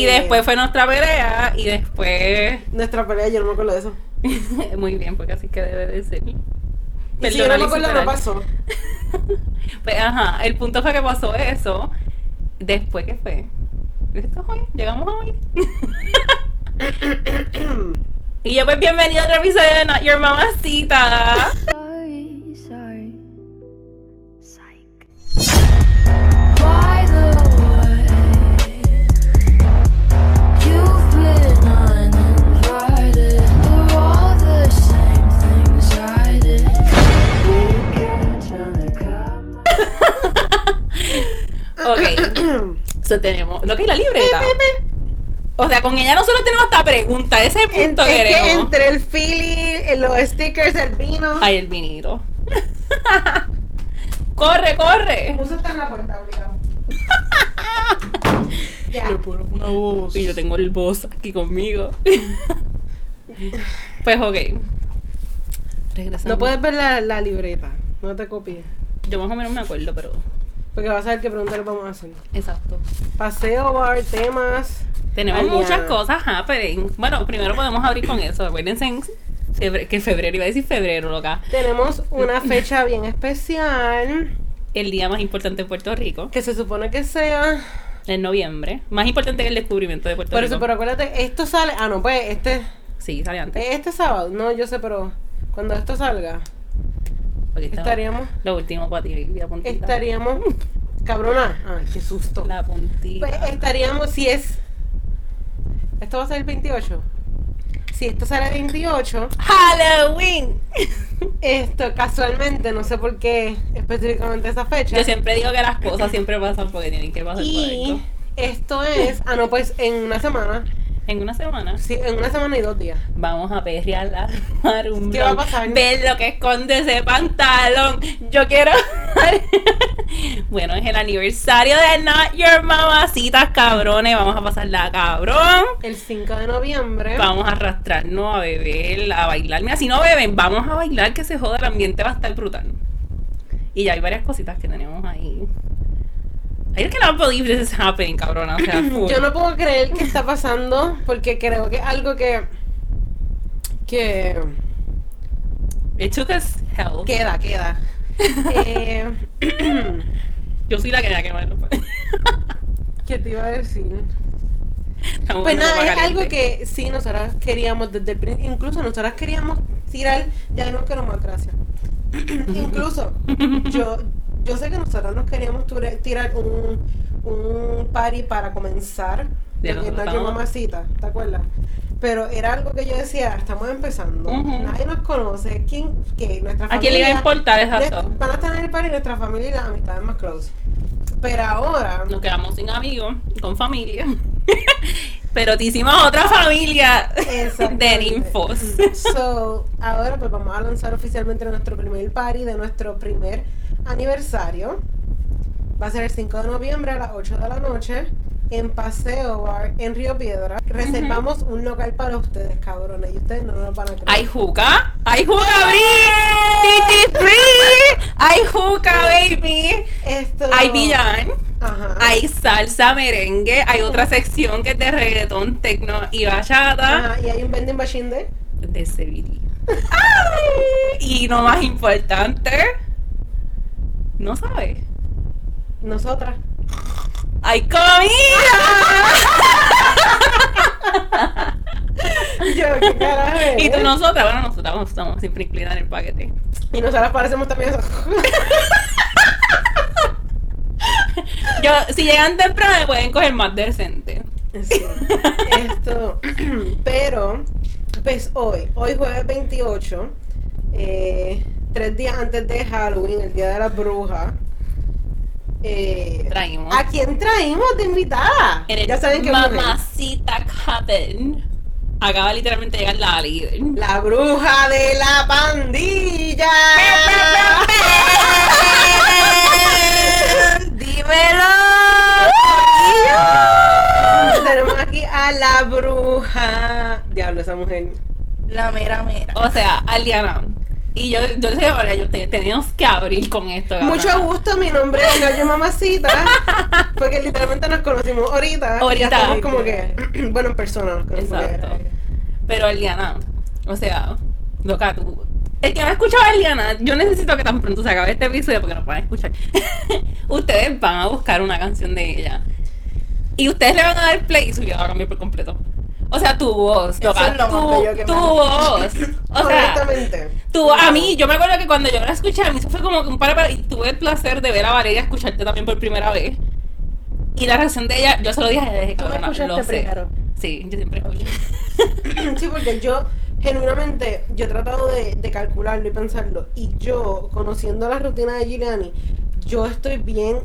Y después fue nuestra pelea y después... Nuestra pelea, yo no me acuerdo de eso. Muy bien, porque así que debe de ser. Y si yo no me acuerdo, no pasó. Pues ajá, el punto fue que pasó eso. Después, ¿qué fue? ¿Esto hoy? ¿Llegamos hoy? y yo pues bienvenido a otro episodio de Not Your Mamacita. Ok. so tenemos. Lo que es la libreta. O sea, con ella nosotros tenemos esta pregunta. Ese En- punto es que entre el feeling, los stickers, el vino. Ay, el vinito. corre, corre. Puso está en la puerta, obligado. ya. una voz. Y yo tengo el voz aquí conmigo. pues ok. Regresamos. No puedes ver la, la libreta. No te copies. Yo más o menos me acuerdo, pero. Porque vas a ver qué preguntas le vamos a hacer. Exacto. Paseo, bar, temas. Tenemos muchas cosas happening. Bueno, primero podemos abrir con eso. Acuérdense en que febrero, iba a decir febrero, loca. Tenemos una fecha bien especial. El día más importante de Puerto Rico. Que se supone que sea. En noviembre. Más importante que el descubrimiento de Puerto Por Rico. eso, pero acuérdate, esto sale. Ah, no, pues este. Sí, sale antes. Este sábado. No, yo sé, pero. Cuando esto salga, Porque estaríamos. Lo último para ti, la puntita. Estaríamos. Cabrona. Ay, qué susto. La puntita. Pues estaríamos, si es. Esto va a ser el 28. Si esto sale el 28, Halloween. esto casualmente, no sé por qué específicamente esa fecha. Yo siempre digo que las cosas siempre pasan porque tienen que pasar por Y esto. esto es. Ah, no, pues en una semana. En una semana Sí, en una semana y dos días. vamos a perrear la marumba. ¿Qué va a pasar? Ver lo que esconde ese pantalón. Yo quiero. bueno, es el aniversario de Not Your Mamacitas, cabrones. Vamos a pasarla cabrón. El 5 de noviembre. Vamos a arrastrarnos a beber, a bailar. Mira, si no beben, vamos a bailar que se joda, el ambiente va a estar brutal. Y ya hay varias cositas que tenemos ahí. I cannot believe this is happening, cabrona. O sea, full. Yo no puedo creer que está pasando porque creo que algo que. que. It took us hell. queda, queda. Eh, Yo soy la que me quemar. ¿Qué te iba a decir? Estamos Pues nada, es algo que sí, nosotras queríamos desde el principio. Incluso nosotras queríamos tirar. Ya no quiero más, gracias. incluso, yo, yo sé que nosotros nos queríamos tirar un, un party para comenzar. De Nacho estamos- Mamacita, ¿te acuerdas? Pero era algo que yo decía, estamos empezando, nadie nos conoce, ¿quién? ¿Qué? Nuestra ¿A quién le iba a importar exacto? Van a estar en el party nuestra familia y las amistades más close. Pero ahora, Nos quedamos sin amigos, con familia. Pero te hicimos otra familia de ninfos. So, ahora pues vamos a lanzar oficialmente nuestro primer party de nuestro primer aniversario. Va a ser el 5 de noviembre a las 8 de la noche en Paseo Bar en Río Piedra. Reservamos un local para ustedes, cabrones, y ustedes no nos van a creer. Hay juca, hay juca, Bri. free, hay juca, baby. Esto... Hay villán, Ajá. hay salsa, merengue, hay otra sección que es de reggaetón, tecno y bachata Ajá, y hay un vending machine de... de Sevilla. Y lo más importante, no sabes, Nosotras. Hay comida. Yo, ¿qué carajo es? Y tú nosotras, bueno, nosotras vamos- estamos siempre inclinadas en el paquete. Y nosotras parecemos también eso. Yo, si llegan temprano, me pueden coger más decente. Sí. Esto, pero, pues hoy, hoy jueves 28, eh, tres días antes de Halloween, el día de la bruja. Eh, Traímos. ¿A quién traímos de invitada? En el Ya saben que. Mamacita Cabin. Acaba literalmente de llegar la líder. La bruja de la pandilla. ¡Dímelo! Tenemos aquí a la bruja. Diablo, esa mujer. La mera mera. O sea, Aliana, Y yo, yo dije, "Ahora, yo te, tenemos que abrir con esto. cabrona". Mucho gusto, mi nombre es Gallo Mamacita. Porque literalmente nos conocimos ahorita. Y Ahorita. estamos como que. Bueno, en persona nos. Exacto. Pero Eliana, o sea, loca, tú. El que no ha escuchado a Eliana, yo necesito que tan pronto se acabe este episodio porque no pueden escuchar. ustedes van a buscar una canción de ella. Y ustedes le van a dar play y su vida va a cambiar por completo. O sea, tu voz, es más tu, tu voz. O sea, tú, a mí, yo me acuerdo que cuando yo la escuché, a mí eso fue como que un par para y tuve el placer de ver a Valeria escucharte también por primera vez. Y la reacción de ella, yo se lo dije Tú me "Cabrona, escuchaste lo sé". primero. Sí, yo siempre escucho. Sí, porque yo, genuinamente, yo he tratado de, de calcularlo y pensarlo. Y yo, conociendo la rutina de Giuliani, yo estoy bien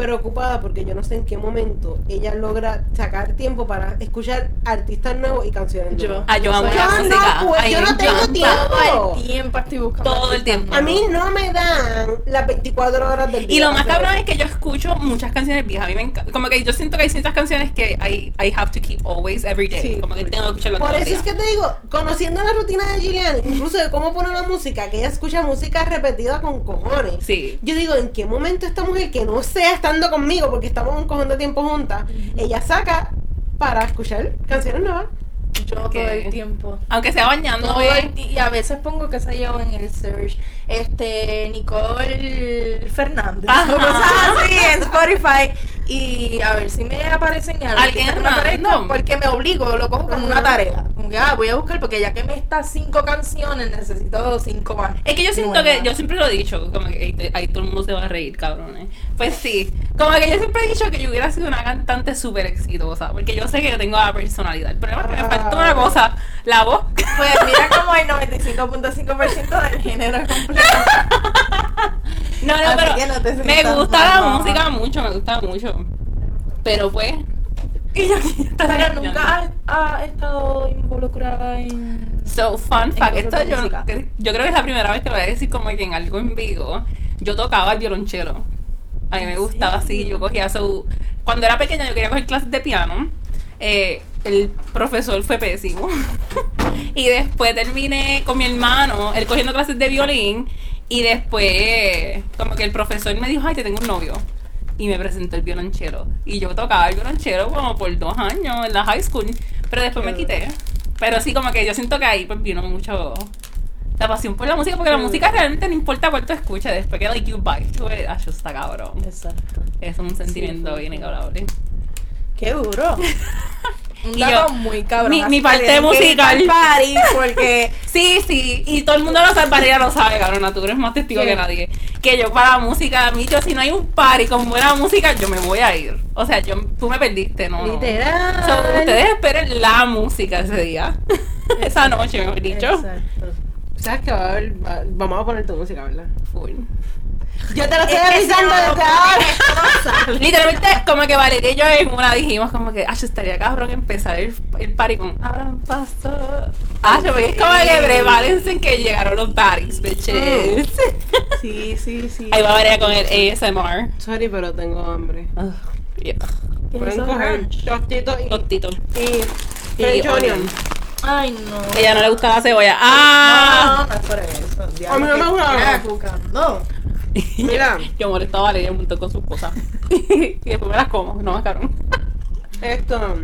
preocupada porque yo no sé en qué momento ella logra sacar tiempo para escuchar artistas nuevos y canciones Yo. nuevas. Ah, yo amo Yo la no Ay, yo no tengo tiempo. Todo el tiempo estoy buscando. Todo el tiempo. A mí no me dan las 24 horas del día. Y lo más cabrón es que yo escucho muchas canciones viejas. A mí me encanta. Como que yo siento que hay ciertas canciones que I, I have to keep always, every day. Sí. Como que tengo que escucharlo Por eso es que te digo, conociendo la rutina de Gillian, incluso de cómo pone la música, que ella escucha música repetida con cojones. Sí. Yo digo, ¿en qué momento esta mujer que no sea estando conmigo, porque estamos un cojón de tiempo juntas, ella saca para escuchar canciones nuevas? Yo todo ¿Qué? el tiempo. Aunque sea bañando, Todo y a veces pongo que se lleva en el search este Nicole Fernández o cosas así en Spotify y a ver si me aparecen algo Alguien random. porque me obligo lo cojo como una tarea como que ah, voy a buscar porque ya que me estas cinco canciones necesito cinco más Es que yo siento nuevas. que, yo siempre lo he dicho, como que ahí, todo el mundo se va a reír, cabrones. Pues sí, como que yo siempre he dicho que yo hubiera sido una cantante súper exitosa, porque yo sé que yo tengo la personalidad. El problema es que me falta una cosa, la voz. pues mira como el 95.5% del género completo No, no, Así pero que no te me gusta la música mucho, me gusta mucho. Pero pues. Y yo pero nunca ha, ha estado involucrada en So, fun fact, esto de yo, creo que es la primera vez que lo voy a decir como que en algo en vivo. Yo tocaba el violonchelo. A mí me gustaba así, yo cogía su... Cuando era pequeña yo quería coger clases de piano. Eh, el profesor fue pésimo. y después terminé con mi hermano, él cogiendo clases de violín. Y después, como que el profesor me dijo, ay, te tengo un novio. Y me presentó el violonchelo. Y yo tocaba el violonchelo como por dos años en la high school. Pero después me quité. Pero sí, como que yo siento que ahí pues vino mucho la pasión por la música. Porque la música realmente no importa cuánto escuches. Después que like you vibe to it, ah, está cabrón. exacto Es un sentimiento bien inigualable. Qué duro. Un dato yo- muy cabrón. mi- mi parte musical. party porque Sí, sí, y todo el mundo lo sabe, Valeria lo sabe, cabrona, tú eres más testigo que nadie. Que yo para la música, a mí, yo si no hay un party con buena música, yo me voy a ir. O sea, yo, tú me perdiste, ¿no? no. Literal. So, ustedes esperen la música ese día. Esa noche, mejor dicho. Exacto. ¿Sabes que va a haber? va- vamos a poner tu música, ¿verdad? Full. Yo te lo estoy Es que si avisando desde ahora. Literalmente, como que Valeria y yo en una dijimos como que, ah, estaría cabrón empezar el, el party con Abran paso. Ah, yo es como que prepárense en que llegaron los parties, bitches. Sí, sí, sí. Ahí va Valeria con el ASMR. Sorry, pero tengo hambre. Ugh, yeah. ¿Qué es Pueden coger ranch? tostito y, Tostito. y Y French onion. onion. Ay, no. Ella no le gusta la cebolla. No, ¡Ah! no es por eso. A mí no me gusta. Mira, cucando. Mira, Yo molesto a Valeria un montón con sus cosas. y después me las como, no más cabrón. esto.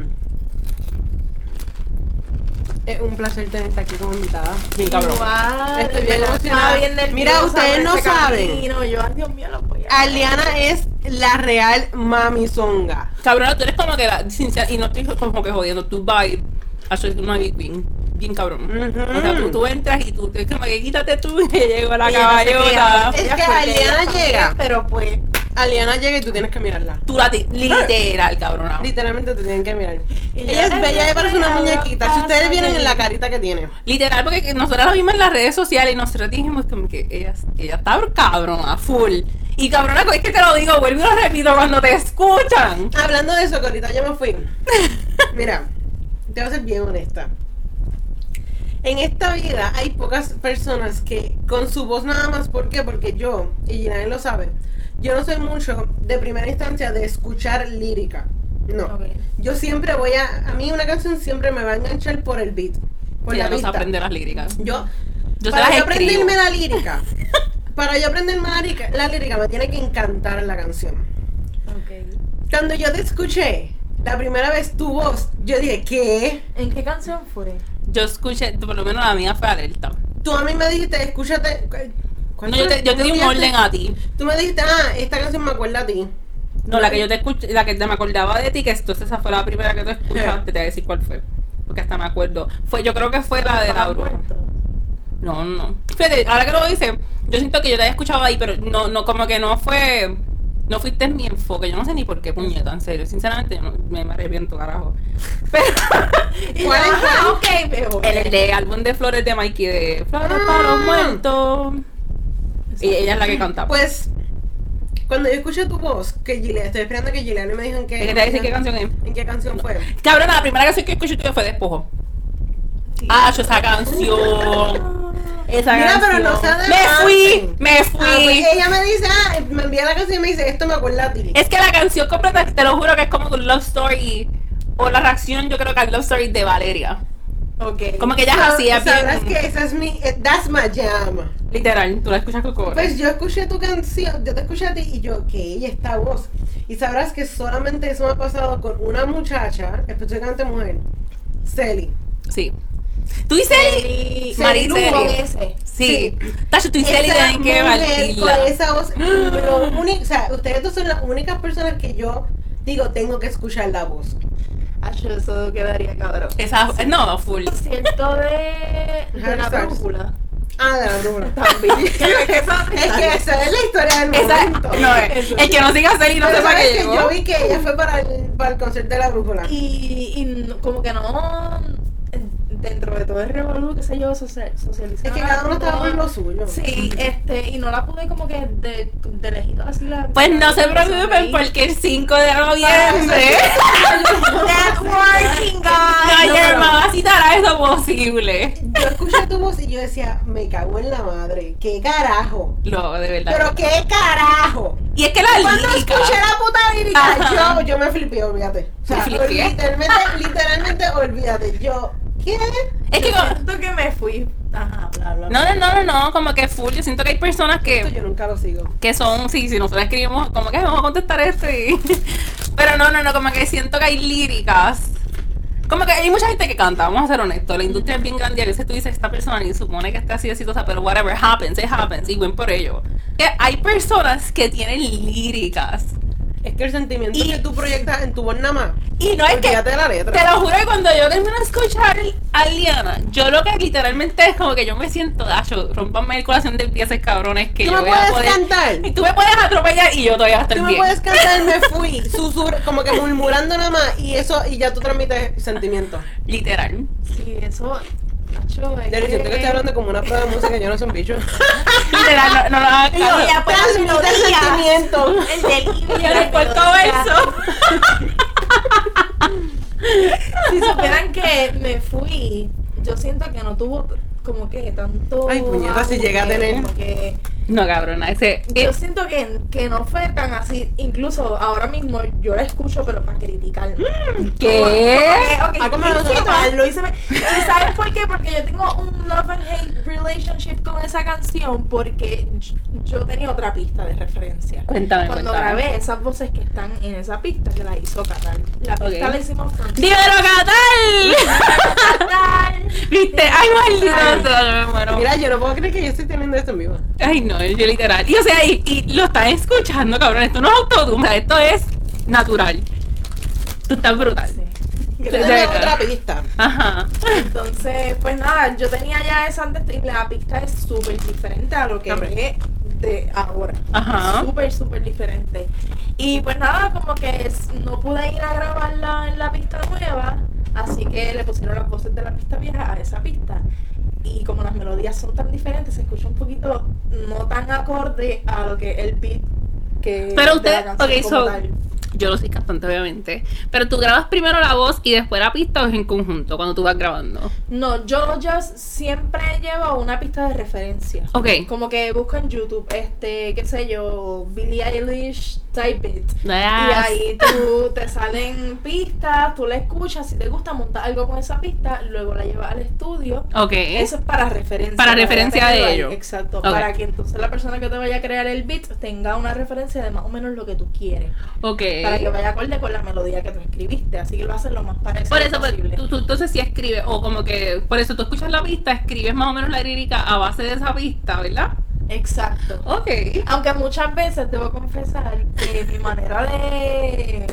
Es un placer tenerte aquí como invitada. Bien cabrón. Igual, Estoy bien emocionada. bien nerviosa Mira, ustedes no ese saben. camino. Yo, ay, Dios mío, lo voy a Aliana es la real mami zonga. Cabrón, tú eres como que la. y no estoy como que jodiendo. Tu vibe. Eso es una big queen. Bien cabrón. Ujú. O sea, tú, tú entras y tú te como que quítate tú y llegó la no se caballota. Es que Aliana llega. Pero pues. Aliana llega y tú tienes que mirarla. Tú la literal, cabrón. Literalmente te tienen que mirar. Ella es bella, ella parece una muñequita. Si ustedes que- en la carita que tiene. Literal, porque que nosotros la vimos en las redes sociales y nosotros dijimos como que ella, ella está cabrona, full. Y cabrona, es que te lo digo, vuelvo y lo repito cuando te escuchan. Hablando de eso, que ahorita yo me fui. Mira, te voy a ser bien honesta. En esta vida hay pocas personas que con su voz nada más, ¿por qué? Porque yo, y nadie lo sabe, yo no soy mucho de primera instancia de escuchar lírica. No. Yo siempre voy a. A mí una canción siempre me va a enganchar por el beat. Por Ella la sabe aprender las líricas. Yo. Yo para yo aprenderme la lírica, para yo aprenderme la lírica, la lírica me tiene que encantar la canción. Ok. Cuando yo te escuché la primera vez tu voz, yo dije, ¿qué? ¿En qué canción fue? Yo escuché, por lo menos la mía fue alerta. Tú a mí me dijiste, escúchate. ¿cuál No, yo te, yo te di un orden a ti. Tú me dijiste, ah, esta canción me acuerda a ti. No, la que yo te escuché, la que te me acordaba de ti, que entonces esa fue la primera que tú escuchaste, te voy a decir cuál fue. Porque hasta me acuerdo. Fue, yo creo que fue la de la ¿Estabas bruja. No, no. Fíjate, ahora que lo dice, yo siento que yo te había escuchado ahí, pero no, no, como que no fue. No fuiste mi enfoque, yo no sé ni por qué puñeta, en serio. Sinceramente, yo no, me, arrepiento, carajo. Pero. ¿Cuál es cuál? ok, me voy. el, de álbum de flores de Mikey, de Flores para los Ah. muertos. Y ella es la que canta. Pues, cuando yo escuché tu voz, que Gilead, estoy esperando que Gilead me dijo en qué. Te decir qué canción es. ¿En qué canción fue? Cabrón, la primera canción que escuché tuya fue Despojo. Ah, yo esa canción. Esa Mira, canción. pero no se Me fui, me fui. Ah, pues ella me dice, ah, me envía la canción y me dice, esto me acuerda a ti. Es que la canción completa, te lo juro que es como tu love story. O la reacción, yo creo que al love story de Valeria. Ok. Como que ella es Sab- así, es Sabrás bien- que esa es mi, eh, that's my jam. Literal, tú la escuchas con. Pues yo escuché tu canción, yo te escuché a ti y yo, que ella esta voz. Y sabrás que solamente eso me ha pasado con una muchacha, específicamente mujer, Celi. Sí. Tú y. Sí. Tacho, tú y Celi Esa tienen que. Con esa voz, lo único- o sea, ustedes dos son las únicas personas que yo digo, tengo que escuchar la voz. Eso quedaría cabrón. Esa, no, full. Concierto de, de la brújula. Ah, de la brújula. También. es que esa es la historia del Esa, momento. no, es, el que no siga a Celi no sepa que llegó. yo vi que ella fue para el, para el concierto de la brújula. Y, y no- como que no dentro de todo el revolú, qué sé yo, social, socializar. Es que cada uno estaba por lo suyo. Sí, este, y no la pude como que de, de lejito así la. Pues no se preocupen porque el 5 de noviembre Networking, guys. Roger va a citar a eso posible. Yo escuché tu voz y yo decía, me cago en la madre. ¿Qué carajo? No, de verdad. Pero qué carajo. y es que la Cuando lírica. escuché la puta lírica, yo, yo me flipé, olvídate. Literalmente, literalmente, olvídate. Yo, ¿qué? Es que Yo como- siento que me fui. Ajá, bla, bla. No, no, no, no, no, como que full. Yo siento que hay personas Esto que, yo nunca lo sigo. que son, sí, si nosotros escribimos, como que vamos a contestar esto y... Pero no, no, no, como que siento que hay líricas. Como que hay mucha gente que canta, vamos a ser honestos. La industria es bien grande y a veces tú dices, esta persona ni supone que esté así exitosa, pero whatever happens, it happens, y buen por ello. Que hay personas que tienen líricas. Es que el sentimiento Y- que tú proyectas en tu voz nada más. Y no es que... La letra. Te lo juro que cuando yo termino de escuchar a Liana, yo lo que literalmente es como que yo me siento, dacho, rompanme el corazón de piezas cabrones que ¿Tú yo me voy a puedes poder. cantar? Y tú me puedes atropellar y yo todavía voy a estar Tú me bien. puedes cantar, me fui, susurro, como que murmurando nada más, y eso, y ya tú transmites sentimiento. Literal. Sí, eso. Nacho, es Yo siento que estoy hablando como una prueba de música, yo no soy un bicho. Literal, no, no, no, Y no, ya, pues, la Transmite melodía. sentimiento. El delirio. Y cuarto melodía. verso. Si supieran que me fui, yo siento que no tuvo como que tanto. Ay, puñeta, si llega a tener- como que- No, cabrona, ese. yo eh, siento que, que no fue tan así. Incluso ahora mismo yo la escucho, pero para criticarme. ¿Qué? Ok, Ah, ¿cómo lo lo hice. ¿Y sabes por qué? Porque yo tengo un love and hate relationship con esa canción porque yo- tenía otra pista de referencia. Cuéntame, Cuando cuéntame. grabé esas voces que están en esa pista que la hizo Catal. La pista la hicimos con ¡Dímelo, Catal! Catal. ¿Viste? ¡Ay, maldito! Mira, yo no puedo creer que yo estoy teniendo esto en vivo. Ay, no, yo literal. Y o sea, y, y lo están escuchando, cabrón. Esto no es sea, esto es natural. Tú estás brutal. Sí. Doy otra pista. Ajá. Entonces, pues nada, yo tenía ya esa antes y la pista es súper diferente a lo que es de ahora. Ajá. Súper, súper diferente. Y pues nada, como que no pude ir a grabarla en la pista nueva, así que le pusieron las voces de la pista vieja a esa pista. Y como las melodías son tan diferentes, se escucha un poquito no tan acorde a lo que el beat que Pero usted, ok, so, tal. Yo lo soy cantante, obviamente. Pero tú grabas primero la voz y después la pista o es en conjunto cuando tú vas grabando. No, yo, yo siempre llevo una pista de referencia. Ok. Como que busco en YouTube, este, qué sé yo, Billie Eilish Type It. Y Yes. ahí tú te salen pistas, tú la escuchas, si te gusta montar algo con esa pista, luego la llevas al estudio. Ok. Eso es para referencia. Para referencia de ello. Exacto. Para que entonces la persona que te vaya a crear el beat tenga una referencia de más o menos lo que tú quieres. Ok. Para que vaya acorde con la melodía que tú escribiste. Así que lo haces lo más parecido Por eso, pues, posible. tú, tú entonces sí escribes, o como que, por eso tú escuchas la pista, escribes más o menos la lírica a base de esa pista, ¿verdad? Exacto. Ok. Aunque muchas veces debo confesar que mi manera de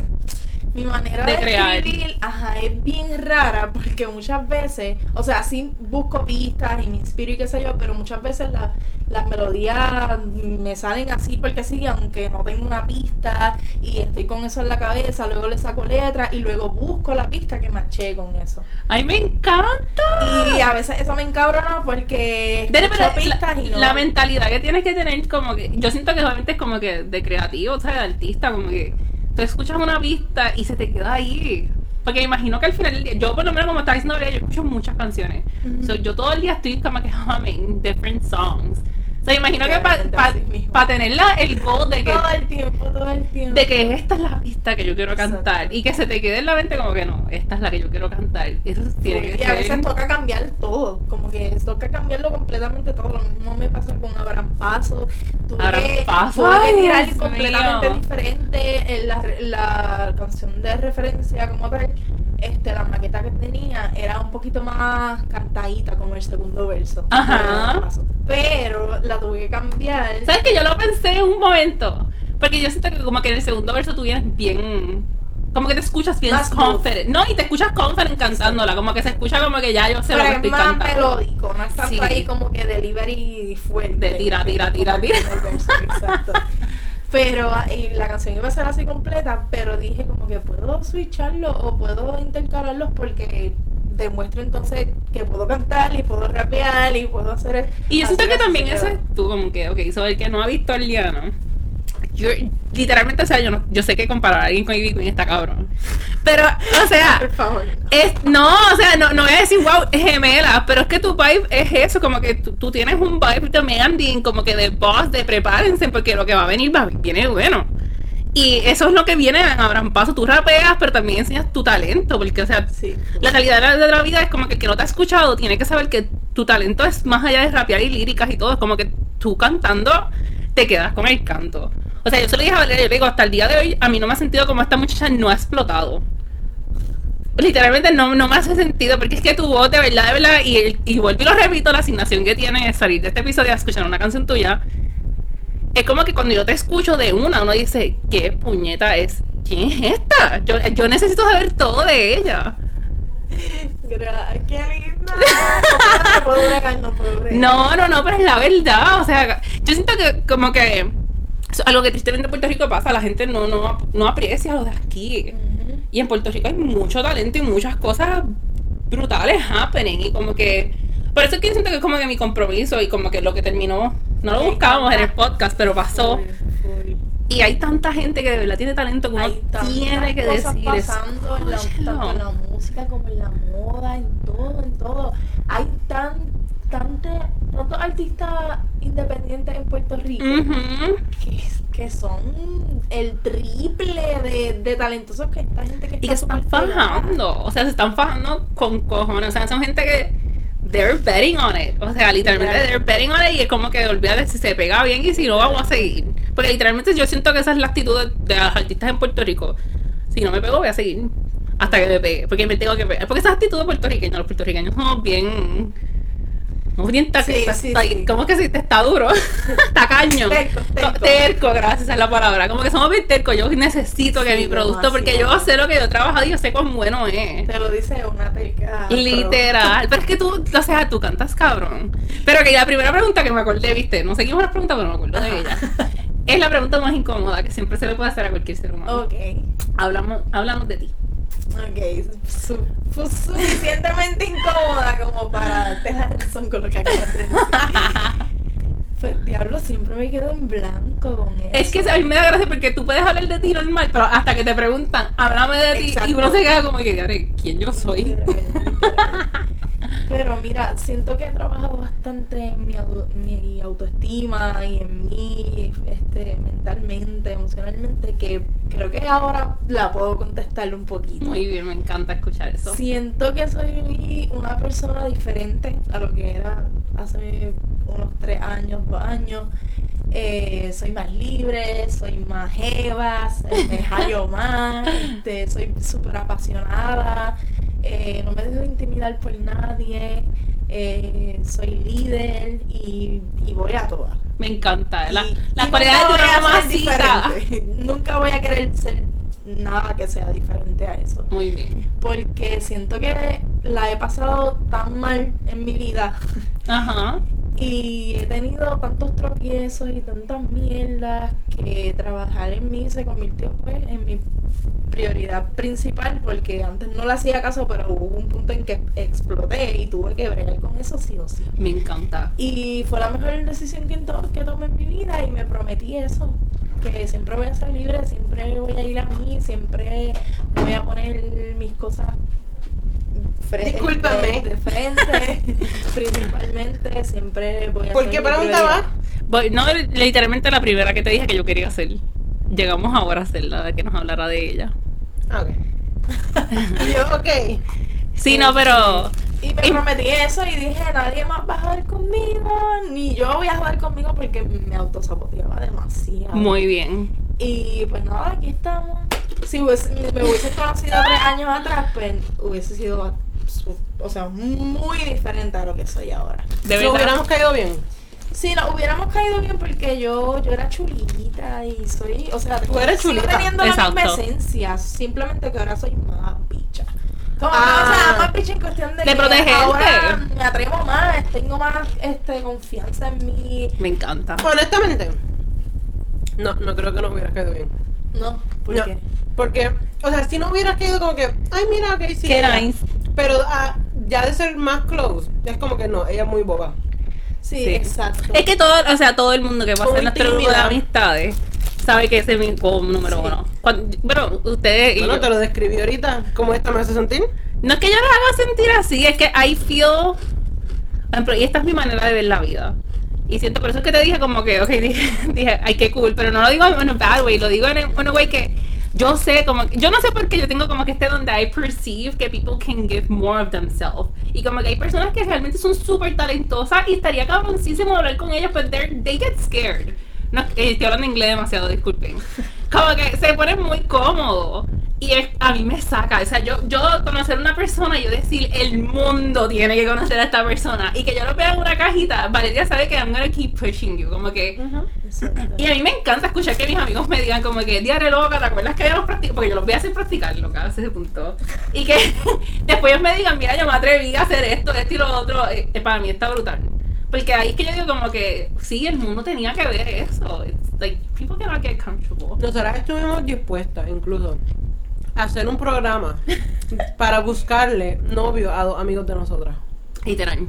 mi manera De de, crear. escribir, ajá, es bien rara porque muchas veces, o sea, sí busco pistas y me inspiro y qué sé yo, pero muchas veces la- las melodías me salen así porque sí, aunque no tengo una pista y estoy con eso en la cabeza, luego le saco letra y luego busco la pista que maché con eso. ¡Ay, me encanta! Y a veces eso me encabrona porque escucho pero pistas la, y no. la mentalidad que tienes que tener, como que. Yo siento que obviamente es como que de creativo, o sea, de artista, como que tú escuchas una pista y se te queda ahí. Porque me imagino que al final del día, yo por lo menos como estaba diciendo, yo escucho muchas canciones. So, yo todo el día estoy como que humming different songs. O sea, imagino que para así mismo. tener la- el goal de que, todo el tiempo, todo el tiempo. de que esta es la pista que yo quiero cantar Exacto. y que se te quede en la mente como que no, esta es la que yo quiero cantar. Eso tiene que y a veces toca cambiar todo, como que toca cambiarlo completamente todo. Lo mismo me pasa con Abraham Paso. Tuve, Abraham Paso, tirar completamente mío. diferente en la, la canción de referencia como tal. Este, la maqueta que tenía era un poquito más cantadita como el segundo verso. Ajá. Pero la tuve que cambiar. ¿Sabes que yo lo pensé en un momento? Porque yo siento que como que en el segundo verso tú vienes bien... Como que te escuchas bien Más confident. No, y te escuchas confident cantándola. Como que se escucha como que ya yo sé lo que es estoy más cantando. melódico, no es tanto Sí. ahí como que delivery fuerte. De tira, tira, tira, tira. Exacto. Pero ah, y la canción iba a ser así completa, pero dije como que puedo switcharlo o puedo intercalarlos porque demuestro entonces que puedo cantar y puedo rapear y puedo hacer Y yo siento que también eso es tú, como que, ok, so el que no ha visto a Liana, yo literalmente, o sea, yo, no, yo sé que comparar a alguien con Ivy Queen está cabrón. Pero, o sea, Por favor. es, no, o sea, no, no voy a decir, wow, es gemela, pero es que tu vibe es eso, como que tú, tú tienes un vibe de Megan como que de boss, de prepárense, porque lo que va a venir va, viene bueno. Y eso es lo que viene en Abraham Paso. Tú rapeas, pero también enseñas tu talento, porque, o sea, Sí. la realidad de la, de la vida es como que el que no te ha escuchado tiene que saber que tu talento es más allá de rapear y líricas y todo. Es como que tú cantando te quedas con el canto. O sea, yo se lo dije a Valeria, yo le digo, hasta el día de hoy a mí no me ha sentido como esta muchacha no ha explotado. Literalmente no, no me hace sentido, porque es que tu voz de verdad, de verdad, y, y vuelvo y lo repito, la asignación que tiene es salir de este episodio a escuchar una canción tuya. Es como que cuando yo te escucho de una, uno dice, ¿qué puñeta es? ¿Quién es esta? Yo, yo necesito saber todo de ella. ¡Qué linda! No, no, no, pero es la verdad. O sea, yo siento que como que eso es algo que tristemente en Puerto Rico pasa, la gente no, no, no aprecia lo de aquí. Ujú. Y en Puerto Rico hay mucho talento y muchas cosas brutales happening. Y como que. Por eso es que yo siento que es como que mi compromiso y como que lo que terminó. No lo buscábamos en el podcast, pero pasó. Full, full. Y hay tanta gente que de verdad tiene talento que uno Hay tiene que cosas decir. pasando en la, tanto en la música como en la moda, en todo, en todo. Hay tan, tante, tantos artistas independientes en Puerto Rico Ujú. que, que son el triple de, de talentosos que esta gente que Y que se está están fajando. O sea, se están fajando con cojones. O sea, son gente que. They're betting on it. O sea, literalmente they're betting on it. Y es como que olvídate si se pega bien y si no, vamos a seguir. Porque literalmente yo siento que esa es la actitud de, de los artistas en Puerto Rico. Si no me pego, voy a seguir. Hasta que me pegue. Porque me tengo que pegar. Porque esa actitud de puertorriqueños. Los puertorriqueños somos bien. Bien tac- Sí, ta- sí. ¿Cómo que si te está duro? Tacaño. Terco, terco. Terco, gracias, es la palabra. Como que somos bien tercos. Yo necesito que mi producto, porque yo sé lo que yo he trabajado y yo sé cuán bueno es. Te lo dice una terca. Literal. Pero es que tú, o sea, tú cantas cabrón. Pero que la primera pregunta que me acordé, viste, no seguimos la pregunta, pero me acuerdo de ella. Es la pregunta más incómoda que siempre se le puede hacer a cualquier ser humano. Ok. Hablamos, hablamos de ti. Ok, su- fue suficientemente incómoda como para darte la razón con lo que acabas de decir. Pues diablo, siempre me quedo en blanco con eso. Es que a mí me da gracia porque tú puedes hablar de ti normal, pero hasta que te preguntan, háblame de ti, Exacto. y uno se queda como que, "Diablo, ¿quién yo soy? Pero mira, siento que he trabajado bastante en mi, mi autoestima y en mí, este, mentalmente, emocionalmente, que creo que ahora la puedo contestar un poquito. Muy bien, me encanta escuchar eso. Siento que soy una persona diferente a lo que era hace unos tres años, dos años. Eh, soy más libre, soy más jevas, me hallo más, este, soy súper apasionada, eh, no me dejo intimidar por nadie, eh, soy líder y, y voy a todas. Me encanta. La- Y- las y cualidades de una mamacita. Nunca voy a querer ser nada que sea diferente a eso Muy bien. porque siento que la he pasado tan mal en mi vida Ajá. Y he tenido tantos tropiezos y tantas mierdas que trabajar en mí se convirtió pues en mi prioridad principal porque antes no le hacía caso pero hubo un punto en que exploté y tuve que bregar con eso sí o sí Me encanta. y fue la mejor decisión que, que tomé en mi vida y me prometí eso. Que siempre voy a ser libre, siempre voy a ir a mí, siempre voy a poner mis cosas Discúlpame. de, de frente, principalmente, siempre voy a ¿Por qué mi pregunta prioridad. va? Voy- no, literalmente la primera que te dije que yo quería hacer. Llegamos ahora a hacerla, de que nos hablara de ella. Ah, ok. Yo, ok. Sí, no, pero. Y me Y- prometí eso y dije, nadie más va a jugar conmigo, ni yo voy a jugar conmigo porque me autosaboteaba demasiado. Muy bien. Y pues nada, aquí estamos. Si hubiese- me hubiese conocido tres años atrás, pues hubiese sido, o sea, muy diferente a lo que soy ahora. De verdad. hubiéramos caído bien. Si nos hubiéramos caído bien porque yo, yo era chulita y soy, o sea, Tú eres sigo chulita. teniendo la misma esencia, simplemente que ahora soy más bicha. Como que, Ah. o sea, más bicha en cuestión de, De que protegerte. ahora me atrevo más, tengo más este, confianza en mí. Me encanta. Honestamente, no, no creo que nos hubieras caído bien. No, ¿por No, qué? Porque, o sea, si no hubieras caído como que, ay, mira, ok, sí. Qué ella. nice. Pero ah, ya de ser más close, es como que no, ella es muy boba. Sí, Sí. exacto. Es que todo, o sea, todo el mundo que pasa en nuestro grupo de amistades sabe que ese es mi como número Sí. uno. Cuando- bueno, ustedes Bueno, te lo describí ahorita, cómo esta me hace sentir. No es que yo los haga sentir así, es que I feel. por ejemplo, y esta es mi manera de ver la vida. Y siento, por eso es que te dije como que, ok, dije, dije ay, qué cool, pero no lo digo en un bad way, lo digo en un way que yo sé como, que- yo no sé por qué yo tengo como que este donde I perceive que people can give more of themselves. Y como que hay personas que realmente son súper talentosas y estaría cabroncísimo hablar con ellas, pero they get scared. No, eh, estoy hablando inglés demasiado, disculpen. Como que se pone muy cómodo. Y es- a mí me saca. O sea, yo, yo conocer a una persona yo decir, el mundo tiene que conocer a esta persona. Y que yo lo vea en una cajita, Valeria sabe que I'm gonna keep pushing you. Como que. Exacto. Y a mí me encanta escuchar que mis amigos me digan como que, diario loca, ¿te acuerdas que habíamos practicado? Porque yo los voy a hacer practicar, loca, ese punto. Y que después ellos me digan, mira, yo me atreví a hacer esto, esto y lo otro. Eh, eh, para mí está brutal. Porque ahí es que yo digo como que, sí, el mundo tenía que ver eso. It's like, people cannot get comfortable. Nosotras estuvimos dispuestas incluso a hacer un programa para buscarle novio a dos amigos de nosotras. Literal.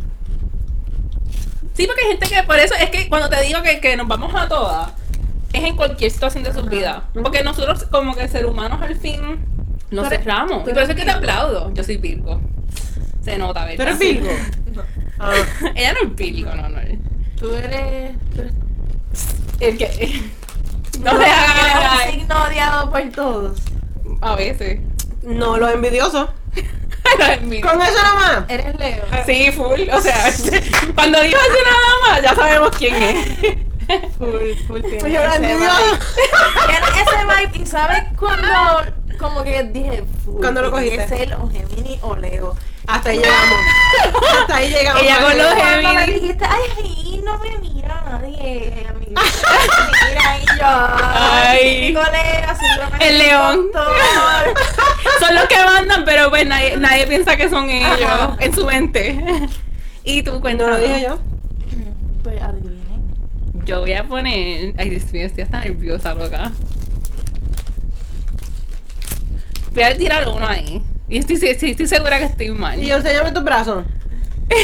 Sí, porque hay gente que, por eso es que cuando te digo que, que nos vamos a todas, es en cualquier situación de su vida. Porque nosotros, como que ser humanos, al fin, nos cerramos. Y por eso es que te aplaudo. Yo soy Virgo. Se nota, ¿verdad? ¿Tú eres Virgo? Ah, Ella no es Virgo, no, no. Tú eres, tú eres El que. No le eres hagas. un signo odiado por todos. A veces. no, los envidiosos. No es. Con eso nada más. Eres Leo. Sí, full. O sea, cuando digo así nada más, ya sabemos quién es. Full, full tiene Pues yo era ese vibe. Tiene ese vibe. ¿Y sabes cuando como que dije, full, ¿Cuándo lo cogiste? que ser o Gemini o Leo? Hasta ahí llegamos. Hasta ahí llegamos. Ella con los Cuando me dijiste, ay, no me mira nadie, no me mira y yo, Ay. El león. Son los que mandan, pero pues nadie, nadie piensa que son ellos Ajá. en su mente. Y tú No cuéntanos. lo dije yo. Pues adivinen. Yo voy a poner. Ay, Dios mío, estoy hasta nerviosa, loca. Voy a tirar uno ahí. Y estoy, sí, estoy segura que estoy mal. Y yo, enséñame tus brazos.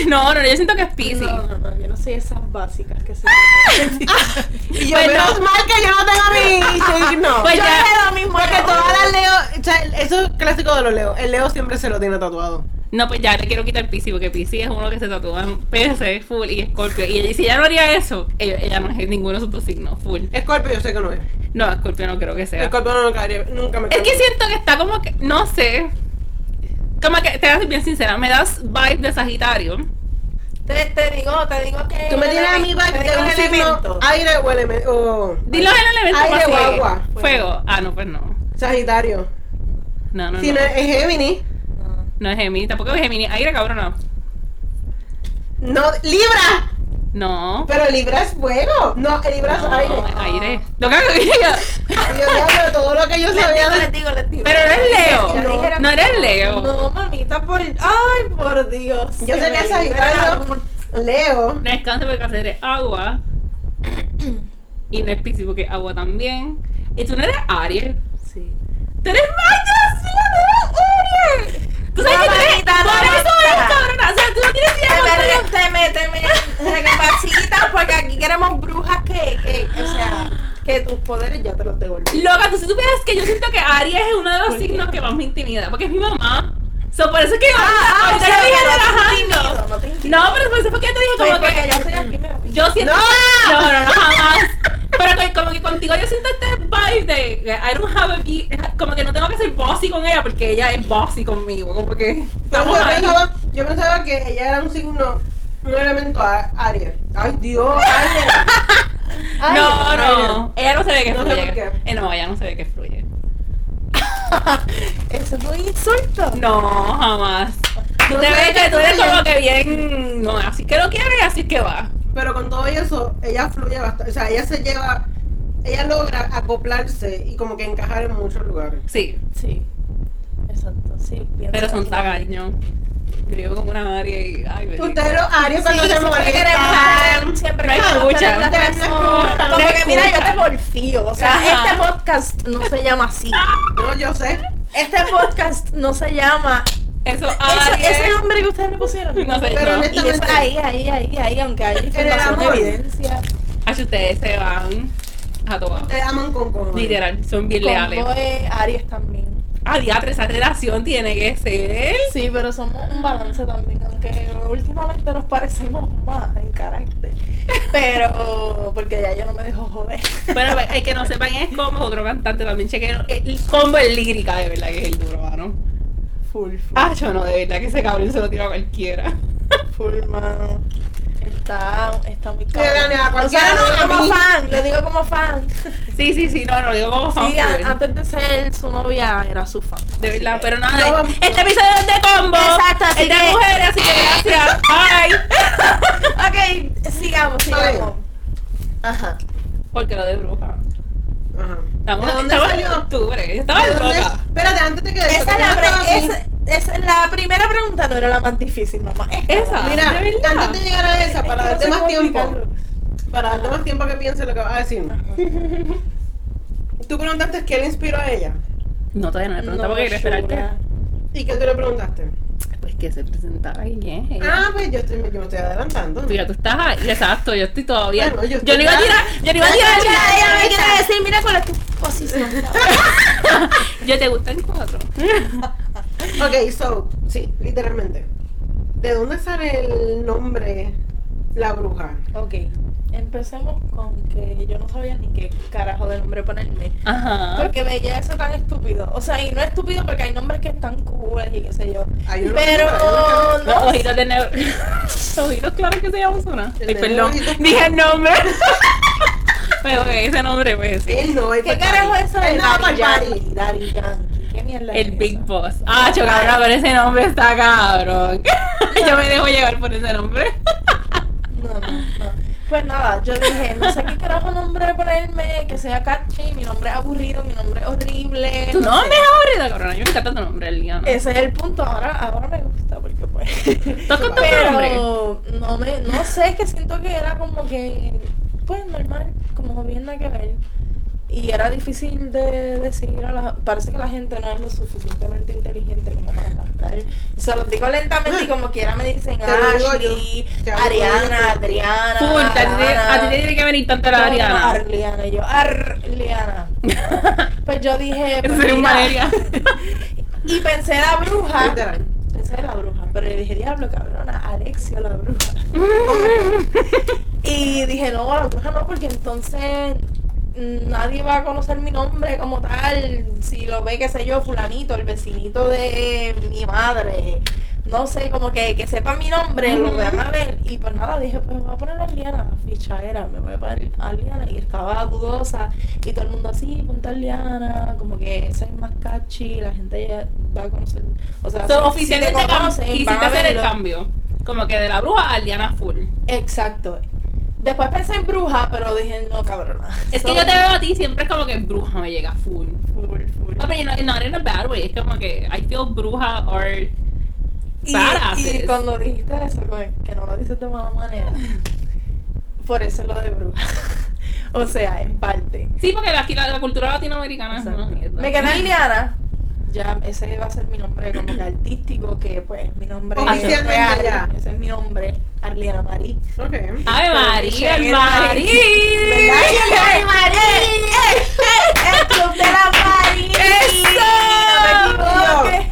No, no, yo siento que es Pisces. No, no, no, yo no soy esas básicas que se Y yo, Pues menos no. mal que yo no tengo mi signo. Pues Yo ya- lo mismo. Porque yo. todas las Leo, o sea, eso es clásico de los Leo. El Leo siempre se lo tiene tatuado. No, pues ya le quiero quitar Pisces porque Pisces es uno que se tatúa en PC, full y Scorpio. Y si ella no haría eso, ella, ella no es ninguno de sus dos signos, full. Escorpio yo sé que no es. No, Scorpio no creo que sea. Escorpio no me caería, nunca me Es que caería. siento que está como que, no sé. Como que, te voy a bien sincera, me das vibe de Sagitario. Te, te digo, te digo que. Tú me tienes a mí vibe de un elemento. aire o elemento. o- Dilo el elemento Aire o agua. Fuego. Ah, no, pues no. Sagitario. No, no, Si no. no es Géminis. No. No es Gemini, tampoco es Gemini. Aire, cabrón, no. No, Libra. No. Pero Libra es fuego. No, Libra es No, aire. es aire. Lo que que diga. Yo diablo, todo lo que yo Les sabía digo, de les digo, les digo. Pero eres Leo. No. No eres Leo. No, mamita, por. Ay, por Dios. Yo que me es Sagitario. Leo. No es cáncer porque cáncer es agua. Y no es Piscis porque es agua también. Y tú no eres Aries. Sí. ¡Tú eres Maya! ¡Sí, no eres Aries! ¿Tú sabes No, que tú eres? mamita, Por no, eso eres mamita. cabrona. O sea, tú no tienes idea Te me, te me, te porque aquí queremos brujas que, que, o sea, que tus poderes ya te los devolví. Loca, tú si supieras que yo siento que Aries es uno de los signos que más me intimida. Porque es mi mamá. So, por eso es que yo Ah, ahorita o sea, yo dije relajando. intimido, no te intimido. No, pero por eso fue que yo te dije como que yo estoy aquí, me Yo siento. ¡No! No, no, no, jamás. Pero que, como que contigo yo siento este vibe de I don't have a be- como que no tengo que ser bossy con ella porque ella es bossy conmigo. Como que yo, ahí. pensaba, yo pensaba que ella era un signo, un elemento a- Aries. Ay, Dios, No, no. Ella no se ve que No fluye. Eh, no, ella no se ve que fluye. Eso es un insulto. No, jamás. Tú No te ves que tú eres como que bien. No, así que lo quieres, así que va. Pero con todo eso, ella fluye bastante. O sea, ella se lleva, ella logra acoplarse y como que encajar en muchos lugares. Sí, Sí. Exacto, sí. pero son tagaños. Yo vivo como una área y. Ay, bendito. Ustedes los Aries cuando se molestan. siempre No escuchan. Como que mira, yo te porfío. O sea, este podcast no se llama así. No, yo sé. Este podcast no se llama. Eso, Ese, Aries. ese nombre que ustedes le pusieron. No sé, Pero no. Y eso ahí, ahí, ahí, ahí, aunque hay información, evidencia. Ay, ustedes se van a todas. Te aman con cojones. Literal, son bien leales. Como es Aries también. Ah, diatre, esa relación tiene que ser. Sí, pero somos un balance también, aunque últimamente nos parecemos más en carácter. Pero, porque ya yo no me dejo joder. Pero el que no sepan es como otro cantante también chequeo. El combo es lírica, de verdad que es el duro, mano. Full, full, Ah, yo no, de verdad que ese cabrón se lo tira a cualquiera. full, mano. Está, está muy Dani, a cabrón. O sea, cualquiera no, como mí. fan, le digo como fan. Sí, sí, sí, no, no, digo como fan. Sí, antes de ser su novia era su fan. De verdad, pero nada, No, este episodio es de combo. Exacto, así es de que- mujeres, así que gracias. Bye. Ok, sigamos, sigamos. Ajá. Porque lo de bruja. Ajá. Estamos, ¿De dónde estamos en salió? octubre. Yo estaba ¿De dónde- loca. Espérate, antes de que Esa la, pre- esa- esa- la primera pregunta no era la más difícil, mamá. Esa. Mira, antes de llegar a esa, para darte más tiempo, para darte más tiempo a que piense lo que vas a decir. Tú preguntaste qué le inspiró a ella. No, todavía no le preguntaba No, porque quería. ¿Y qué tú le preguntaste? Pues que se presentara y quién es ella. Ah, pues yo, estoy, yo me estoy adelantando. Tú ya tú estás ahí, exacto, yo estoy todavía. Bueno, yo yo, estoy no iba a tirar, yo no iba a tirar Ella, ella me quiere decir, mira cuál es tu posición. Yo te gustan cuatro. Ok, so, sí, literalmente. ¿De dónde sale el nombre La Bruja? ok, empecemos con que yo no sabía ni qué carajo de nombre ponerme. Ajá. Porque veía eso tan estúpido. O sea, y no es estúpido porque hay nombres que están cool y qué sé yo. Hay uno- Pero uno Los no. ojitos de negro. Los ojitos, claro que se llama Zona. El Ay, perdón. Dije el nombre. Pero ok, ese nombre, pues sí. No, ¿Qué carajo es eso de no El es Big esa? Boss. Ah, cho, cabrón, pero ese nombre está cabrón. Yo me dejo llevar por ese nombre. No, no, no. Pues nada, yo dije, no sé qué carajo nombre ponerme, que sea catchy, mi nombre es aburrido, mi nombre es horrible. Tu no nombre sé. es aburrido, cabrón. Yo me encanta tu nombre, Eliana. Ese es el punto, ahora, ahora me gusta porque pues. ¿Tú has contado tu nombre? Pero no me, no sé, es que siento que era como que, pues normal, como bien nada que ver. Y era difícil de decir a la Parece que la gente no es lo suficientemente inteligente como para cantar. Se los digo lentamente y como quiera me dicen Te Ashley, yo. Ariana. Adriana. Full, a ti te- Lana. a ti te tiene que venir tanto la No, no, Ariana. Arliana, y yo, Arliana. Pues yo dije. Eso pues sería un mira, Valeria. Y pensé la bruja. Pensé en la bruja, pero le dije, diablo, cabrona, Alexia la bruja. y dije, no, la bruja no, porque entonces nadie va a conocer mi nombre como tal. Si lo ve, qué sé yo, fulanito, el vecinito de mi madre. No sé, como que, que sepa mi nombre, lo vean a ver. Y pues nada, dije, pues me voy a poner a Liana, ficha era, me voy a poner a Liana. Y estaba dudosa. Y todo el mundo así, ponte a Liana, como que esa es más catchy, la gente ya va a conocer. O sea, So, si- si oficialmente te conocen, quisiste van a hacer el cambio. Como que de la bruja a Liana Full. Exacto. Después pensé en bruja, pero dije, no, cabrona. Es que yo te veo a ti siempre como que bruja me llega full. Full, full. No, pero no, no in a bad way. Es como que I feel bruja or Y, badasses. y cuando dijiste eso, como que no lo dices de mala manera. Por eso lo de bruja. o sea, en parte. Sí, porque aquí la, la cultura latinoamericana es una mierda. Me quedé Liana. Ya, ese va a ser mi nombre como que artístico, que pues mi nombre real. ya. Ese es mi nombre, Arliana Marí. Ok. ¡Ave María, el ¿Verdad? Marí! ¡Ay, Marí! ¡El club de la Marí! ¡Eso!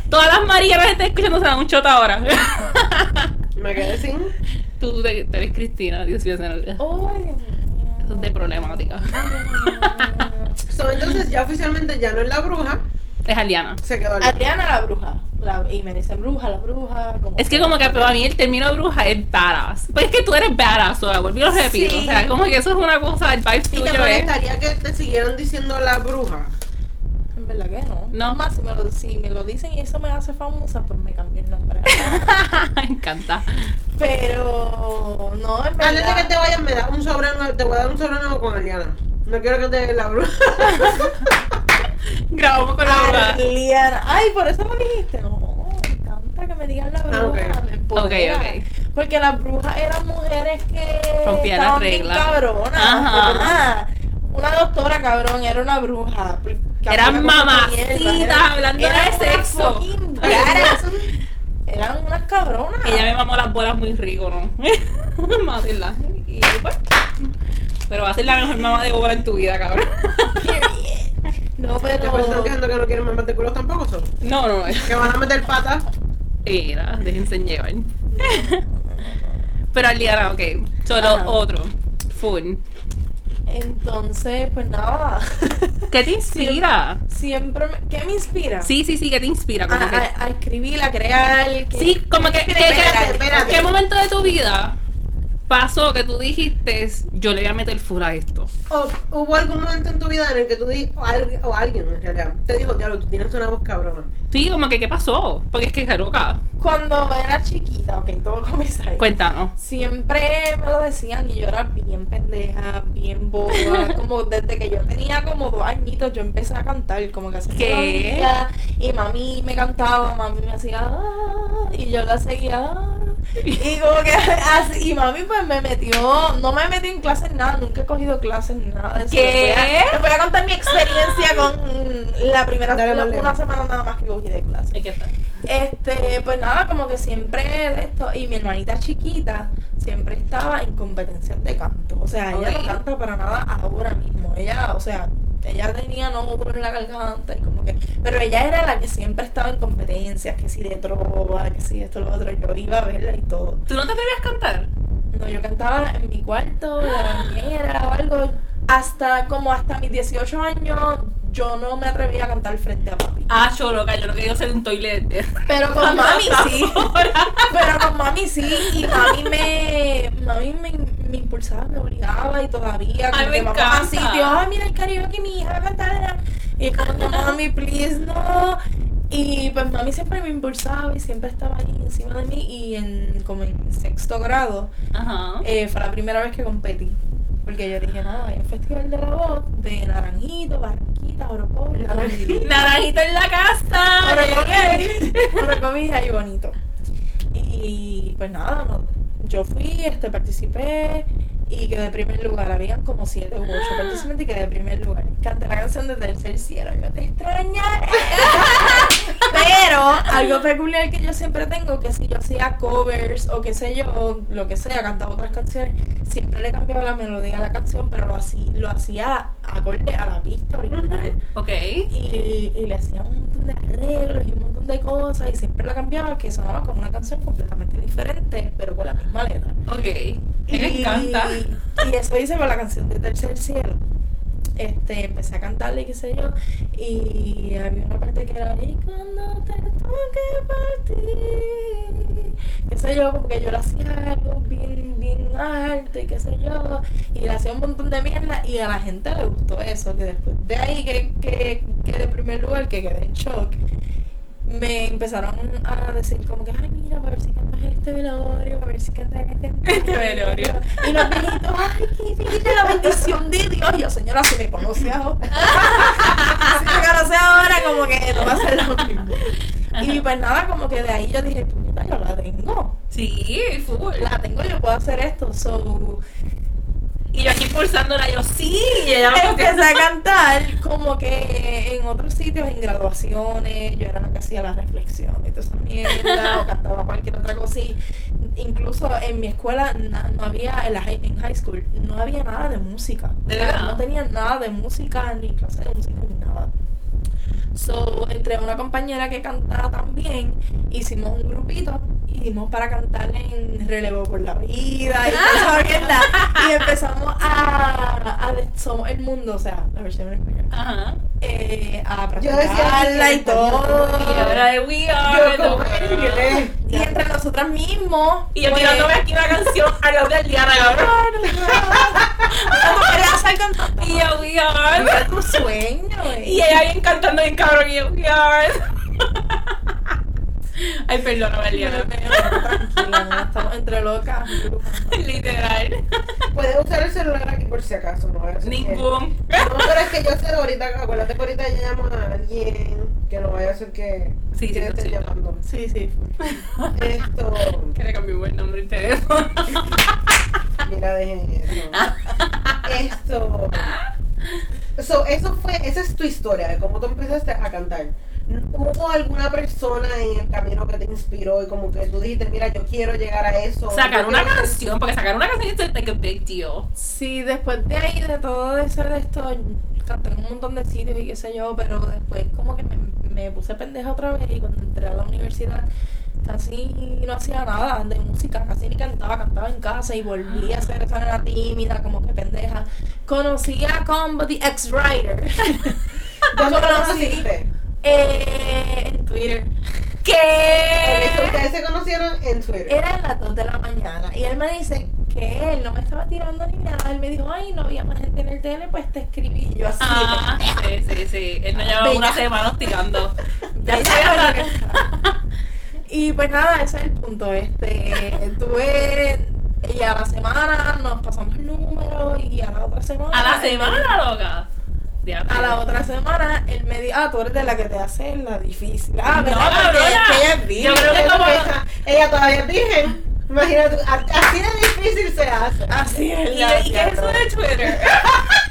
Todas las Marías que me están escuchando se dan un shot ahora. Me quedé sin. tú, tú te, eres Cristina, Dios mío, se. ¡Ay! Eso es de problemática. So, entonces ya oficialmente ya no es la bruja, Es Aliana. se quedó Adriana la bruja. La- y me dicen bruja, la bruja. Como Es que como que para mí el término bruja es badass. Pues es que tú eres badass, o sea, vuelvo y lo repito. Sí. O sea, como que eso es una cosa, el vibe ¿Y te tuyo es... molestaría que te siguieran diciendo la bruja? En verdad que no. No. Más si me, lo, si me lo dicen y eso me hace famosa, pues me cambié el nombre. me encanta. Pero no, en Antes de que verdad. te vayas, me das un sobrenombre, te voy a dar un sobrenombre con Eliana. No quiero que te la bruja. Grabamos con la bruja. Arliana. Ay, por eso me dijiste. No, me encanta que me digan la bruja. Ah, ok. me empodera. Ok, ok. Porque las brujas eran mujeres que. Rompían las reglas. cabronas. Ajá. verdad. Una doctora, cabrón, era una bruja. Eran mamacitas, mierda, era- hablando de sexo. Eran unas cabronas. Ella me mamó las bolas muy rico, ¿no? Vamos a hacerla. Y pues. Pero va a ser la mejor mamá de bola en tu vida, cabrón. No, pero. Están quejando que no quieren mamar de culos tampoco, son. No, no, es. Que van a meter patas. Era, déjense llevar. Pero Aliana, ok. Solo Ajá. otro. Full. Entonces, pues nada. ¿Qué te inspira? Siempre me... ¿Qué me inspira? Sí, sí, sí, ¿qué te inspira? Como A, que- a- a escribir, a crear. que- Sí, como que, que- que- Espérate, espérate. ¿qué momento de tu vida pasó que tú dijiste, yo le voy a meter full a esto? ¿O hubo algún momento en tu vida en el que tú di, o, al- o alguien en realidad, te dijo, diablo, tú tienes una voz cabrona? Sí, como que, ¿qué pasó? Porque es que Jaroca, Cuando era chiquita, ok, todo comienza ahí. cuéntanos. Siempre me lo decían y yo era bien pendeja, bien boba. como desde que yo tenía como dos añitos, yo empecé a cantar, como que hacía Y mami me cantaba, mami me hacía. "Ah", y yo la seguía. "Ah". Y como que así, y mami pues me metió, no me metí en clases nada, nunca he cogido clases ni nada eso. ¿Qué? Les voy a, les voy a contar mi experiencia con la primera, Dale, la- una semana nada más que cogí de clase. Este, pues nada, como que siempre de esto, y mi hermanita chiquita siempre estaba en competencias de canto. O sea, ella no canta para nada ahora mismo. Ella, o sea, ella tenía nódulos en la garganta y como que. Pero ella era la que siempre estaba en competencias, que si de trova, que si esto, lo otro. Yo iba a verla y todo. ¿Tú no te atrevías a cantar? No, yo cantaba en mi cuarto, la bañera o algo. Hasta como hasta mis 18 años, yo no me atrevía a cantar frente a papi. Ah, yo loca, yo no quería ser un toilet. Pero con mami sí. Pero con mami sí. Y mami me, mami me, me impulsaba, me obligaba y todavía. Ay, me vamos a sitios, ay, mira el karaoke, mi hija va a cantar. Y como, no, mami, please, no. Y pues mami siempre me impulsaba y siempre estaba ahí encima de mí. Y en, como en sexto grado, Ajá. eh, fue la primera vez que competí. Porque yo dije, no, hay un festival de la voz de Naranjito, Barranquita, Orocovi, Naranjito en la casa. Orocovi ahí bonito. Y pues nada, no, yo fui, este, participé y quedé primer lugar. Habían como siete u ocho participantes y quedé primer lugar. Canté la canción de Tercer Cielo. Yo te extrañaré. Pero algo peculiar que yo siempre tengo, que si yo hacía covers o qué sé yo, lo que sea, cantaba otras canciones, siempre le cambiaba la melodía a la canción, pero lo hacía, lo hacía acorde a la pista original. Ok. Y, y le hacía un montón de arreglos y un montón de cosas y siempre la cambiaba que sonaba como una canción completamente diferente, pero con la misma letra. Ok. Me encanta. Y eso hice con la canción de Tercer Cielo. Este, empecé a cantarle, qué sé yo, y había una parte que era, y cuando te toque partir, qué sé yo, como que yo le hacía algo bien, bien alto y qué sé yo, y le hacía un montón de mierda, y a la gente le gustó eso, que después de ahí que, que quedé en primer lugar, que quedé en shock, me empezaron a decir como que, ay, mira, para ver si cantas este velorio, para ver si cantas este, Este velorio. Y los viejitos, ay, que tiene la bendición de Dios. Y yo, señora, si me conoce ahora. si me conoce ahora, como que no va a ser lo mismo. Y pues nada, como que de ahí yo dije, puñeta, yo la tengo. Sí, full. La tengo, yo puedo hacer esto. So, Y yo aquí impulsándola, yo sí. Y ella me empecé a cantar como que en otros sitios, en graduaciones, yo era la que hacía la reflexión y toda esa mierda, o cantaba cualquier otra cosa. Y incluso en mi escuela na- no había, en, la high, en high school, no había nada de música. ¿De verdad? No tenían nada de música, ni clase de música, ni nada. So, entre una compañera que cantaba también, hicimos un grupito, hicimos para cantar en relevo por la vida y. Y empezamos a, a de- somos el mundo, o sea, la versión en español, Ajá. eh, a Yo decía practicarla y todo. Y ahora de We Are Yo. Y entre nosotras mismos. Y yo pues, tirándome aquí una canción a los del Diana, cabrón. ¿Cómo querías estar cantando? Y yo, We Are. Era tu sueño, eh. Y ella bien cantando bien cabrón. Y yo. Ay, perdóname, Eliana. Tranquila, no, estamos entre locas. Literal. Puedes usar el celular aquí por si acaso, no que- Ningún. No, pero es que yo sé ahorita, acuérdate que ahorita ya llamo a alguien que no vaya a ser que Sí, sí, que sí, esté sí. llamando. Sí, sí. Esto, Que le cambió el nombre del teléfono. mira, dejen eso. Esto. So, eso fue, esa es tu historia de cómo tú empezaste a cantar. ¿Hubo alguna persona en el camino que te inspiró y como que tú dijiste, mira, yo quiero llegar a eso? Sacar una quiero- canción, porque sacar una canción es like a big deal. Sí, después de ahí, de todo eso, de esto, canté en un montón de sitios y qué sé yo, pero después como que me, me puse pendeja otra vez y cuando entré a la universidad casi no hacía nada de música, casi ni cantaba, cantaba en casa y volví a ser esa nena tímida, como que pendeja. Conocí a Combo, the ex-writer. ¿Dónde lo conociste? eh, en Twitter. ¿Qué? Ustedes se conocieron en Twitter. Era a las 2 de la mañana y él me dice que él no me estaba tirando ni nada. Él me dijo, ay, no había más gente en el tele, pues te escribí. Y yo así, Ah, sí, sí, sí. Él no llevaba una semana hostigando. Ya Ella sé, sabe lo que está. Y pues nada, ese es el punto. Este, tuve y a la semana nos pasamos el número y a la otra semana. A la me- semana, loca. A la otra semana él me dijo, ah, tú eres de la que te hace la difícil. Ah, No, es que ella es virgen. Yo creo que como- ella- Ella todavía es virgen. Imagínate, así de difícil se hace. Así es. ¿Y, y qué es eso de Twitter?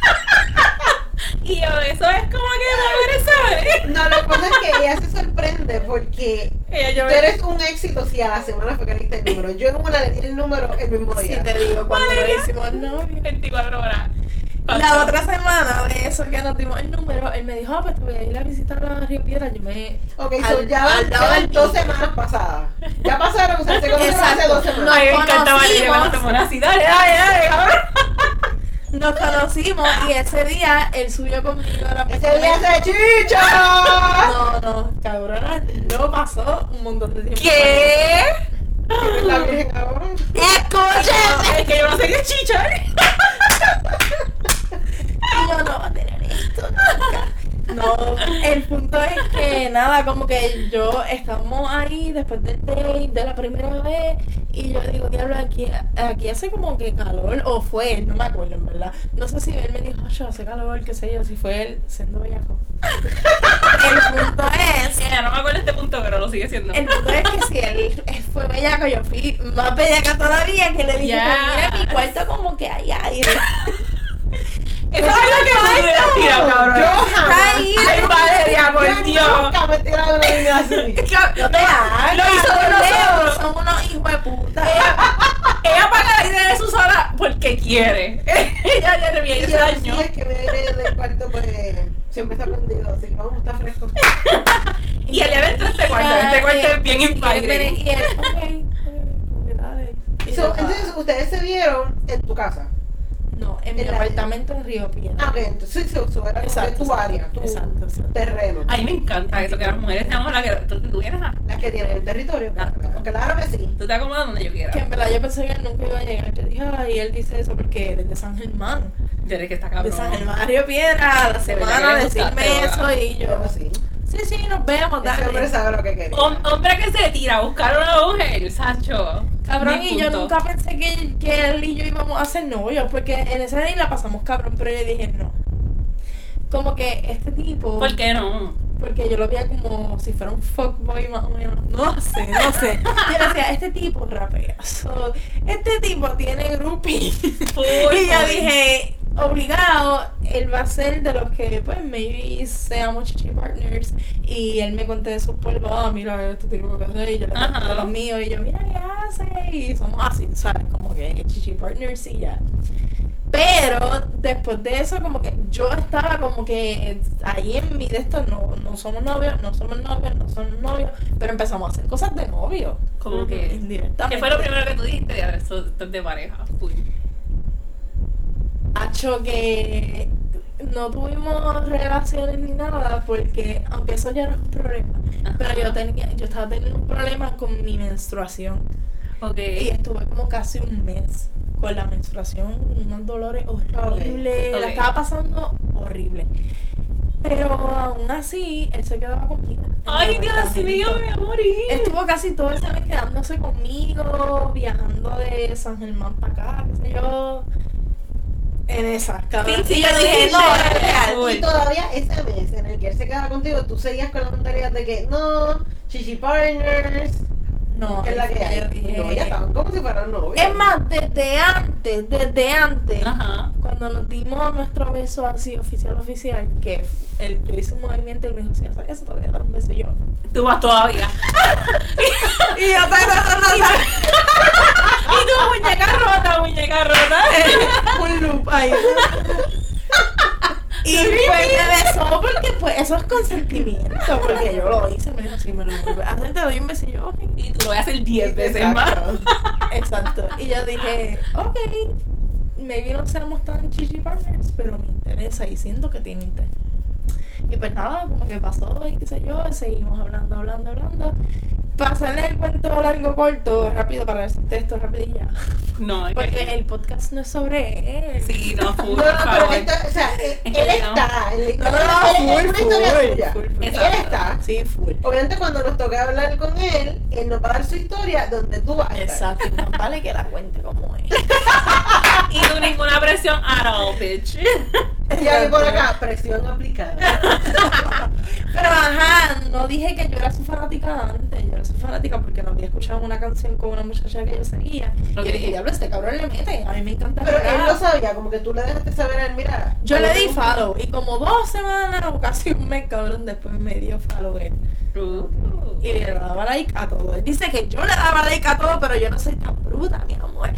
y yo, eso es como que no eres saber. No, lo que pasa es que ella se sorprende porque Ella, yo tú eres un éxito si a la semana fue que le diste el número. Yo una le di el número el mismo Sí, día. te digo, cuando le hicimos novio. 24 horas. La otra semana de eso que nos dimos el número, él me dijo, ah, pues te voy a ir a visitar a Río Piedra. Yo me. Ok, so Al- ya al lado ya van del dos semanas pasadas. Ya pasaron, o sea, se conocieron hace dos No, semanas. Ay, me encantaba conocimos. ella cuando se pone así. Dale, dale, dale, cabrón. Nos conocimos y ese día él subió conmigo a la Ese día se chicha. No, no, cabrona, no pasó un montón de tiempo. ¿Qué? La virgen ahora. ¡Escúchame! Es que yo no sé qué es chichar. Y yo no va a tener esto nunca. No, el punto es que nada, como que yo estábamos ahí después del date de la primera vez y yo digo, diablo, aquí, aquí hace como que calor, o fue él, no me acuerdo en verdad. No sé si él me dijo, yo hace calor, qué sé yo, si fue él siendo bellaco. el punto es, Ya no me acuerdo este punto, pero lo sigue siendo. el punto es que si él fue bellaco, yo fui más bellaca todavía que le dije. "Pues mira, mi cuarto como que hay aire. Eso es lo que más me da tira, cabrón. Ay, por Yo Dios. nunca me tirado así. Lo hizo de Leo, nosotros. Son unos hijos de puta. Ella apaga la idea de su sala porque quiere. Ella ya le Y viene ese yo año. sí es que viene del cuarto, pues siempre está prendido, así. Y este cuarto. Este cuarto es bien yo, entonces, ustedes se vieron en tu casa. No, en mi en la- apartamento en Río Piedra. Ah, ok, entonces sí, sí, era Exacto, tu exacto, área, tu exacto, exacto. terreno. A mí me encanta eso, que las mujeres tenemos la que tú, tú vienes a. Las que tienen el territorio. Ah. Claro que sí. Tú te acomodas donde yo quiera. Que en verdad yo pensé que él nunca iba a llegar. Yo dije, ay, él dice eso porque él es de San Germán. Desde que está De cabrón. San Germán a Río Piedra, a la semana, decirme eso y yo, Pero sí. sí, nos vemos, Ese hombre dale. sabe lo que quería. Hom- hombre que se tira a buscar una mujer, Sancho. Cabrón, y yo nunca pensé que, que él y yo íbamos a ser novios, porque en ese día la pasamos cabrón, pero yo dije no. Como que este tipo. ¿Por qué no? Porque yo lo veía como si fuera un fuckboy más o menos. No sé, no sé. Yo decía, este tipo rapea. So, este tipo tiene groupies. Full, y yo dije, obligado, él va a ser de los que, pues, maybe seamos chichi partners. Y él me conté de sus polvos, ah, mira, este tipo que hace. Y yo le conté los míos. Y yo, mira qué hace. Y somos así, ¿sabes? Como que chichi partners y ya. Pero después de eso, como que yo estaba como que ahí en mi de esto, no, no somos novios, no somos novios, no somos novios, pero empezamos a hacer cosas de novio. Como que. Indirectamente. ¿Qué fue lo primero que tú dijiste? Esto esto es de pareja. Full. Hacho que no tuvimos relaciones ni nada porque, aunque eso ya es un problema, Ajá. pero yo tenía, yo estaba teniendo un problema con mi menstruación. Ok. Y estuve como casi un mes con la menstruación, unos dolores horribles, la estaba pasando horrible. Pero aún así, él se quedaba conmigo. Ay, Dios mío, me voy a morir. Estuvo casi todo ese mes quedándose conmigo, viajando de San Germán para acá, qué sé yo. En esa, cabrón. Sí, sí, yo dije, no, es real. Y todavía ese mes en el que él se quedaba contigo, tú seguías con la mentalidad de que no, chichi partners, No, que es la que hay. yo dije- No, ya estaban como si fueran novios. Es más, desde antes, desde antes, Ajá. cuando nos dimos nuestro beso así oficial oficial, que él hice un movimiento y me dijo, si haces eso, te voy a dar un beso yo. Tú vas todavía. Y yo y tu muñeca rota, muñeca rota. un loop ahí. Y pues me besó porque pues eso es consentimiento, porque yo lo hice, me dijo, si me lo vuelves a hacer, te doy un besillo. Y tú lo voy a hacer 10 veces más. Exacto. Y yo dije, ok, maybe no seamos tan chichi partners, pero me interesa y siento que tiene interés. Y pues nada, como que pasó y qué sé yo, seguimos hablando, hablando, hablando. Para hacerle el cuento largo corto, rápido, para decirte esto rapidilla. No, es Porque que. el podcast no es sobre él. Sí, no, full, No, no, pero esto, o sea, él, no. está, él, No, no, él- no, full, full, suya. full, full. Él está. Sí, full. Obviamente cuando nos toca hablar con él, él nos va a dar su historia donde tú vas a estar. Exacto, y más vale que la cuente como es. Y tú ninguna presión at all, bitch. Y aquí por acá, presión aplicada. Pero ajá, no dije que yo era su fanática antes, yo era su fanática porque no había escuchado una canción con una muchacha que yo seguía. Ok. Y yo dije, diablo, este cabrón le mete, a mí me encanta Pero él rap". lo sabía, como que tú le dejaste saber a él, mira. Yo le di follow y como dos semanas o casi un mes, cabrón, después me dio follow él. Y le daba like a todo. Él dice que yo le daba like a todo, pero yo no soy tan bruta, mi amor. él,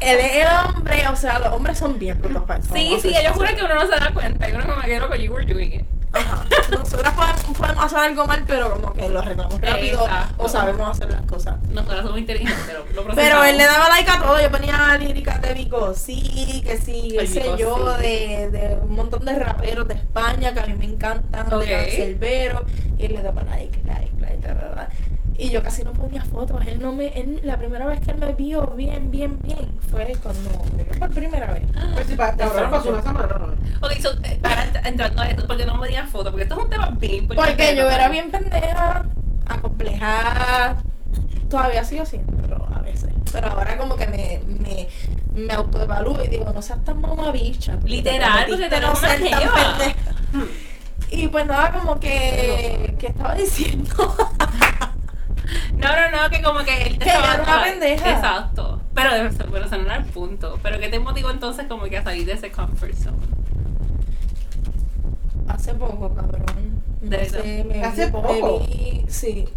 él es el hombre, o sea, los hombres son bien brutos para. Sí, sí, ellos juran que uno no se da cuenta. Y uno como que loco, you were doing it. Ajá. Nosotras podemos, podemos hacer algo mal, pero como que lo arreglamos rápido Exacto. o sabemos hacer las cosas. Nosotros somos inteligentes, lo procesamos. Pero él le daba like a todo, yo ponía líricas de Vico, sí, que sí, qué sé yo, sí. de, de un montón de raperos de España que a mí me encantan, Ok. de Cancerbero, y él le daba like, like, like, ta, ta. Y yo casi no ponía fotos. Él no me, él, la primera vez que él me vio bien, bien, bien, fue cuando me vio por primera vez. Pues si pa- ahora pasó una semana, ¿no? Ok, so, eh, para ent- entrando a esto, porque no me digan fotos, porque esto es un tema bien importante. Porque yo era bien pendeja, acomplejada. Todavía sigo siendo a veces. Pero ahora como que me, me, me autoevalúo y digo, no seas tan mamabicha. porque te Literal, porque te no tan jeva. pendeja. Y pues nada, como que, que estaba diciendo. No, no, no, que como que él te estaba- era una pendeja. Exacto. Pero, pero eso no era el punto. Pero ¿qué te motivó entonces como que a salir de ese comfort zone? Hace poco, cabrón. No ¿De sé, verdad? me, ¿Hace me poco? vi, sí,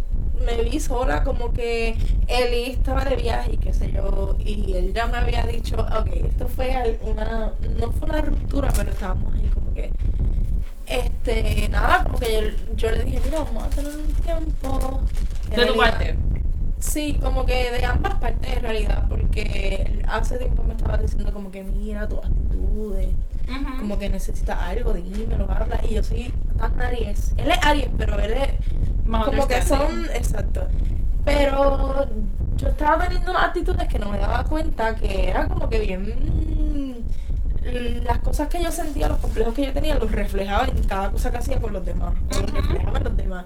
me vi sola como que Eli estaba de viaje y qué sé yo, y él ya me había dicho, ok, esto fue una, no fue una ruptura, pero estábamos ahí como que, este, nada, como que yo, yo le dije, mira, vamos a tener un tiempo. De tu parte. Sí, como que de ambas partes en realidad, porque hace tiempo me estaba diciendo como que mira tus actitudes, Ujú. como que necesitas algo, dímelo, habla. Y yo soy tan Aries. Él es Aries, pero él es Más como que son, exacto. Pero yo estaba teniendo actitudes que no me daba cuenta que era como que bien las cosas que yo sentía, los complejos que yo tenía, los reflejaba en cada cosa que hacía con los demás, los reflejaba en los demás.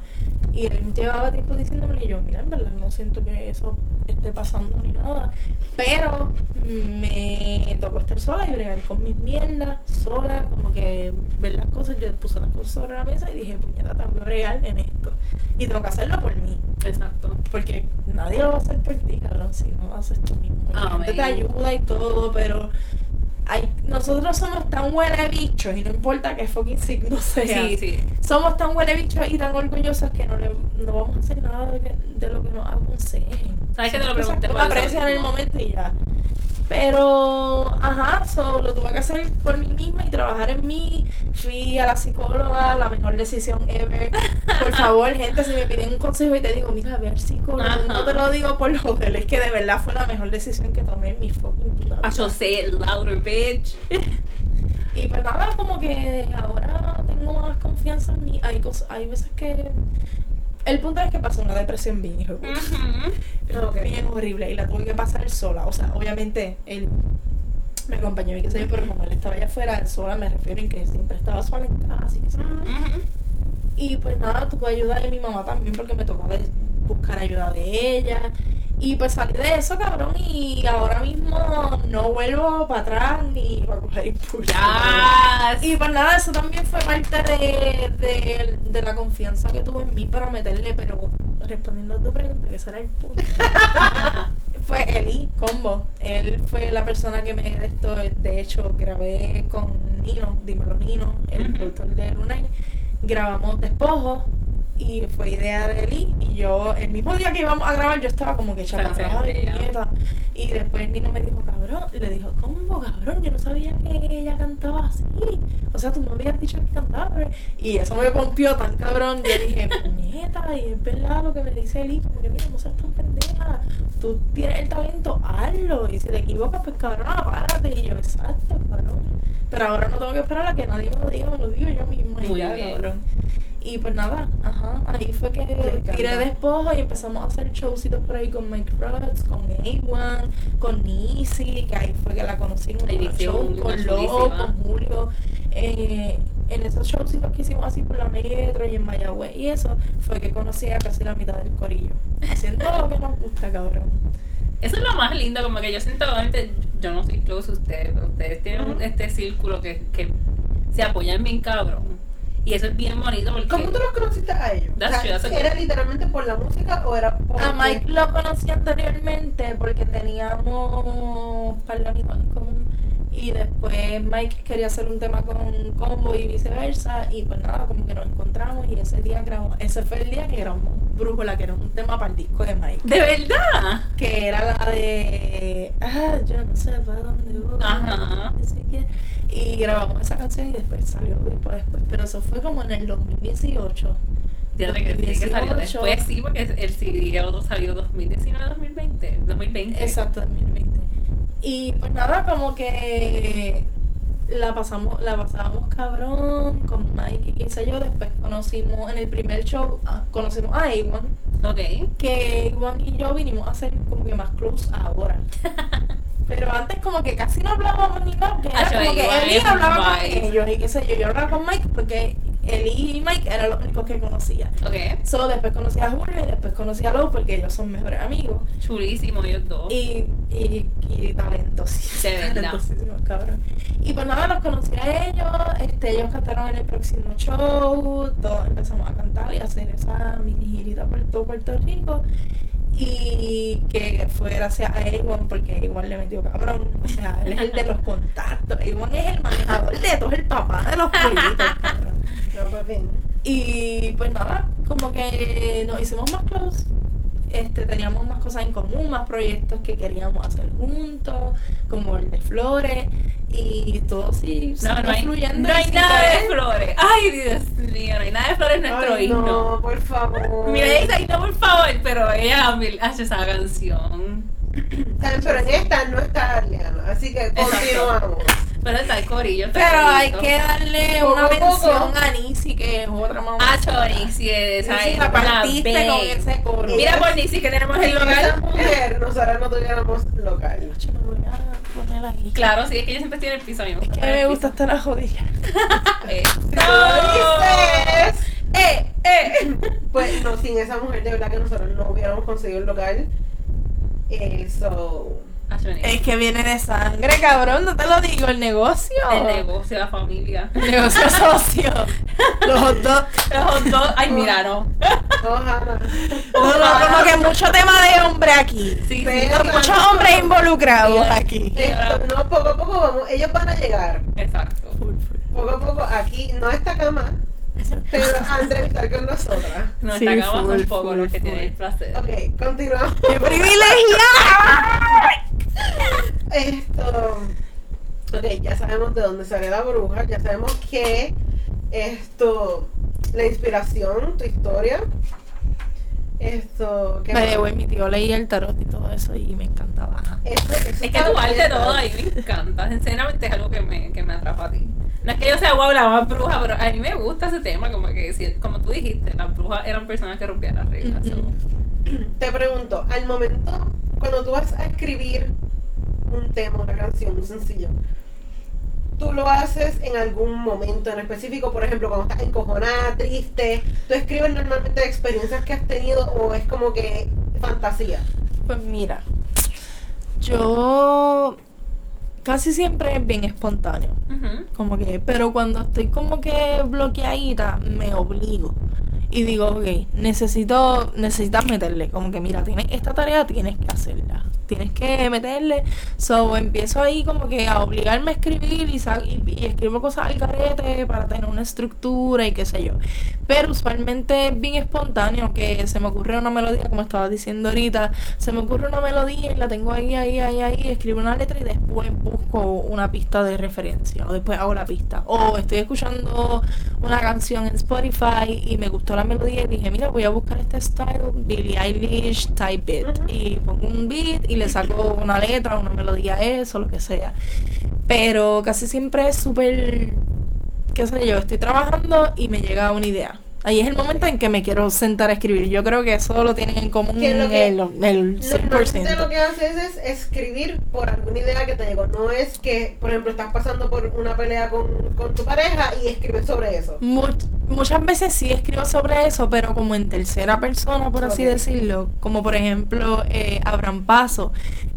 Y él llevaba tiempo diciéndome y yo, mira, en verdad no siento que eso esté pasando ni nada. Pero me tocó estar sola y bregar con mis mierdas, sola, como que ver las cosas, yo puse las cosas sobre la mesa y dije, puñeta, tengo que bregar en esto. Y tengo que hacerlo por mí. Exacto. Porque nadie lo va a hacer por ti, cabrón, si no lo haces tú mismo. La Amén. gente te ayuda y todo, pero hay, nosotros somos tan huele bichos y no importa qué fucking signo sea. Sí, sí. Somos tan huele bichos y tan orgullosos que no, le, no vamos a hacer nada de, que- de lo que nos aconsejen. Sabes que te lo pregunté que por uno eso aprecia en el momento y ya. Pero, ajá, so, lo tuve que hacer por mí misma y trabajar en mí. Fui a la psicóloga, la mejor decisión ever. Por favor, gente, si me piden un consejo y te digo, mira, ve al psicólogo, Ajá. no te lo digo por joder, es que de verdad fue la mejor decisión que tomé en mi fucking vida. I shall say it louder, bitch. Y pues nada, como que ahora tengo más confianza en mí. Hay, cosas, hay veces que... El punto es que pasó una depresión bien, hijo. Pero que bien horrible y la tuve que pasar sola. O sea, obviamente él me acompañó y qué sé yo, pero como él estaba allá afuera, sola me refiero en que siempre estaba sola en casa, así que sí. Ujú. Y pues nada, tuve ayuda de mi mamá también porque me tocó buscar ayuda de ella. Y pues salí de eso, cabrón, y ahora mismo no vuelvo para atrás ni para coger impulso. Yes. Y pues nada, eso también fue parte de, de, de la confianza que tuve en mí para meterle, pero respondiendo a tu pregunta, que será el punto. fue Eli Combo. Él fue la persona que me de esto. De hecho, grabé con Nino, dímelo Nino, el productor de Lunay. Grabamos despojos y fue idea de Eli. Y yo, el mismo día que íbamos a grabar, yo estaba como que echada. Y después Nino me dijo, cabrón, y le dijo, ¿cómo, cabrón? Yo no sabía que ella cantaba así. O sea, tú no me habías dicho que cantaba. pero-". Y eso me pompió tan cabrón. Yo dije, puñeta, y es verdad lo que me dice Eli, como que mira, no seas tan pendeja. Tú tienes el talento, hazlo. Y si te equivocas, pues cabrón, párate. Y yo, exacto, cabrón. Pero ahora no tengo que esperar a que nadie me lo diga, me lo digo yo misma. y Muy ya, bien. cabrón. Y pues nada, ajá, ahí fue que tiré despojo y empezamos a hacer showcitos por ahí con Mike Rhodes, con A1, con Nisi, que ahí fue que la conocí en un show, con Lo, chulísima. con Julio. Eh, en esos showcitos que hicimos así por la metro y en Mayagüez y eso, fue que conocí a casi la mitad del corillo. Haciendo lo que nos gusta, cabrón. Eso es lo más lindo, como que yo siento, obviamente, yo no soy close a ustedes, pero ustedes tienen este círculo que, que se apoyan bien cabrón. Y eso es bien bonito porque... ¿Cómo tú los conociste a ellos? O sea, true, ¿Era literalmente por la música o era por A Mike lo conocí anteriormente porque teníamos par de amigos en común y después Mike quería hacer un tema con Combo y viceversa y pues nada, como que nos encontramos y ese día grabamos, ese fue el día que grabamos Brújula, que era un tema para el disco de Mike. ¿De verdad? Que era la de Ah, yo no sé para dónde voy. Ajá. Y grabamos esa canción y después salió grupo después. Pero eso fue como en el 2018. Fíjate que que salió 2018. después, sí, porque el CD el otro salió 2019, 2020, 2020. Exacto, 2020. Y pues nada, como que la pasamos, la pasábamos cabrón con Mike y qué sé yo. Después conocimos en el primer show, ah, conocimos a A1 Ok. que Juan y yo vinimos a ser como que más close ahora. Pero antes como que casi no hablábamos ni nada, porque era como que es hablaba con ellos y qué sé yo, yo hablaba con Mike porque Eli y Mike eran los únicos que conocía. Ok. Solo después conocí a Julio y después conocí a Lou porque ellos son mejores amigos. Chulísimo ellos dos. Y, y, y talentosísimos. De verdad. talentosísimos, cabrón. Y pues nada, los conocí a ellos, este, ellos cantaron en el próximo show, todos empezamos a cantar y a hacer esa mini girita por todo Puerto Rico. Y que fue gracias a Ewan porque Ewan le metió cabrón. O sea, él es el de los contactos. Ewan es el manejador de todo, el papá de los pollitos. Y pues nada, como que nos hicimos más close. Este, teníamos más cosas en común, más proyectos que queríamos hacer juntos, como el de flores, y todo sí, No, hay, fluyendo no hay y nada de flores. Ay, Dios mío, no hay nada de flores en nuestro Ay, himno. no, por favor. Mira, ella dice, no, por favor, pero ella hace esa canción. Pero en esta no está Ariana, así que continuamos. Pero está el corillo. está Pero hay que darle una a mención a Nisi, que es otra mamá. Ah, Chori, sí, esa Nisi es la partiste con ese coro. Mira por Nisi que tenemos el local. mujer, nosotras no tuviéramos local. A. Claro, sí, es que ella siempre tiene el piso. a mí me Es gusta que me gusta hasta la jodilla. Eh, Eh, eh. pues no, sin esa mujer de verdad que nosotros no hubiéramos conseguido el local. Eso. Ah, Chori. Es que viene de sangre, cabrón, no te lo digo, el negocio. El negocio, la familia. El negocio socio. Los hot dogs. Los dos, ay, mira, no. Ojalá. No, no, como que mucho tema de hombre aquí. Sí, sí. Muchos hombres involucrados aquí. Esto, no, poco a poco vamos, ellos van a llegar. Exacto. Poco a poco aquí, no esta cama, pero a entrevistar con nosotras. No Sí, está acabando full, un poco full, los que tienen el placer. Ok, continuamos. ¡Qué privilegiada! Esto. Ok, ya sabemos de dónde sale la bruja, ya sabemos que esto. La inspiración, tu historia. Esto. ¿qué Me más? de güey, mi tío leía el tarot y todo eso y me encantaba. Eso- eso Es que arte bien, todo ahí me encanta. Sinceramente es algo que me, que me atrapa a ti. No es que yo sea wow, la más bruja, pero a mí me gusta ese tema. Como que, si- como tú dijiste, las brujas eran personas que rompían las reglas. So. Te pregunto, al momento, cuando tú vas a escribir un tema, una canción, un sencillo, ¿tú lo haces en algún momento en específico? Por ejemplo, cuando estás encojonada, triste, ¿tú escribes normalmente de experiencias que has tenido o es como que fantasía? Pues mira, yo casi siempre es bien espontáneo. Como que, pero cuando estoy como que bloqueadita, me obligo. Y digo, ok, necesito, necesitas meterle. Como que, mira, tienes esta tarea, tienes que hacerla. Tienes que meterle. So, empiezo ahí como que a obligarme a escribir y, y, y escribo cosas al carrete para tener una estructura y qué sé yo. Pero usualmente es bien espontáneo, que se me ocurre una melodía, como estaba diciendo ahorita, se me ocurre una melodía y la tengo ahí, ahí, ahí, ahí, escribo una letra y después busco una pista de referencia, o después hago la pista. O estoy escuchando una canción en Spotify y me gustó la melodía y dije, mira, voy a buscar este style, Billie Eilish, type beat. Y pongo un beat y le saco una letra, una melodía eso, lo que sea. Pero casi siempre es súper qué sé yo, estoy trabajando y me llega una idea. Ahí es el momento en que me quiero sentar a escribir. Yo creo que eso lo tienen en común Que lo que- el, el Normalmente lo 100%. que haces es escribir por alguna idea que te llegó. No es que, por ejemplo, estás pasando por una pelea con, con tu pareja y escribes sobre eso. Much- muchas veces sí escribo sobre eso, pero como en tercera persona, por así decirlo. Como por ejemplo, eh, Abraham Paso,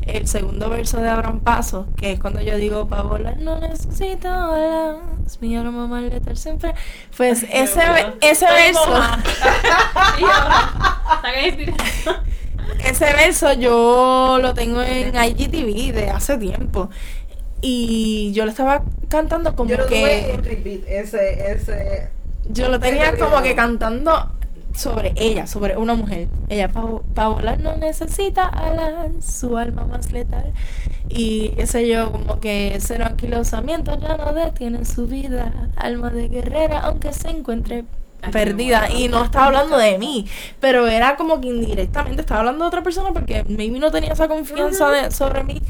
el segundo verso de Abraham Paso, que es cuando yo digo, para volar no necesito alas, mi arma más letal siempre. Pues ese, ese verso... Ese verso yo lo tengo en IGTV de hace tiempo. Y yo lo estaba cantando como Yo lo que. repeat, ese, ese. Yo lo tenía ese como que cantando sobre ella, sobre una mujer. Ella para volar no necesita alas, su alma más letal. Y ese yo como que cero anquilosamiento ya no detiene su vida. Alma de guerrera aunque se encuentre perdida. Y no estaba hablando de mí. Pero era como que indirectamente estaba hablando de otra persona porque maybe no tenía esa confianza de- sobre mí.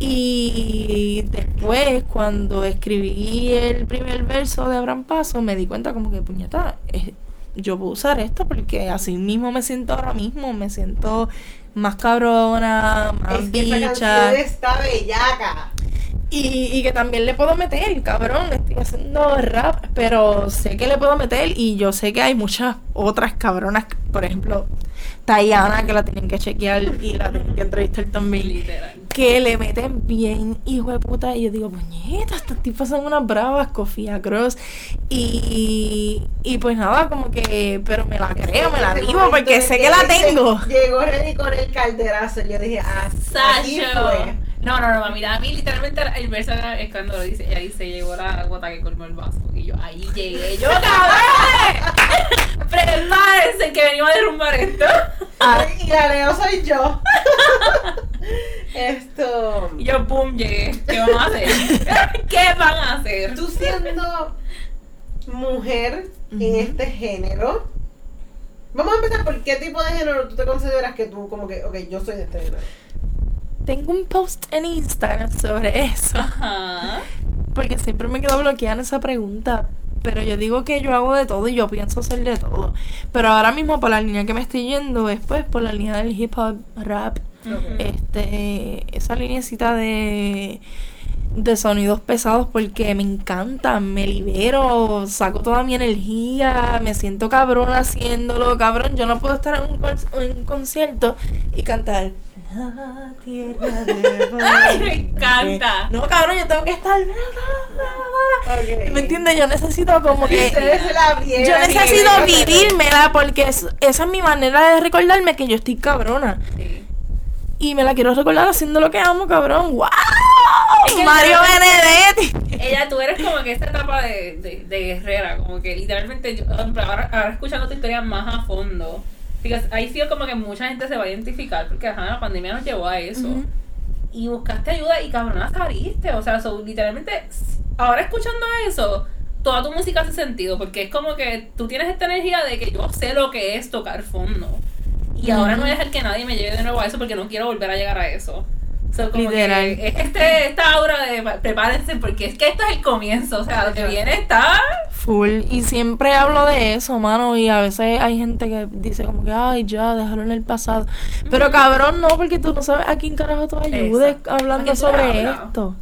Y después, cuando escribí el primer verso de Abraham Paso, me di cuenta como que, puñeta, es- yo puedo usar esto porque así mismo me siento ahora mismo, me siento más cabrona, más Es que esa bicha. canción está bellaca. Y, y que también le puedo meter, cabrón, estoy haciendo rap, pero sé que le puedo meter y yo sé que hay muchas otras cabronas, por ejemplo, Tayana, que la tienen que chequear y la tienen que entrevistar también, Literal. que le meten bien, hijo de puta, y yo digo, puñeta, estas tipas son unas bravas, Sofía Cross, y, y pues nada, como que, pero me la creo, me la momento porque sé que que la tengo. Llegó Ready con el calderazo. Yo dije, ah, fue. No, no, no, mira, a mí literalmente el verso es cuando lo dice, ella dice, llegó la gota que colmó el vaso. Y yo, ahí llegué, yo, cabrón. Prepárense que venimos a derrumbar esto. Y la Leo soy yo. Esto. Y yo, pum, llegué. ¿Qué van a hacer? ¿Qué van a hacer? Tú siendo mujer en este género. Vamos a empezar por qué tipo de género tú te consideras que tú, como que, ok, yo soy de este género. Tengo un post en Instagram sobre eso. Ajá. Porque siempre me quedo bloqueada en esa pregunta. Pero yo digo que yo hago de todo y yo pienso hacer de todo. Pero ahora mismo por la línea que me estoy yendo es pues por la línea del hip hop, rap, este, esa linecita de, de sonidos pesados porque me encanta, me libero, saco toda mi energía, me siento cabrón haciéndolo, cabrón. Yo no puedo estar en un, en un concierto y cantar. La tierra de Ay, me encanta. no, cabrón, yo tengo que estar. Ok. ¿Me entiendes? Yo necesito como que. Vieron. Yo necesito vivírmela porque es- esa es mi manera de recordarme que yo estoy cabrona. Sí. Y me la quiero recordar haciendo lo que amo, cabrón. ¡Wow! Es que Mario Benedetti. Ella, tú eres como que esta etapa de, de, de guerrera, como que literalmente, yo, ahora, ahora escuchando tu historia más a fondo, ahí sí como que mucha gente se va a identificar, porque ajá, la pandemia nos llevó a eso. Y buscaste ayuda y cabrona saliste, o sea, so, literalmente, ahora escuchando eso, toda tu música hace sentido, porque es como que tú tienes esta energía de que yo sé lo que es tocar fondo. Y ahora no voy a dejar que nadie me lleve de nuevo a eso porque no quiero volver a llegar a eso. So, como Literal. que es este, esta aura de prepárense porque es que esto es el comienzo, o sea, lo que viene está Full. Y siempre hablo de eso, mano. Y a veces hay gente que dice como que, ay, ya, déjalo en el pasado. Pero cabrón, no, porque tú no sabes a quién carajo tú ayudes Exacto. hablando ¿A quién tú sobre esto.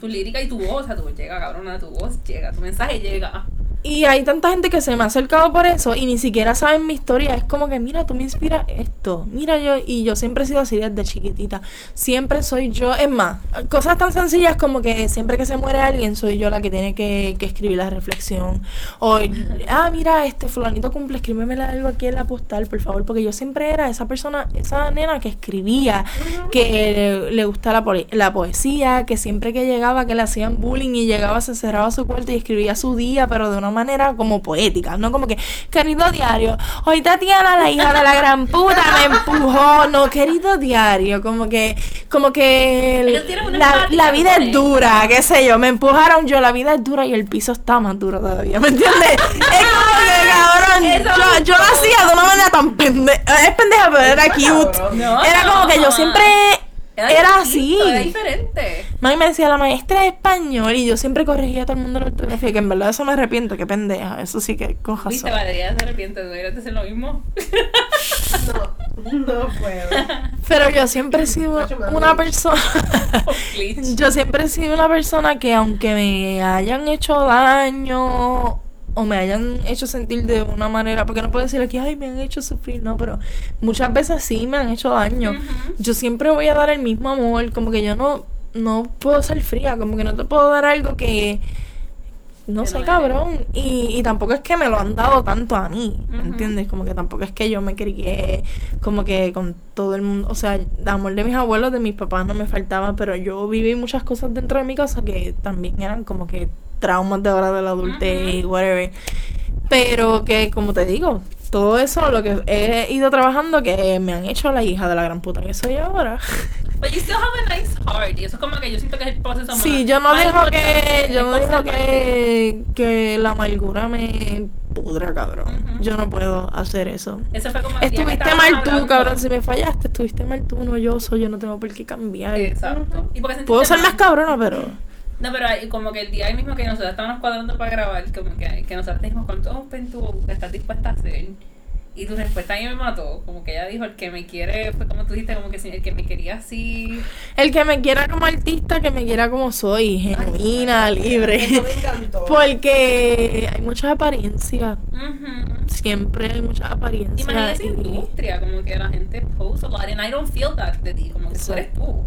tu lírica y tu voz, o sea, tu voz llega, cabrona, tu voz llega, tu mensaje llega. Y hay tanta gente que se me ha acercado por eso y ni siquiera saben mi historia. Es como que, mira, tú me inspiras esto. Mira, yo, y yo siempre he sido así desde chiquitita. Siempre soy yo. Es más, cosas tan sencillas como que siempre que se muere alguien, soy yo la que tiene que, que escribir la reflexión. O, ah, mira, este fulanito cumple, escríbeme algo aquí en la postal, por favor. Porque yo siempre era esa persona, esa nena que escribía, que le, le gusta la, la poesía, que siempre que llegaba, que le hacían bullying y llegaba, se cerraba su cuarto y escribía su día, pero de una manera como poética, no como que, querido diario, hoy Tatiana, la hija de la gran puta, me empujó, no, querido diario, como que, como que la, la vida es dura, qué sé yo, me empujaron yo, la vida es dura y el piso está más duro todavía, ¿me entiendes? es como que, cabrón, yo, yo lo hacía de una manera tan pendeja, es pendeja, pero era cute. Era como que yo siempre era así. distinto, Era diferente. Mami me decía la maestra de español y yo siempre corregía a todo el mundo la ortografía, que en verdad eso me arrepiento, qué pendeja, eso sí que razón. Viste, Valeria se arrepiente, deberías hacer lo mismo. No, no puedo. Pero yo siempre he sido una persona. Yo siempre he sido una persona que, aunque me hayan hecho daño o me hayan hecho sentir de una manera, porque no puedo decir aquí, ay, me han hecho sufrir, no, pero muchas veces sí me han hecho daño. Yo siempre voy a dar el mismo amor, como que yo no, no puedo ser fría, como que no te puedo dar algo que. No sé, cabrón. Y, y tampoco es que me lo han dado tanto a mí, ¿me entiendes? Como que tampoco es que yo me crié como que con todo el mundo. O sea, el amor de mis abuelos, de mis papás no me faltaba, pero yo viví muchas cosas dentro de mi casa que también eran como que traumas de hora de la adultez y whatever. Pero que, como te digo, todo eso lo que he ido trabajando que me han hecho la hija de la gran puta que soy ahora. But you still have a nice heart. Y eso es como que yo siento que es el proceso más. Sí, yo no dejo que, yo no dejo que, que la amargura me pudra, cabrón. Yo no puedo hacer eso. Eso fue como Estuviste mal tú, hablando. cabrón. Si me fallaste, estuviste mal tú, no yo soy. Yo no tengo por qué cambiar. Exacto. Y porque sentiste Puedo ser más cabrona, pero. No, pero hay- como que el día mismo que nosotros estábamos cuadrando para grabar, como que, que nosotros dijimos, ¿cuánto open tú estás dispuesta a hacer? Y tu respuesta a mí me mató. Como que ella dijo, el que me quiere, fue como tú dijiste, como que el que me quería así. El que me quiera como artista, que me quiera como soy, genuina, Eso libre. me encantó. Porque hay muchas apariencias. Siempre hay muchas apariencias. Imagínate y- industria, como que la gente post a lot and I don't feel that de ti, como que tú eres tú.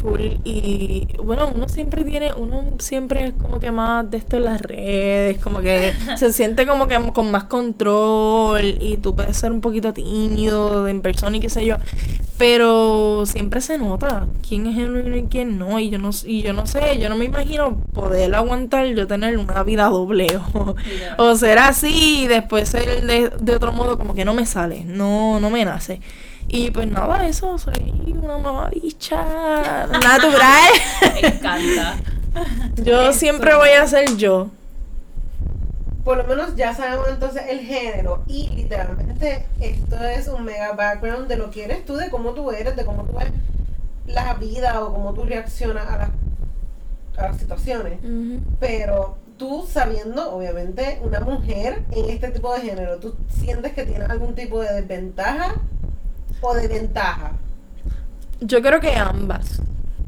Full y bueno uno siempre tiene uno siempre es como que más de esto en las redes como que se siente como que con más control y tú puedes ser un poquito tímido en persona y qué sé yo pero siempre se nota quién es genuino y quién no y yo no y yo no sé yo no me imagino poder aguantar yo tener una vida doble o, o ser así y después ser de, de otro modo como que no me sale no no me nace y pues nada, eso, soy una mamabicha natural. Me encanta. yo Eso. siempre voy a ser yo. Por lo menos ya sabemos entonces el género. Y literalmente esto es un mega background de lo que eres tú, de cómo tú eres, de cómo tú ves la vida o cómo tú reaccionas a las, a las situaciones. Pero tú sabiendo, obviamente, una mujer en este tipo de género, ¿tú sientes que tienes algún tipo de desventaja o de ventaja? Yo creo que ambas.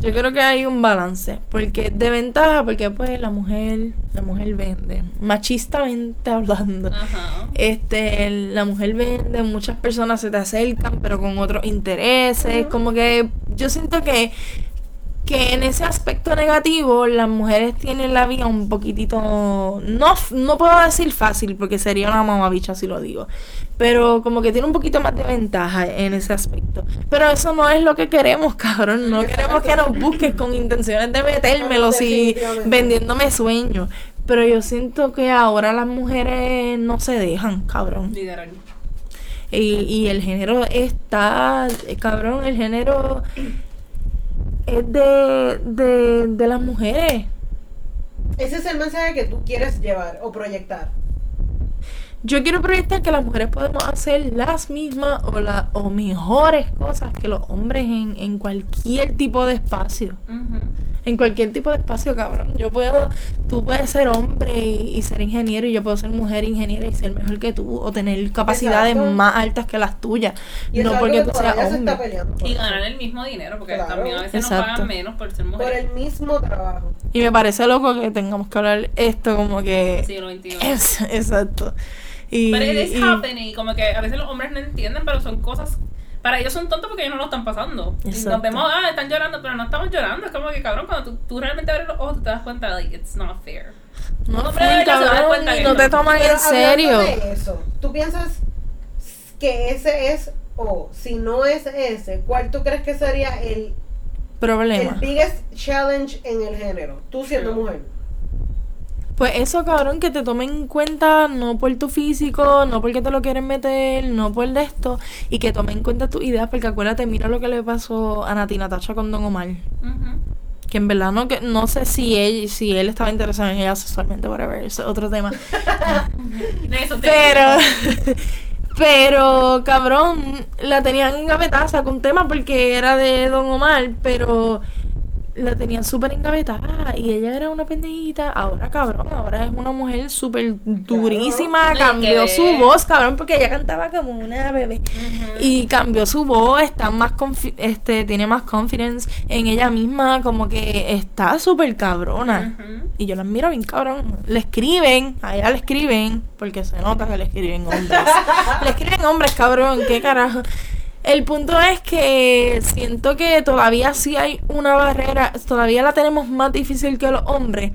Yo creo que hay un balance. Porque de ventaja, porque pues la mujer, la mujer vende. Machistamente hablando. Ajá. Este, la mujer vende, muchas personas se te acercan, pero con otros intereses. Como que yo siento que, que en ese aspecto negativo, las mujeres tienen la vida un poquitito. No, no puedo decir fácil, porque sería una mamabicha si lo digo. Pero como que tiene un poquito más de ventaja en ese aspecto. Pero eso no es lo que queremos, cabrón. No queremos que nos busques con intenciones de metérmelo si Definitivamente. vendiéndome sueños. Pero yo siento que ahora las mujeres no se dejan, cabrón. Literal. Y, y el género está, cabrón, el género es de, de, de las mujeres. Ese es el mensaje que tú quieres llevar o proyectar. Yo quiero proyectar que las mujeres podemos hacer las mismas o, la, o mejores cosas que los hombres en, en cualquier tipo de espacio. En cualquier tipo de espacio, cabrón. Yo puedo, tú puedes ser hombre y, y ser ingeniero y yo puedo ser mujer ingeniera y ser mejor que tú o tener capacidades Exacto. más altas que las tuyas. Y no porque que tú seas todavía se está hombre. peleando. por Y ganar el mismo dinero, porque Claro. también a veces nos pagan menos por ser Por mujeres. el mismo trabajo. Y me parece loco que tengamos que hablar esto como que... Siglo XXI. Es, exacto. Y, Pero it is y- happening, y como que a veces los hombres no entienden, pero son cosas. Para ellos son tontos porque ellos no lo están pasando. Y Exacto. nos vemos, ah, están llorando, pero no estamos llorando. Es como que, cabrón, cuando tú, tú realmente abres los ojos, tú te das cuenta, like, it's not fair. no, cabrón, y que no no. te toman Pero en serio. de eso, ¿tú piensas que ese es, o si no es ese, cuál tú crees que sería el, el Problema. biggest challenge en el género? Tú siendo Sí. mujer. Pues eso, cabrón, que te tomen en cuenta no por tu físico, no porque te lo quieren meter, no por de esto, y que tomen en cuenta tus ideas, porque acuérdate, mira lo que le pasó a Natina Tacha con Don Omar. Que en verdad no, que, no sé si él, si él estaba interesado en ella sexualmente, whatever, eso es otro tema. Pero, pero, cabrón, la tenían engavetada, sacó un tema porque era de Don Omar, pero la tenían súper engavetada y ella era una pendejita. Ahora, cabrón, ahora es una mujer súper durísima, cambió su voz, cabrón, porque ella cantaba como una bebé. Y cambió su voz, está más confi- este, tiene más confidence en ella misma, como que está súper cabrona. Y yo la admiro bien cabrón. Le escriben, a ella le escriben, porque se nota que le escriben hombres. le escriben hombres, cabrón, qué carajo. El punto es que siento que todavía sí hay una barrera, todavía la tenemos más difícil que los hombres,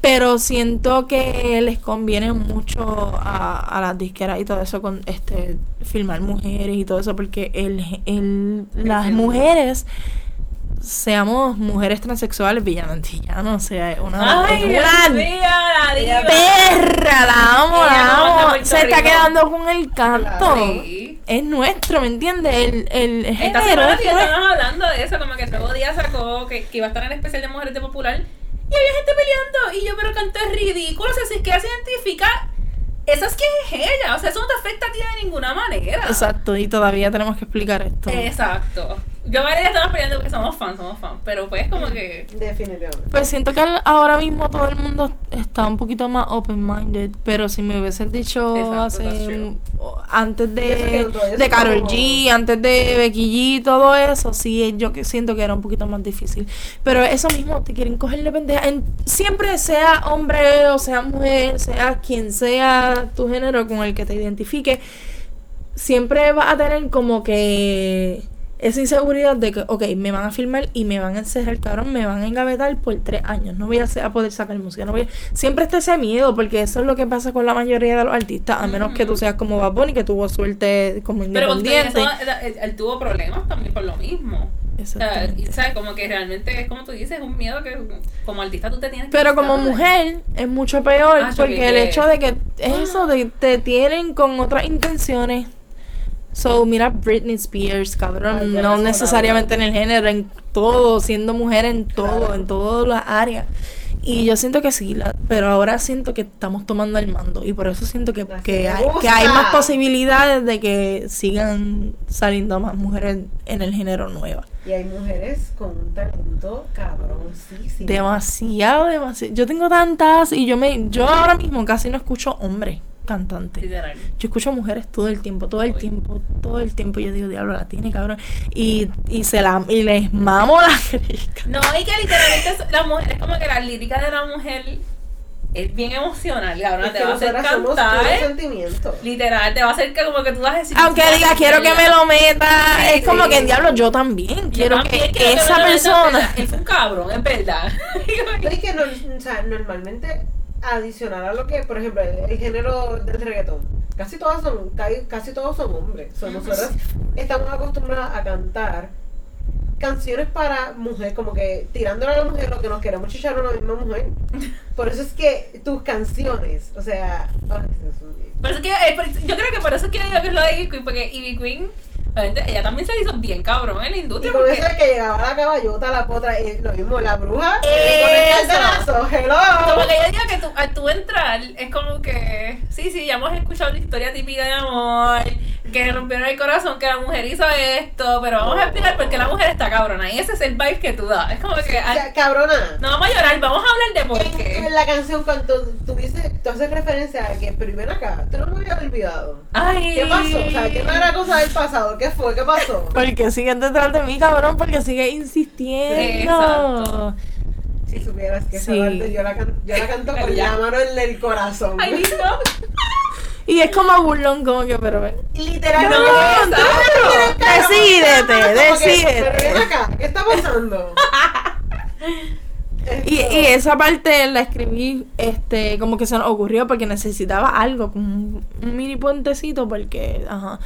pero siento que les conviene mucho a, a las disqueras y todo eso con este filmar mujeres y todo eso, porque el, el, las mujeres seamos mujeres transexuales, villamantillanos, o sea, es una, Ay, una la diva. perra, la amo, Ella la amo. Se está Rico. quedando con el canto. Sí. Es nuestro, ¿me entiendes? El, el Esta género es estábamos hablando de eso, como que Nuevo Día sacó que, que iba a estar en el especial de Mujeres de Popular. Y había gente peleando. Y yo, pero canto es ridículo. O sea, si es que ella se identifica, esa es que es ella. O sea, eso no te afecta a ti de ninguna manera. Exacto, y todavía tenemos que explicar esto. Exacto. Yo Valeria estamos peleando porque somos fans, somos fans. Pero pues como que. Definitivamente. Pues siento que ahora mismo todo el mundo está un poquito más open-minded, pero si me hubiesen dicho Exacto, hace antes de, de como- G, antes de Becky G, todo eso, sí, yo que siento que era un poquito más difícil. Pero eso mismo, te quieren cogerle pendeja. En- siempre sea hombre o sea mujer, sea quien sea tu género con el que te identifique, siempre vas a tener como que esa inseguridad de que, ok, me van a filmar y me van a encerrar, cabrón, me van a engavetar por tres años, no voy a, a poder sacar música, no voy a- Siempre está ese miedo, porque eso es lo que pasa con la mayoría de los artistas, a menos que tú seas como Bad Bunny, que tuvo suerte como Pero independiente. eso, él, tuvo problemas también por lo mismo. O sea, ¿sabes? Como que realmente es como tú dices, es un miedo que como artista tú te tienes que Pero como mujer es mucho peor, Ah, porque que- el hecho de que es eso, de que te tienen con otras intenciones. So, mira Britney Spears, cabrón, Ay, no necesariamente en el género, en todo, siendo mujer en todo, en todas las áreas. Y yo siento que sí, la- pero ahora siento que estamos tomando el mando y por eso siento que, que, hay, que hay más posibilidades de que sigan saliendo más mujeres en el género nueva. Y hay mujeres con un talento cabroncísimo. Demasiado, demasiado. Yo tengo tantas y yo me yo ahora mismo casi no escucho hombres cantantes. Literal. Yo escucho mujeres todo el tiempo, todo el tiempo, todo el tiempo. Yo digo, diablo, la tiene, cabrón. Y, y se la y les mamo la crica. No, y que literalmente es- la mujer, es como que la lírica de la mujer es bien emocional, cabrón. Es Te va a hacer cantar. sentimiento. Literal, te va a hacer que como que tú vas a decir. Aunque diga, quiero que me lo meta. Sí, es como sí. que, diablo, yo también. Yo Quiero también que quiero esa persona. fue un cabrón, es verdad. Y que no, o sea, normalmente adicional a lo que, por ejemplo, el, el género del reggaetón, casi todas son, ca- casi todos son hombres. So, nosotros estamos acostumbradas a cantar canciones para mujer, como que tirándole a la mujer lo que nos queremos chichar a una misma mujer. Por eso es que tus canciones, o sea. Por eso que, eh, por- yo creo que por eso es que digo que lo de Ivy Queen, porque Ivy Queen, ella también se hizo bien cabrón en la Y industria. con Porque, eso de que llegaba la caballota, la potra, y lo mismo, la bruja, Eso. con el hello. como que yo digo que tú, al tú entrar, es como que, sí, sí, ya hemos escuchado la historia típica de amor, que le rompieron el corazón, que la mujer hizo esto, pero vamos a explicar por qué la mujer está cabrona. Y ese es el vibe que tú das. Es como que, O ay, sea, cabrona. no vamos a llorar, vamos a hablar de por En, qué. en la canción cuando tú, dices, tú haces referencia a que, ven acá, tú no me habías olvidado. Ay, ¿Qué pasó? O sea, que no era cosa del pasado, ¿qué fue? ¿Qué pasó? Porque siguen detrás de mí, cabrón, porque sigue insistiendo. Exacto. Si supieras que esa Sí. parte yo la, can- yo la canto con la mano en el corazón. Ay, listo. Y es como burlón, como que, pero. Literalmente. No, no Decídete, decídete. Pero ven acá, ¿qué está pasando? Y esa parte la escribí, este, como que se nos ocurrió porque necesitaba algo, como un, un mini puentecito, porque, ajá.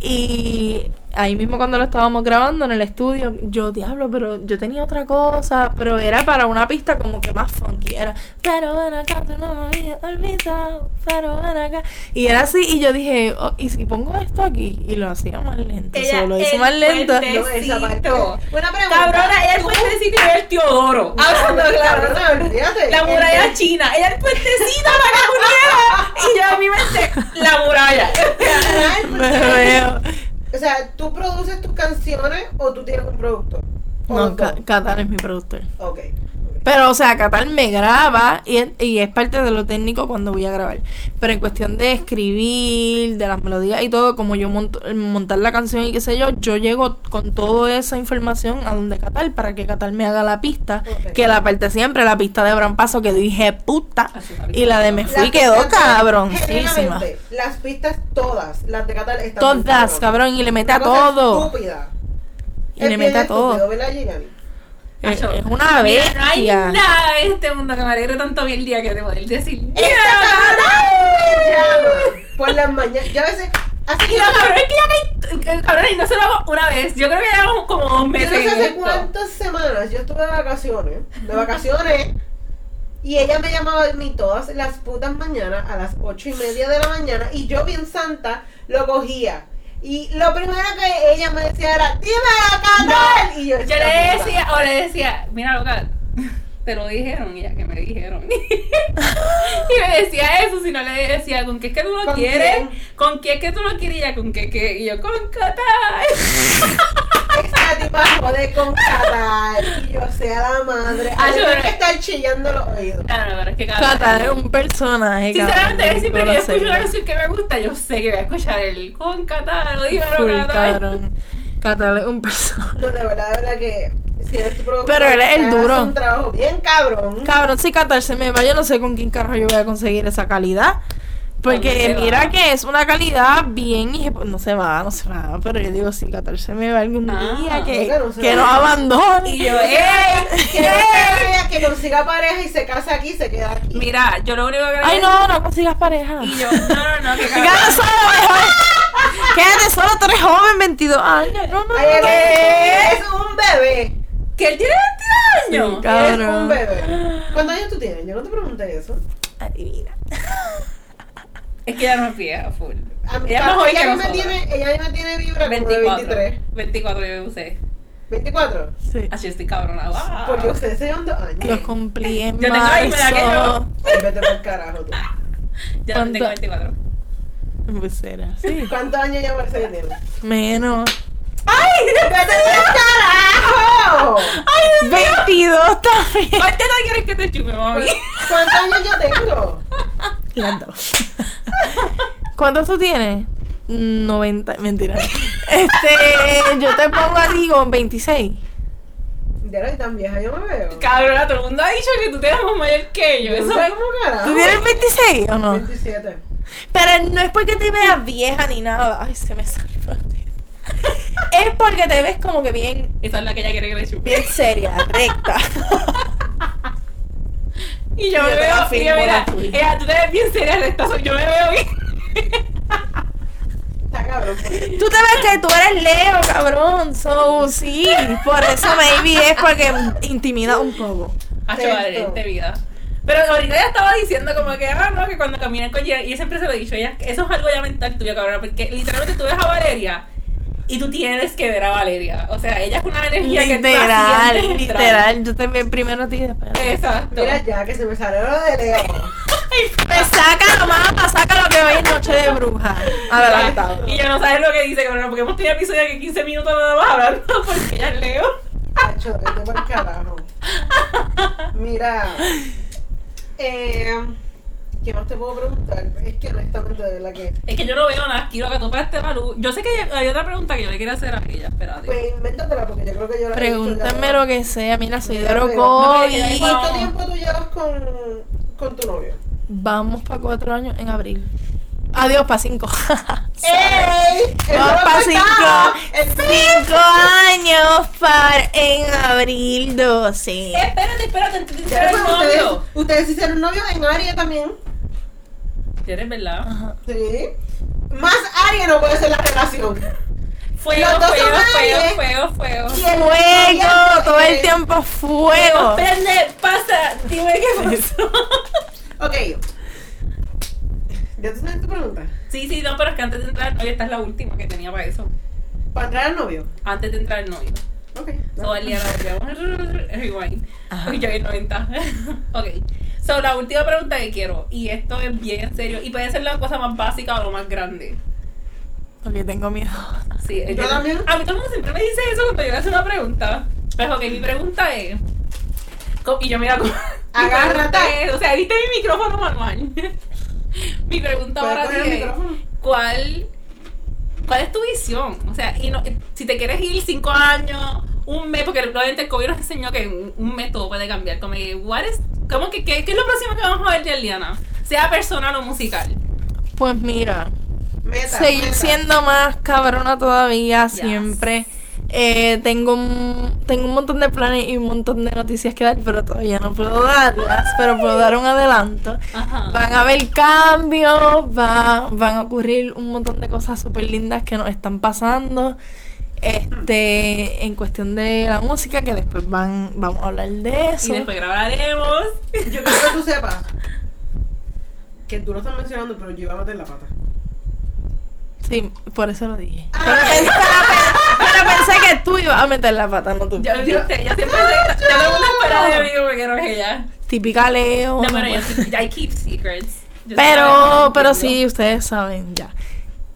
Y ahí mismo cuando lo estábamos grabando en el estudio, yo, diablo, pero yo tenía otra cosa, pero era para una pista como que más funky, era, pero ven acá, tú no me habías olvidado, pero ven acá. Y era así, y yo dije, oh, ¿y si pongo esto aquí? Y lo hacía más lento, Ella, solo hice el más lento. parte. Necesito. Buena pregunta. Cabrona, ella el puentecito y el Teodoro. Hablando claro. Cabrona, olvídate. La muralla china, ella el puentecito para uniera. Y yo en mi mente, la muralla. Me veo. O sea, ¿tú produces tus canciones o tú tienes un productor? ¿O No, Ca-? Qatar es mi productor. Ok. Pero, o sea, Qatar me graba y es, y es parte de lo técnico cuando voy a grabar. Pero en cuestión de escribir, de las melodías y todo, como yo monto- montar la canción y qué sé yo, yo llego con toda esa información a donde Qatar para que Qatar me haga la pista. Que la parte siempre, la pista de Bran Paso que dije puta. Una Y la de Me Fui Las quedó pistas, genuinamente, Las pistas todas, las de Qatar están Todas, cabrón, y le mete a todo. Estúpida. Y le mete a todo. estúpido. Es, Acho, es una Mira, no hay nada en este mundo que me alegre tanto bien el día que te poder decir. ¡Esta llama por las mañanas. Yo a veces. Así Y lo cabrón es que ya que cabrón, y no se lo hago una vez. Yo creo que llevamos como dos Yo meses. no sé en hace esto. cuántas semanas yo estuve de vacaciones. De vacaciones. Y ella me llamaba a mí todas las putas mañanas a las ocho y media de la mañana. Y yo, bien santa, lo cogía. Y lo primero que ella me decía era: ¡Dime la canal! Y yo, Yo "Esta le puta". decía, o le decía, mira loca, te lo dijeron y ya que me dijeron. y me decía eso, si no le decía, ¿con qué es que tú lo ¿Con quieres? quién? ¿Con qué es que tú lo quieres? Y ella, ¿con qué qué? Y yo, con Qatar. Esta tipa jode con Qatar y yo sea la madre. Ah, yo yo que estar chillando los oídos. Claro, pero es que Qatar es un personaje. Sinceramente, cabrón, siempre que yo escucho una canción que me gusta, yo sé que voy a escuchar el con Qatar, dímelo Full, Qatar. Es un personaje. No, de verdad, verdad que si eres tu productor, Pero él es el duro. un trabajo bien cabrón. Cabrón, si Qatar se me va, yo no sé con quién carajo yo voy a conseguir esa calidad. ¿Dónde Porque se va? mira que es una calidad bien y no se va, no se va. Pero yo digo, si Qatar se me va algún Ah, día, que, ¿por qué no que nos abandone. Y yo, ¡eh! Que, que, que consiga pareja y se casa aquí y se queda aquí. Mira, yo lo único que Ay, no, no consigas pareja. Y yo, no, no, no, que Quédate solo. Quédate solo, tú eres joven, 22 años. No, no, Ay, no. eres un bebé. que él tiene 20 años. Sí, Cabrón. un bebé. ¿Cuántos años tú tienes? Yo no te pregunté eso. Adivina. Es que ella no es vieja, full. A mí, Ella es más joven ella, que a mí me tiene, ella me tiene vibra como de 24. 23. 24 yo usé. 24. Sí. Así estoy cabrona. Wow. Porque ustedes se llevan dos años. Lo cumplí en Yo tengo la misma edad que yo. Ay, vete por carajo tú. Ya ¿Cuánto? tengo 24. Pues era así. ¿Cuántos años ya parece que tienes? Menos. ¡Ay! ¡Vete por carajo! 22 también. ¿Cuánto edad quieres que te chupe, mami? ¿Cuántos años yo tengo? Las dos. ¿Cuántos tú tienes? 90, mentira. Este, yo te pongo a ti con 26. Ya no tan vieja, yo me veo. Cabrona, todo el mundo ha dicho que tú te eres más mayor que yo. Eso no sé cómo carajo. ¿Tú tienes 26 o no? 27. Pero no es porque te veas vieja ni nada. Ay, se me salió. Es porque te ves como que bien, Esa es la que ella quiere que le chupe. bien seria, recta. Y yo Yo me veo, y yo, mira, ella, tú te ves bien seria, restazo, yo me veo bien. Está cabrón. pues. Tú te ves que tú eres Leo, cabrón. So, sí. Por eso maybe es porque intimida un poco. Hacho, Esto. valiente vida. Pero ahorita ella estaba diciendo como que, ah, no, que cuando caminan con ella, y siempre se lo he dicho, ella, eso es algo ya mental tuyo, cabrón, porque literalmente tú ves a Valeria y tú tienes que ver a Valeria. O sea, ella es una energía que Literal, sientes entrar. literal. Yo te veo primero a ti y después. a ti. Exacto. Mira ya, que se me salió lo de Leo. Pues sácalo, mamá, sácalo que hoy es noche de bruja. Adelantado. Y yo no sabes lo que dice, cabrón, porque hemos tenido episodios que 15 minutos nada más hablando porque es Leo. Vete por carajo. Mira. Eh, ¿Qué más te puedo preguntar? Es que honestamente, de verdad que. Es que yo no veo nada, quiero que tú este Malu. Yo sé que hay otra pregunta que yo le quiero hacer a ella, espérate. Pues invéntatela porque yo creo que yo la Pregúntame lo que sea. Mira, soy de Orocovi. pero- ¿Cuánto tiempo tú llevas con, con tu novio? Vamos para cuatro años en abril. Adiós para cinco. ¡Ey! Vamos para cinco. Cinco años para en abril 12. Espérate, espérate, pues, ustedes, ustedes hicieron novio en Aria también. ¿Eres verdad? Ajá. Sí. Más Aria no puede ser la relación. Fuego, fuego, fuego, fuego, fuego. Fuego, novio, todo el tiempo fuego. Prende, pasa, dime qué pasó. Ok. ¿Ya tú sabes tu pregunta? Sí, sí, no, pero es que antes de entrar, oye, esta es la última que tenía para eso. ¿Para entrar al novio? Antes de entrar al novio. Ok. So, al día rewind. Yo vi 90. ok. So, la última pregunta que quiero, y esto es bien en serio, y puede ser la cosa más básica o lo más grande. Porque tengo miedo. Sí, es Yo que- también. A mí todo el mundo siempre me dice eso cuando yo le hago una pregunta. Pues, ok, mi pregunta es. Y yo mira como. mi Agárrate. es- O sea, viste mi micrófono manual. mi pregunta ¿Puedes para ti poner el es: micrófono? ¿cuál, ¿Cuál es tu visión? O sea, y no, si te quieres ir cinco años, un mes, porque probablemente el COVID nos enseñó que en un mes todo puede cambiar. Como que, what is- ¿cómo que, qué, ¿qué es lo próximo que vamos a ver de Eliana? Sea personal o musical. Pues mira, Meta, seguir meta. siendo más cabrona todavía, Yes. siempre. Eh, tengo, un, tengo un montón de planes y un montón de noticias que dar, pero todavía no puedo darlas, pero puedo dar un adelanto. Ajá. Van a haber cambios, va, van a ocurrir un montón de cosas súper lindas que nos están pasando. Este, en cuestión de la música, que después van, vamos a hablar de Y eso. después grabaremos. Yo quiero que tú sepas que tú lo estás mencionando, pero yo iba a meter la pata. Sí, por eso lo dije. Ah. Pero, pensé, pero- pero pensé que tú ibas a meter la pata, no tú. Yo, yo, yo siempre sé, yo tengo una espera de mí como que no es ella. Típica Leo. No, pero yo I keep secrets. Yo Pero, pero sí, ustedes saben ya.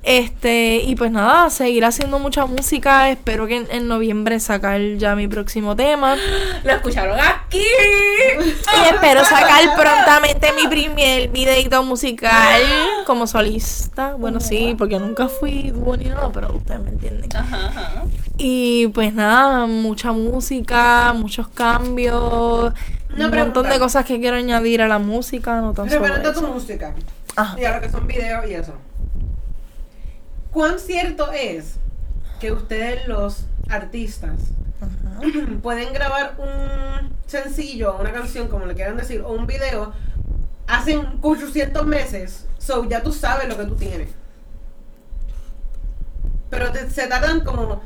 Este, y pues nada, seguir haciendo mucha música. Espero que en, en noviembre sacar ya mi próximo tema. Lo escucharon aquí. Y espero sacar prontamente mi primer videito musical como solista. Bueno, sí, porque nunca fui ni nada, pero ustedes me entienden. Ajá, ajá. Y pues nada, mucha música, muchos cambios, Una un montón de cosas que quiero añadir a la música, no tan solo Referente a tu música. Ajá. Y a lo que son videos y eso. ¿Cuán cierto es que ustedes los artistas pueden grabar un sencillo, una canción, como le quieran decir, o un video, hacen 800 meses, so ya tú sabes lo que tú tienes. Pero te- se tardan como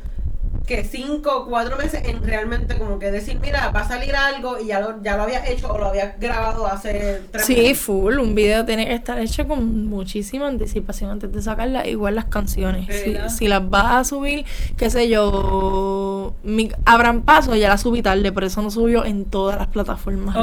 que 5 o 4 meses en realmente como que decir, mira, va a salir algo y ya lo, ya lo había hecho o lo había grabado hace 3 Sí, full, un video tiene que estar hecho con muchísima anticipación antes de sacarla, igual las canciones. Si, si las vas a subir, qué sé yo, mi, Abran Paso ya la subí tarde, por eso no subió en todas las plataformas.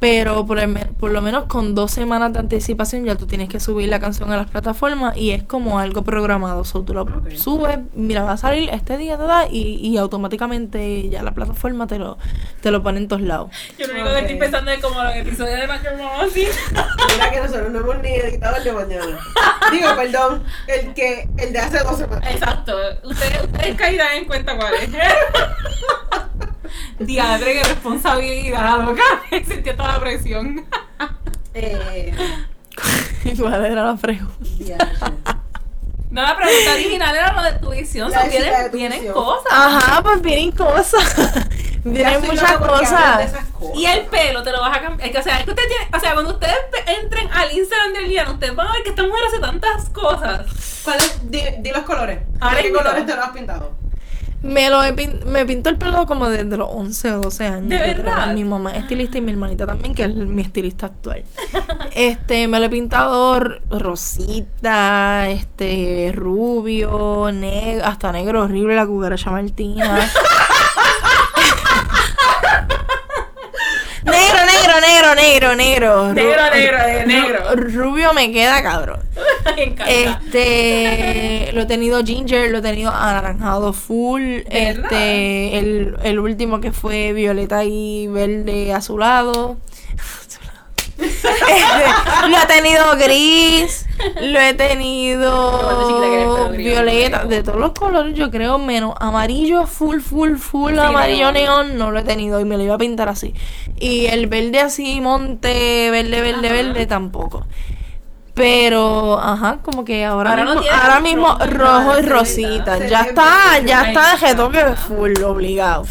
Pero por, el por lo menos con dos semanas de anticipación ya tú tienes que subir la canción a las plataformas y es como algo programado. So, tú lo Ok. subes, mira, va a salir este día, ¿verdad? Y, y automáticamente ya la plataforma te lo, te lo pone en todos lados. Yo lo único Ok. que estoy pensando es como los episodios de Mama Mira que nosotros no hemos ni editado el de mañana. Digo, perdón, el que el de hace dos semanas. Exacto. Ustedes, ustedes caerán en cuenta cuál es. Diadre, qué responsabilidad, loca. Sentía toda la presión. Eh, ¿Cuál era la pregunta? No, la pregunta original era lo de tu visión. La vienen, chica de tu vienen visión. cosas. Ajá, pues vienen cosas. Vienen muchas cosas. Y el pelo te lo vas a cambiar. Es que, O sea, es que usted tiene, o sea, cuando ustedes entren al Instagram del Lian, ustedes van a ver que esta mujer hace tantas cosas. ¿Cuál es? Di, di los colores. Ahora ¿De qué colores te lo has pintado? Me lo he pin- me pinto el pelo como desde los 11 o 12 años. ¿De verdad? Mi mamá es estilista y mi hermanita también, que es mi estilista actual. Este, me lo he pintado rosita, este, rubio, negro, hasta negro horrible, la cucaracha martina. negro, negro, negro, negro, negro. Negro, Ru- negro, eh, negro. Rubio me queda cabrón. Me encanta. Este, lo he tenido ginger, lo he tenido anaranjado full. Este, el, el último que fue violeta y verde azulado. Este, lo he tenido gris, lo he tenido violeta, de todos los colores yo creo, menos amarillo, full, full, full, Sí, amarillo neón. neón, no lo he tenido y me lo iba a pintar así. Y el verde así, monte, verde, verde, Ajá. verde tampoco. Pero, ajá, como que ahora, Ahora mismo, tiene ahora mismo rojo, rojo y rosita. se Ya está, ya está de retoque full, obligado.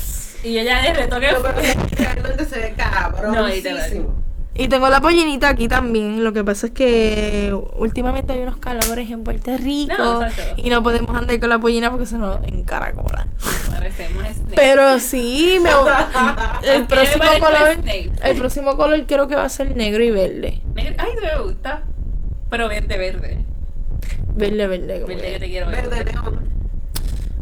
Y ella de retoque. No, pero realmente se ve No, literal. cabronísimo. Y tengo la pollinita aquí también. Lo que pasa es que últimamente hay unos calores en Puerto Rico No, y no podemos andar con la pollina porque se nos encaracola. Parecemos Snape. Pero sí, me, el próximo color, el próximo color creo que va a ser negro y verde. Negro- Ay, me gusta. Pero verde, verde. Verde, verde. como Verde, yo te quiero ver. Verde neón.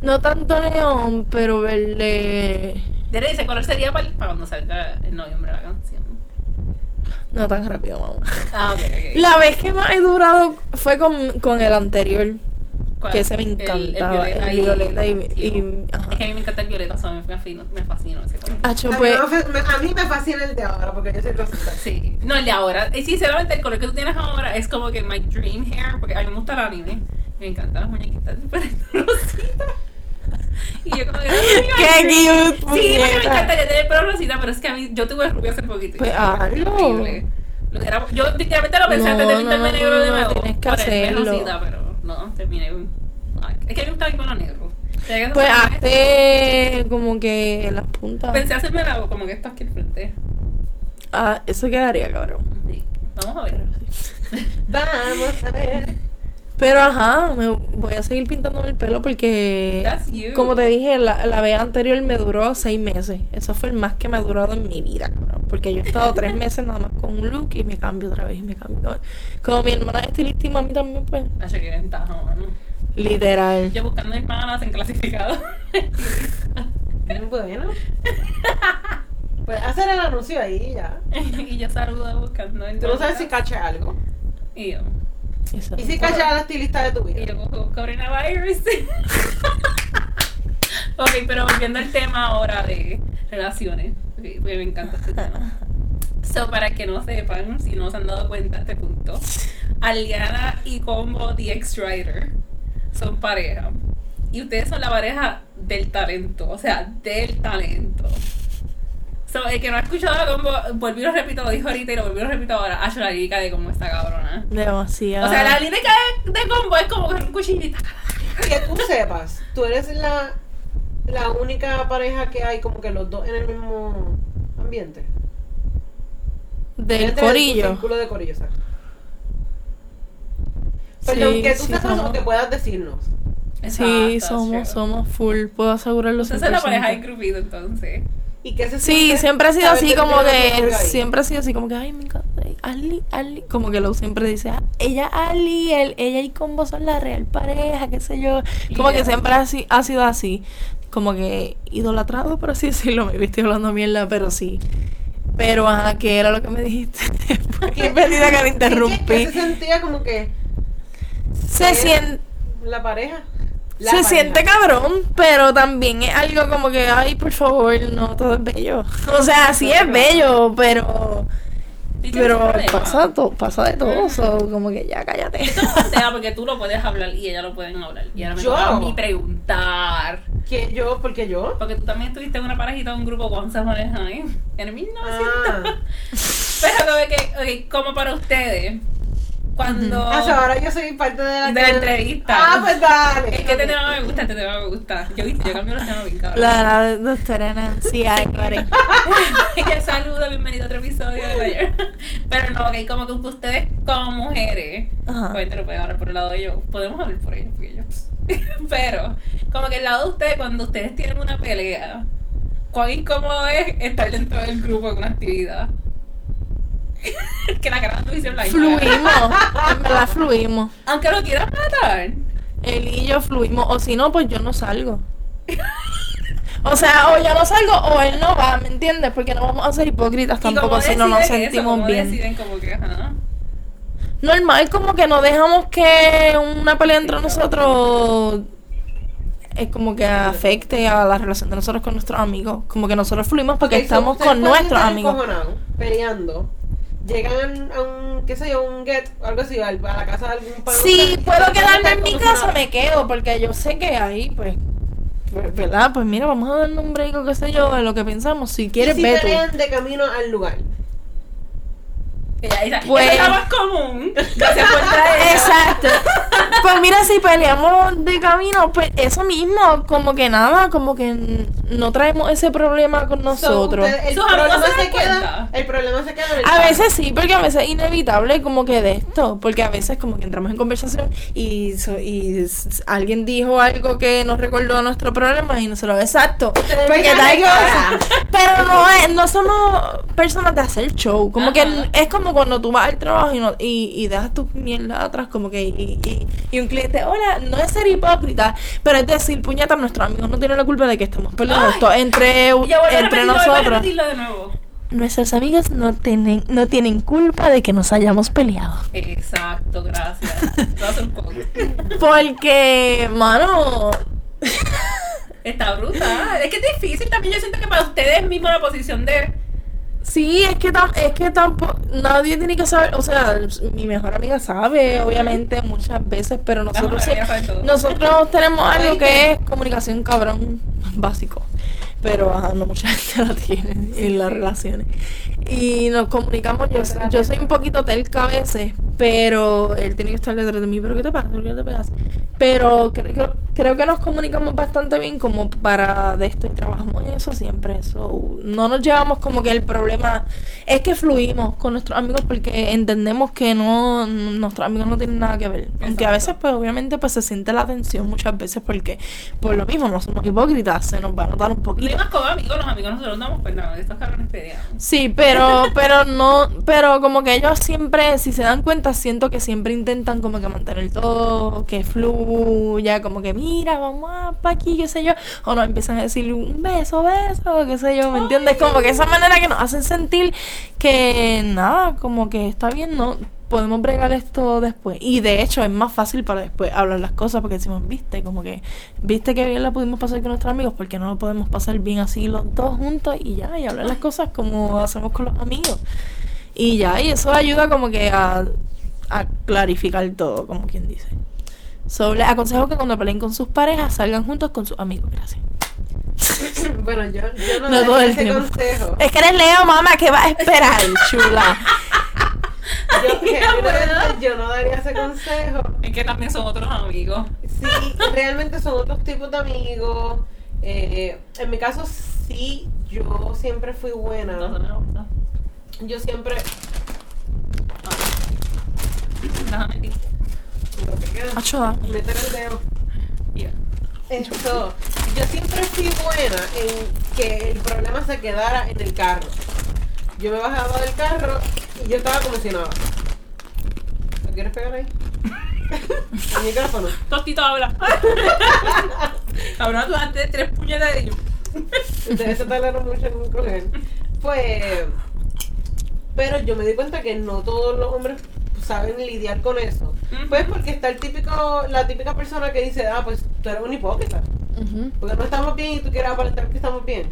No tanto neón, pero verde. Dere, ese color sería para cuando salga en noviembre la canción. No tan rápido, mamá. Ah, ok, ok. La vez que más he durado fue con, con el anterior. ¿Cuál? que ese me El- el encantaba, el violeta y- y- ajá. Es que a mí me encanta el violeta, o sea, me, me fascina ese color. Hacho, A mí, pues, me a mí me fascina el de ahora porque yo soy rosita. Sí. No, el de ahora. Y sinceramente, el color que tú tienes ahora es como que my dream hair, porque a mí me gusta el anime. Me encantan las muñequitas súper rositas. Y yo como que... Qué cute, Sí, porque me encantaría tener el pelo rosita, pero es que a mí, yo tuve rubio hace poquito. Pues, hazlo. Lo que era- yo literalmente lo pensé antes de pintarme negro de nuevo. tienes que hacerlo. rosita, pero no, terminé... Es que a mí me gusta mi pelo negro. Pues hazte como que las puntas. Pensé hacerme algo como que esto aquí al frente. Ah, eso quedaría cabrón. Sí. Vamos a ver. Vamos a ver. Pero ajá, me voy a seguir pintándome el pelo porque, That's you. como te dije, la, la vez anterior me duró seis meses. Eso fue el más que me ha durado en mi vida, cabrón. Porque yo he estado tres meses nada más con un look y me cambio otra vez y me cambio. Como mi hermana es estilista y mami también, pues, ventaja, mano. literal. Yo buscando hermanas en clasificado. Bueno. Puedes hacer el anuncio ahí ya. y yo saludo buscando. Tú no sabes si caché algo. Y yo. ¿Y si callas a la estilista de tu Y vida? yo cojo coronavirus. ok, pero volviendo al tema ahora de relaciones. ok, porque me encanta este tema. So, para que no sepan, si no se han dado cuenta a este punto, Aliana y Combo The X Rider son pareja. Y ustedes son la pareja del talento, o sea, del talento. So, el que no ha escuchado a Combo, volví y lo repito, lo dijo ahorita y lo volví y lo repito ahora. Acho, la lírica de cómo está cabrona. Demasiado. O sea, la lírica de, de Combo es como que un cuchillito. Que tú sepas, tú eres la, la única pareja que hay como que los dos en el mismo ambiente. Del corillo. círculo de corillo, exacto. Perdón, Sí, que tú sí, sepas somos- o que puedas decirnos. Sí, Exacto, somos, somos full. Puedo asegurarlo. Son la 100%. pareja grupito, entonces. ¿Y qué se Sí, siempre ha sido así como que siempre ha sido así como que ay me encanta Ali, Ali, como que lo siempre dice "Ah, ella Ali, él, ella y Combo son la real pareja, qué sé yo, como Yeah. que siempre ha, ha sido así, como que idolatrado por así decirlo, me estoy hablando mierda, pero sí. Pero ajá, que era lo que me dijiste. Qué perdida que me ¿Y qué- interrumpí. se sentía como que Se siente la pareja. La se pareja. siente cabrón, pero también es algo como que, ay, por favor, no todo es bello. O sea, sí es bello, pero ¿Y tienes pero pasa to- pasa de todo, so, como que ya cállate. Esto es un tema porque tú lo puedes hablar y ella lo pueden hablar. Y ahora me Yo. toca a mí preguntar. ¿Quién yo? ¿Por qué yo? Porque tú también estuviste en una parejita de un grupo con Sajones High en el 1900. Ah. Pero como que, ok, como para ustedes, cuando. Ah, ahora yo soy parte de la, De la entrevista. Ah, pues dale. Es que este tema me gusta, este tema me gusta. Yo, yo cambio los temas bien cabrón. La, la doctora Nancy Álvarez. que saludo, bienvenido a otro episodio de Bayer. Pero no, ok, como que ustedes como mujeres, Ajá. obviamente lo pueden hablar por el lado de ellos, podemos hablar por ellos, porque ellos. Pero, como que el lado de ustedes, cuando ustedes tienen una pelea, cuán incómodo es estar dentro del grupo con una actividad. que la cara visión la Fluimos, en verdad fluimos. Aunque lo quieran matar. Él y yo fluimos, o si no, pues yo no salgo. O sea, o yo no salgo o él no va, ¿me entiendes? Porque no vamos a ser hipócritas tampoco si no nos eso, sentimos bien. deciden como que, ajá. Normal, como que no dejamos que una pelea entre nosotros es como que afecte a la relación de nosotros con nuestros amigos. Como que nosotros fluimos porque estamos con nuestros amigos. peleando. Llegan a un, qué sé yo, un get, algo así, a la casa de algún pan. Si puedo quedarme en mi casa, me quedo, porque yo sé que ahí, pues, pues, ¿verdad? Pues mira, vamos a darle un break o qué sé yo, de lo que pensamos. Si ¿Quieres quieres, si ve tú. pelean de camino al lugar. Ella, Pues- es la más común. Que se. Exacto. Pues mira, si peleamos de camino, pues eso mismo, como que nada, como que no traemos ese problema con So, nosotros. ustedes- el, Sus amigos problema se queda, el problema se queda en el A veces sí, porque a veces es inevitable como que de esto, porque a veces como que entramos en conversación y, so- y alguien dijo algo que nos recordó nuestro problema y nosotros, exacto, porque tal cosa. Pero no es, no somos personas de hacer show, como que Ajá. es como cuando tú vas al trabajo y, no, y, y dejas tu mierda atrás como que y, y, y un cliente, hola, no es ser hipócrita, pero es decir, puñeta, nuestros amigos no tienen la culpa de que estemos peleando esto entre, entre nosotros. de nuevo. Nuestros amigos no tienen, no tienen culpa de que nos hayamos peleado. Exacto, gracias. Porque, mano, Está brutal. Es que es difícil también. Yo siento que para ustedes mismos la posición de. Sí, es que, tam- es que tampoco, nadie tiene que saber, o sea, mi mejor amiga sabe, obviamente, muchas veces, pero nosotros, sí- nosotros tenemos algo que es comunicación cabrón básico. Pero ajá, no mucha gente la tiene en las relaciones. Y nos comunicamos, yo, yo soy un poquito telca a veces, pero él tiene que estar detrás de mí, pero ¿qué te pasa? ¿Por qué te pegas? Pero creo, creo, que nos comunicamos bastante bien como para de esto y trabajamos en eso siempre. So, no nos llevamos como que el problema es que fluimos con nuestros amigos porque entendemos que no nuestros amigos no tienen nada que ver. Aunque a veces pues obviamente pues se siente la tensión muchas veces porque por lo mismo no somos hipócritas, se nos va a notar un poquito. más como amigos, los amigos nosotros nos damos cuenta de estos cabrones peleados. Sí, pero, pero no, pero como que ellos siempre, si se dan cuenta, siento que siempre intentan como que mantener todo, que fluya, como que mira, vamos a pa' aquí, qué sé yo, o nos empiezan a decir un beso, beso, qué sé yo, ¿me entiendes? Como que esa manera que nos hacen sentir que nada, como que está bien, no, podemos bregar esto después. Y de hecho es más fácil para después hablar las cosas porque decimos, viste, como que, viste que bien la pudimos pasar con nuestros amigos, porque no lo podemos pasar bien así los dos juntos y ya, y hablar las cosas como hacemos con los amigos. Y ya, y eso ayuda como que a, a clarificar todo, como quien dice. So, les aconsejo que cuando peleen con sus parejas salgan juntos con sus amigos. Gracias. Bueno, yo, yo no, No todo el ese tiempo. consejo. Es que eres Leo, mamá, ¿qué vas a esperar, chula? Yo, yo no daría ese consejo. Es que también son otros amigos. Sí, realmente son otros tipos de amigos. Eh, en mi caso, sí, yo siempre fui buena. Yo siempre. Déjame ti. Lo que queda. Achoda. Meter el dedo. Mira. Esto, yo siempre fui buena en que el problema se quedara en el carro. Yo me bajaba del carro y yo estaba como si nada. ¿Lo quieres pegar ahí? Al micrófono. Tostito habla. Tú antes tres puñetas de ellos. Ustedes se tardaron mucho en coger. Pues. Pero yo me di cuenta que no todos los hombres saben lidiar con eso. Pues porque está el típico, la típica persona que dice, ah, pues tú eres un hipócrita. Porque no estamos bien y tú quieres aparentar que estamos bien.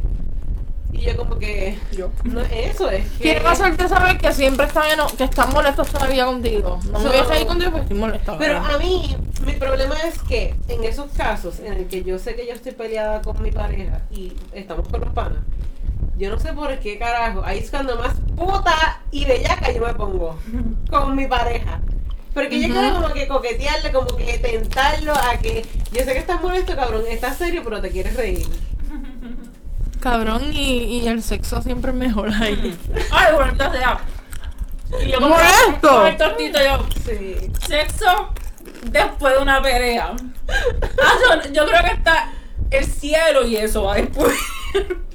Y yo como que, Yo. no es eso, es que... Quiero hacerte saber que siempre están, eno- que están molestos todavía contigo. No me voy a seguir contigo porque estoy molesta. Pero ¿verdad? a mí, mi problema es que en esos casos en el que yo sé que yo estoy peleada con mi pareja y estamos con los panas, yo no sé por qué carajo, ahí es cuando más puta y bellaca yo me pongo con mi pareja. Porque yo Ujú. quiero como que coquetearle, como que tentarlo a que yo sé que estás molesto, cabrón, estás serio, pero te quieres reír. Cabrón, y, y el sexo siempre es mejor ahí. Ay, bueno, entonces ya. Y yo ¡Molesto! Con el tostito yo. Sí. Sexo después de una pelea. Ah, yo, yo creo que está el cielo y eso va después.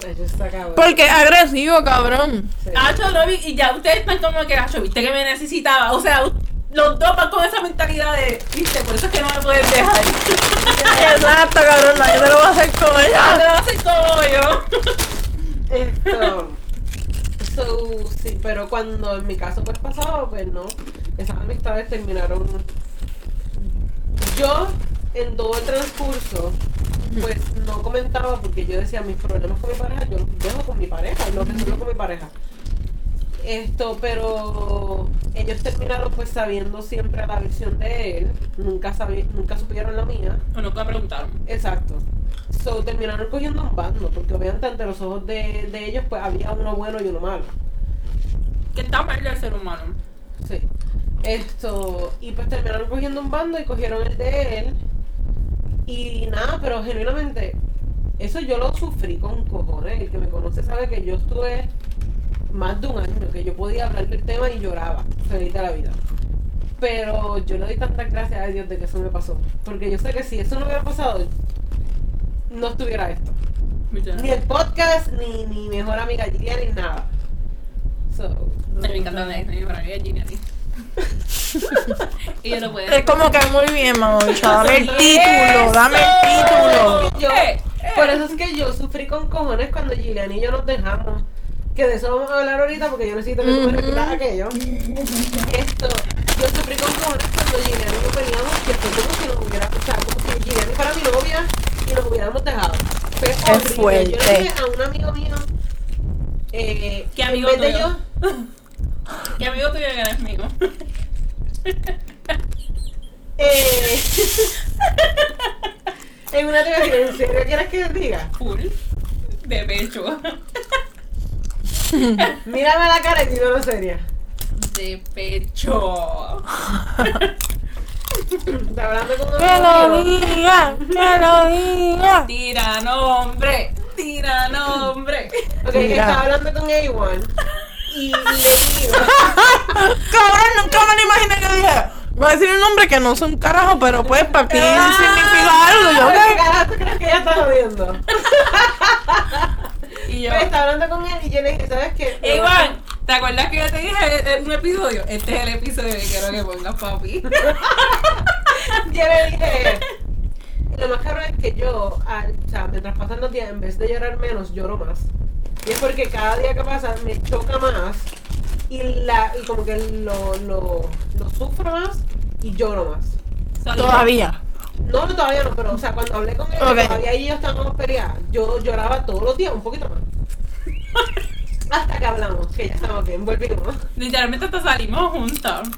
Eso está cabrón. Porque es agresivo, cabrón. Sí. Acho, no, vi- y ya ustedes están como que, Acho, viste que me necesitaba. O sea, los dos van con esa mentalidad de, viste, por eso es que no me puedes dejar. Exacto, cabrón. Nadie te lo va a hacer como ella. te vas a hacer como yo. Esto. So, sí, pero cuando en mi caso pues pasaba, pues no. Esas amistades terminaron. Yo, en todo el transcurso, pues no comentaba porque yo decía mis problemas con mi pareja, yo los dejo con mi pareja, y lo resuelvo con mi pareja. Esto, pero ellos terminaron pues sabiendo siempre la versión de él, nunca sabi- nunca supieron la mía. O nunca preguntaron. Exacto. So, terminaron cogiendo un bando, porque obviamente ante los ojos de, de ellos pues había uno bueno y uno malo. Que está mal del ser humano. Sí. Esto, y pues terminaron cogiendo un bando y cogieron el de él. Y nada, pero genuinamente, eso yo lo sufrí con cojones. El que me conoce sabe que yo estuve más de un año, que yo podía hablar del tema y lloraba, feliz de la vida. Pero yo le doy tantas gracias a Dios de que eso me pasó. Porque yo sé que si eso no hubiera pasado, no estuviera esto. Ni el podcast, ni mi mejor amiga Giria, ni nada. So, me encanta la mi para mí es Ginny así. y yo no puedo. Es como que muy bien, mamá. Dame el título, dame el título. Yo- Eh, eh. por eso es que yo sufrí con cojones cuando Gillian y yo nos dejamos. Que de eso vamos a hablar ahorita porque yo necesito que tú me repitas aquello. Esto, yo sufrí con cojones cuando Gillian y yo peleamos que fue como si nos hubiera, o sea, como si Gillian fuera mi novia y nos hubiéramos dejado. Fue horrible. Yo fuerte. le dije a un amigo mío, eh, ¿Qué en amigo vez de tuyo? yo, ¿Qué amigo tuyo que eres mío? eh, en una te voy a decir, ¿en serio quieres que diga? Full. De pecho. Mírame a la cara y dime una seria. De pecho. Está hablando con un Que lo diga, que lo diga. Tira nombre. Tira nombre. Ok, Mira. estaba hablando con A1 y, y le digo, Cabrón, nunca me lo imaginé que dije. Voy a decir un nombre que no es un carajo, pero pues para ti significa algo. Yo, "¿Qué ¿qué? carajo crees que ella está jodiendo? Y yo. Pues estaba dije, ¿sabes qué? Ey, Iván, ¿te acuerdas que yo te dije en un episodio? Este es el episodio que quiero que pongas, papi. Yo le dije, lo más caro es que yo, al- o sea, mientras pasan los días, en vez de llorar menos, lloro más. Y es porque cada día que pasa me choca más y, la, y como que lo, lo, lo sufro más y lloro más. Todavía. No, no, todavía no, pero o sea, cuando hablé con él, Ok. todavía ella estábamos peleadas, yo lloraba todos los días, un poquito más. Hasta que hablamos, que ya estamos bien, volvimos. Literalmente hasta salimos juntas.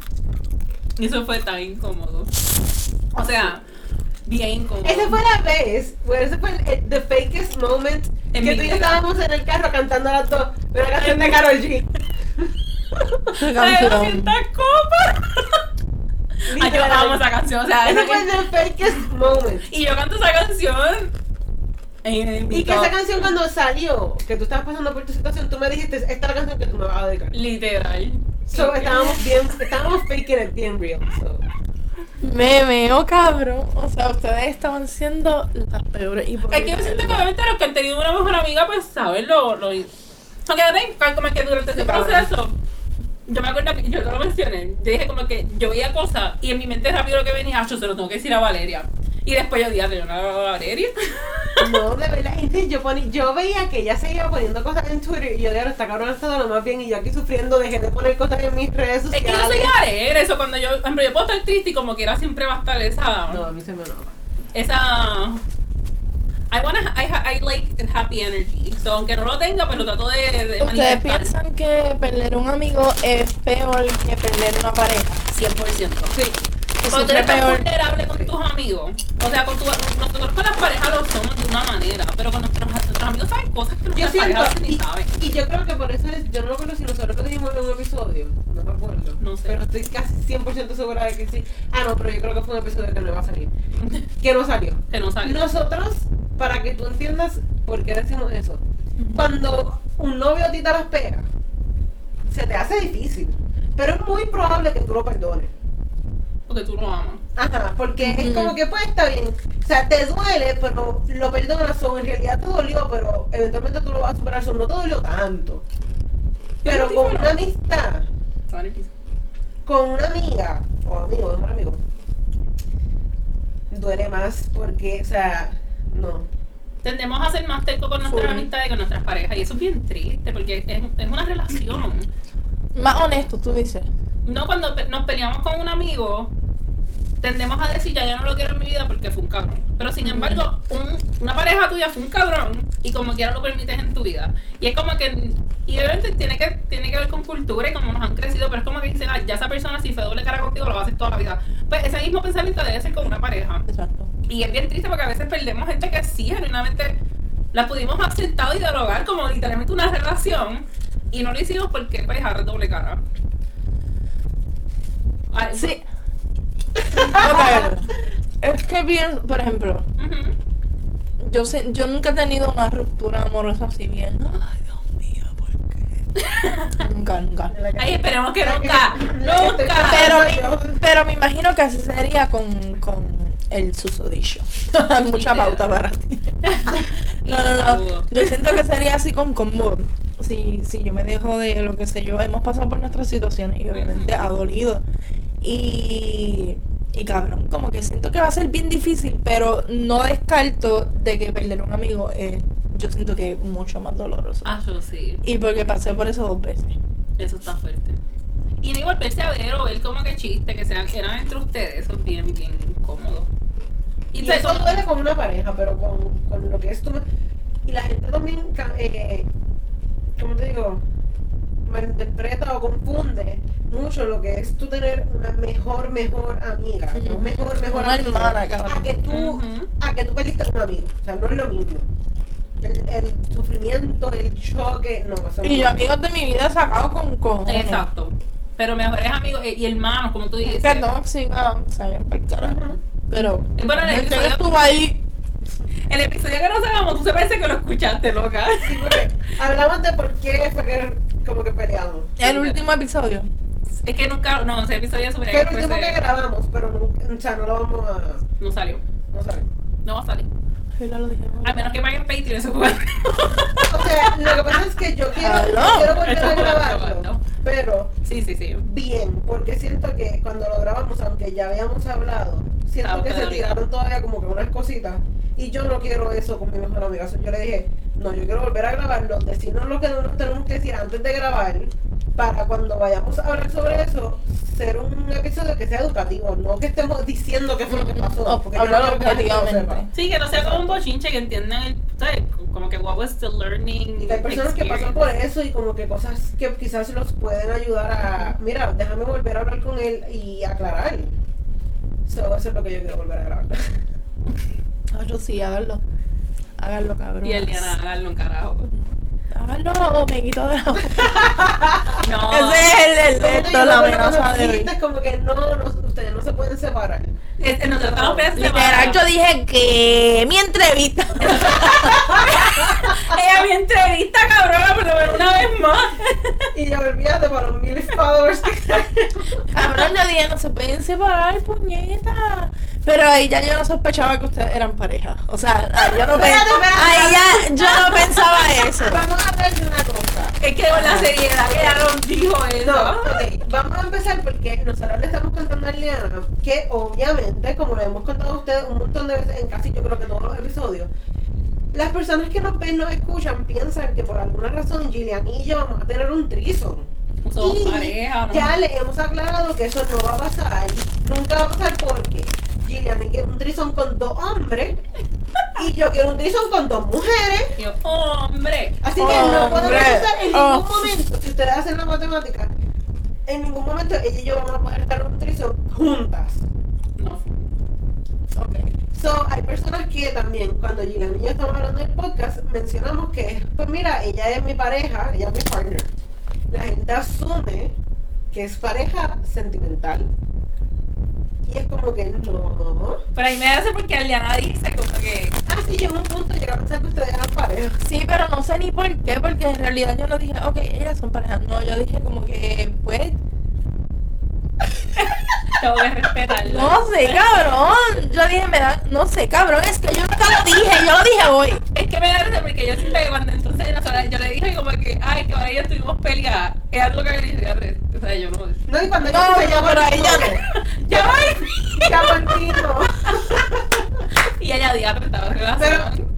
Y eso fue tan incómodo. O sea, bien incómodo. Esa fue la vez, bueno, ese fue el, el- the fakest moment En que tú y yo estábamos en el carro cantando las dos una canción de Karol G. Canción. 200 copas. Ay, yo amo esa canción. O sea, Ese fue can- the fakest moment. Y yo canto esa canción. Y que esa canción cuando salió, que tú estabas pasando por tu situación, tú me dijiste, esta es la canción que tú me vas a dedicar. Literal. So, estábamos bien, estábamos faking it bien real. So. Meme, oh cabrón. O sea, ustedes estaban siendo las peores. Y por Es que yo siento que obviamente los que han tenido una mejor amiga, pues saben lo. lo aunque ahora, como que durante ese proceso, yo me acuerdo que yo lo mencioné. Yo dije como que yo veía cosas y en mi mente rápido lo que venía, "Ah, yo se lo tengo que decir a Valeria. Y después yo dije, yo no a Valeria. No, de verdad, entonces yo, poni- yo veía que ella seguía poniendo cosas en Twitter y yo de esta cabrón está lo más bien y yo aquí sufriendo, dejé de poner cosas en mis redes Es sociales. que yo soy alegre, eso cuando yo, ejemplo, yo puedo estar triste y como quiera siempre va a estar esa, No, a mí se me nota. esa, I wanna, I, ha- I like happy energy, so aunque no lo tenga, pues lo trato de, de ¿Ustedes piensan que perder un amigo es peor que perder una pareja? 100%. Sí. Cuando tú siempre eres peor. vulnerable con tus amigos, o sea, con tu, nosotros con las parejas lo somos de una manera, pero con nuestros, nuestros amigos saben cosas que nuestras parejas ni saben. y yo creo que por eso es, yo no lo si nosotros en un episodio, no me acuerdo. No sé. Pero estoy casi 100% segura de que sí. Ah, no, pero yo creo que fue un episodio que no iba a salir. Que no salió. Que no saben. Nosotros, para que tú entiendas por qué decimos eso, cuando un novio a ti te las pega, se te hace difícil. Pero es muy probable que tú lo perdones. Porque tú lo amas. Ajá, porque es como que pues está bien. O sea, te duele, pero lo perdonas o en realidad te dolió, pero eventualmente tú lo vas a superar, so, no te dolió tanto. Pero con una amistad, con una amiga, o amigo, mejor amigo, duele más porque, o sea, no. Tendemos a ser más tercos con nuestras Full. amistades que con nuestras parejas, y eso es bien triste, porque es, es una relación. Más honesto, tú dices. No cuando pe- nos peleamos con un amigo, tendemos a decir ya yo no lo quiero en mi vida porque fue un cabrón. Pero sin embargo, un- una pareja tuya fue un cabrón y como quiera lo permites en tu vida. Y es como que, y obviamente tiene que, tiene que ver con cultura y como nos han crecido, pero es como que dicen, ah, ya esa persona si fue doble cara contigo lo va a hacer toda la vida. Pues ese mismo pensamiento debe ser con una pareja. Exacto. Y es bien triste porque a veces perdemos gente que sí, genuinamente la pudimos aceptar y dialogar como literalmente una relación y no lo hicimos porque pues es doble cara. Sí. Es que bien, por ejemplo, yo sé, yo nunca he tenido una ruptura amorosa así bien. Ay, Dios mío, ¿por qué? nunca, nunca. Ay, esperemos que nunca, nunca. Pero, pero me imagino que así sería con, con el susodicho. Mucha pauta para ti. No, no, no. Yo siento que sería así con combo. Si, si yo me dejo de lo que sé yo, hemos pasado por nuestras situaciones y obviamente ha dolido. Y, y cabrón, como que siento que va a ser bien difícil, pero no descarto de que perder un amigo es, yo siento que es mucho más doloroso. Ah, yo sí. Y porque pasé por eso dos veces. Eso está fuerte. Y no igual verse a ver o ver como que chiste que sean, eran entre ustedes, eso es bien, bien incómodo. Y eso como- duele con una pareja, pero con, con lo que es tu... Y la gente también, eh, ¿cómo te digo? Malinterpreta o confunde mucho lo que es tú tener una mejor, mejor amiga. Un mejor, mejor Una amigo, hermana, cabrón. A que tú, a que tú perdiste un amigo. O sea, no es lo mismo. El, el sufrimiento, el choque, no. Y no. yo amigos de mi vida he sacado con cojones. Exacto. Pero mejores amigos y hermanos, como tú dices. No sigan, salgan para el carajo. Pero, Bueno, el episodio- estuvo ahí. El episodio que nos hagamos, tú se parece que lo escuchaste, loca. Sí, porque hablamos de por qué fue que como que peleamos. El último episodio. Es que nunca, no, ese episodio sobre Fue el último que grabamos, pero nunca, o sea, no lo vamos a... no salió. No sabemos. No va a salir. Al menos que paguen Patreon, eso fue. O sea, lo que pasa es que yo quiero, yo quiero volver a grabarlo, grabando. pero Sí, sí, sí. bien, porque siento que cuando lo grabamos, aunque ya habíamos hablado, siento Ah, que se tiraron todavía como que unas cositas, y yo no quiero eso con mi mejor amiga. Yo le dije, no, yo quiero volver a grabarlo, decirnos lo que nos tenemos que decir antes de grabar, para cuando vayamos a hablar sobre eso, ser un episodio que sea educativo, no que estemos diciendo qué fue lo que pasó. O- porque yo hablar no objetivamente. sepa. Sí, que no sea como un bochinche, que entiendan el, ¿sabes? Como que what was the learning Y que hay personas que pasan experience. por eso y como que cosas que quizás los pueden ayudar a, mira, déjame volver a hablar con él y aclarar. So, eso es lo que yo quiero volver a grabar. Ah, yo sí, háganlo. Háganlo, cabrón. Y el Diana, háganlo un carajo. Háganlo o me quito de la No. Ese es el, el, la amenaza de hoy. como que no, no, ustedes no se pueden separar. Este, nosotros estamos pensando. Literal, yo dije que mi entrevista. Ella mi entrevista, cabrona, pero una vez más. Y ya olvídate para los mil followers que Cabrón, yo dije, no se pueden separar, puñeta. Pero ahí ya yo no sospechaba que ustedes eran pareja. O sea, yo no, pe- Espérate, espérate, ahí ya yo no pensaba eso. Vamos a hablar de una cosa. Es que con la seriedad que dijo eso. No, ok, vamos a empezar porque nosotros le estamos contando a Liana que obviamente, como lo hemos contado a ustedes un montón de veces en casi yo creo que todos los episodios, las personas que nos ven, nos escuchan, piensan que por alguna razón Gillian y yo vamos a tener un trison. Somos pareja, ¿no? Ya le hemos aclarado que eso no va a pasar, nunca va a pasar porque Gillian quiere un trison con dos hombres y yo quiero un trison con dos mujeres. Y yo, hombre. Así que no podemos estar en ningún Oh. momento, si ustedes hacen la matemática, en ningún momento ella y yo vamos a poder estar en un trison juntas. No. So, hay personas que también, cuando Gillian y yo estamos hablando del podcast, mencionamos que, pues mira, ella es mi pareja, ella es mi partner. La gente asume que es pareja sentimental. Y es como que no. Pero ahí me hace porque Aliana dice como que. Ah, sí, llegó un punto, llega a pensar que ustedes eran pareja. Sí, pero no sé ni por qué, porque en realidad yo no dije, ok, ellas son pareja. No, yo dije como que, pues, Tengo que respetarlo. no sé, cabrón. Yo dije, me da, no sé, cabrón, es que yo nunca lo dije, yo lo dije hoy. Es que me da risa porque yo que cuando entonces yo le dije como que, ay, que ahora ya estuvimos peleadas. Es algo que me dice, o sea, yo no. No, y cuando No, se no, llama pero ahí ya Ya va. el tino. Y ella día apretaba relación.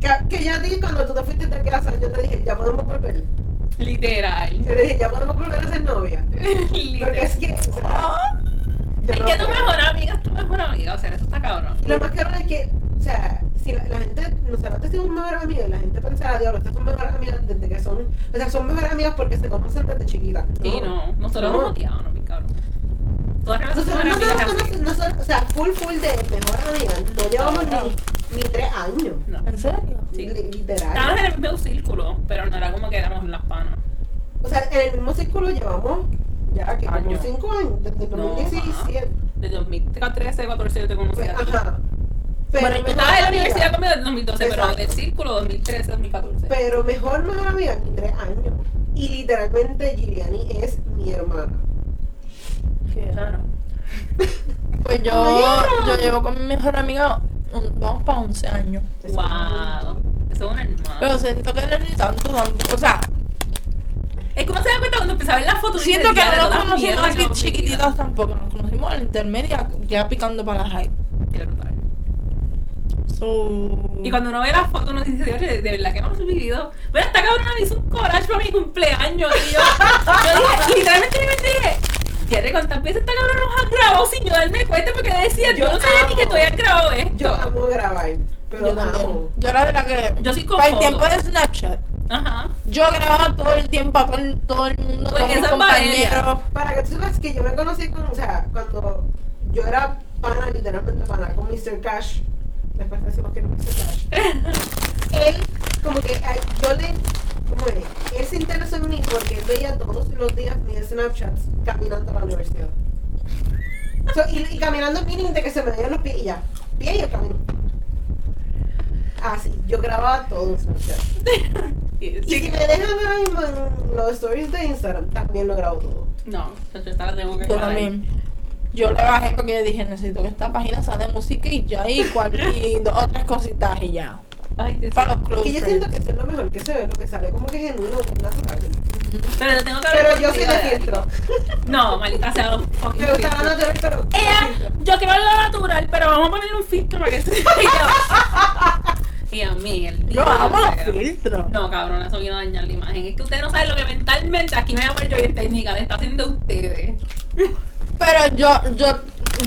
Que, que ya dije cuando tú te fuiste de casa, yo te dije, ya podemos volver. Literal. Yo le dije, ya podemos volver a ser novia. Porque Literal. es que, o sea, yo Es no que tu mejor amiga es tu mejor amiga, o sea, eso está cabrón. Lo más caro es que, sea, si la, la gente, nosotros decimos mejores amigas, la gente pensará, diablo, estas son mejores amigas desde que son, o sea, son mejores amigas porque se conocen desde chiquitas. Sí, no, nosotros No. nos odiábamos, mi cabrón. Todas las Nosotros relaciones no amigas nos así. conocemos, nosotros, o sea, full full de mejores amigas, no llevamos ni, ni tres años, No. ¿En serio? Sí. li- literal. Estábamos en el mismo círculo, pero no era como que éramos las panas. O sea, en el mismo círculo llevamos ya que como Años. cinco años, desde el No, 2017. De 2013, 14 yo te conocí Pues, a ti. ajá. Pero Bueno, yo estaba en la universidad conmigo desde 2012, pero Exacto. del círculo 2013, 2014. Pero mejor mejor amiga tres años. Y literalmente Giliani es mi hermana. Claro. Pues yo, yo llevo con mi mejor amiga, un- vamos para 11 años. Wow. Eso es una hermana. Pero siento que no es ni tanto, tanto. O sea, Es como se da cuenta cuando empezaba a ver las fotos. siento que no nos "Todas conocimos vivido". chiquititos tampoco. Nos conocimos en la intermedia, ya picando para la high. Era brutal. So... Y cuando uno ve las fotos, uno dice, "Dios, de, verdad que hemos vivido. Bueno, esta cabrona me hizo un collage para mi cumpleaños. Y yo, yo dije, literalmente me dije, Tierra, ¿cuántas veces esta cabrona nos ha grabado sin yo darme cuenta? Porque decía, yo, Yo no sabía ni que tú habías grabado esto. Yo amo grabar, pero yo amo. Yo era de la que. Yo soy con Para el tiempo de Snapchat. Ajá. Yo grababa todo el tiempo a todo, el- mundo, Porque todos mis compañeros. Para que tú sepas que yo me conocí con, o sea, cuando yo era pana, literalmente pana, con Mr. Cash. Después decimos que Mr. Cash. él, como que yo le. ¿Cómo es? Él se interesó en mí porque él veía todos los días mis Snapchats caminando a la universidad. So, y, y caminando meaning de que se me veían los pies y ya. Pie y el camino. Ah, sí, yo grababa todo en Snapchat. Sí, Y si me dejan ahora mismo en los stories de Instagram, también lo grabo todo. No, yo la tengo que Yo también. Yo le bajé porque dije, necesito que esta página sea de música y ya, y, cual, y dos otras cositas y ya. Ay, Dios Para los Que yo siento que eso es lo mejor que se ve, lo que sale como que genuino, es natural. Pero te tengo que Pero yo contigo de filtro. No, maldita sea los fucking Me gusta la natural, pero. Ella, yo quiero lo natural, pero vamos a ponerle un filtro para que se vea. Y a mí, el Yo día amo los filtros. No, cabrón, eso vino a dañar la imagen. Es que ustedes no saben lo que mentalmente aquí me voy a poner yo en técnica le está haciendo a ustedes. Pero yo, yo,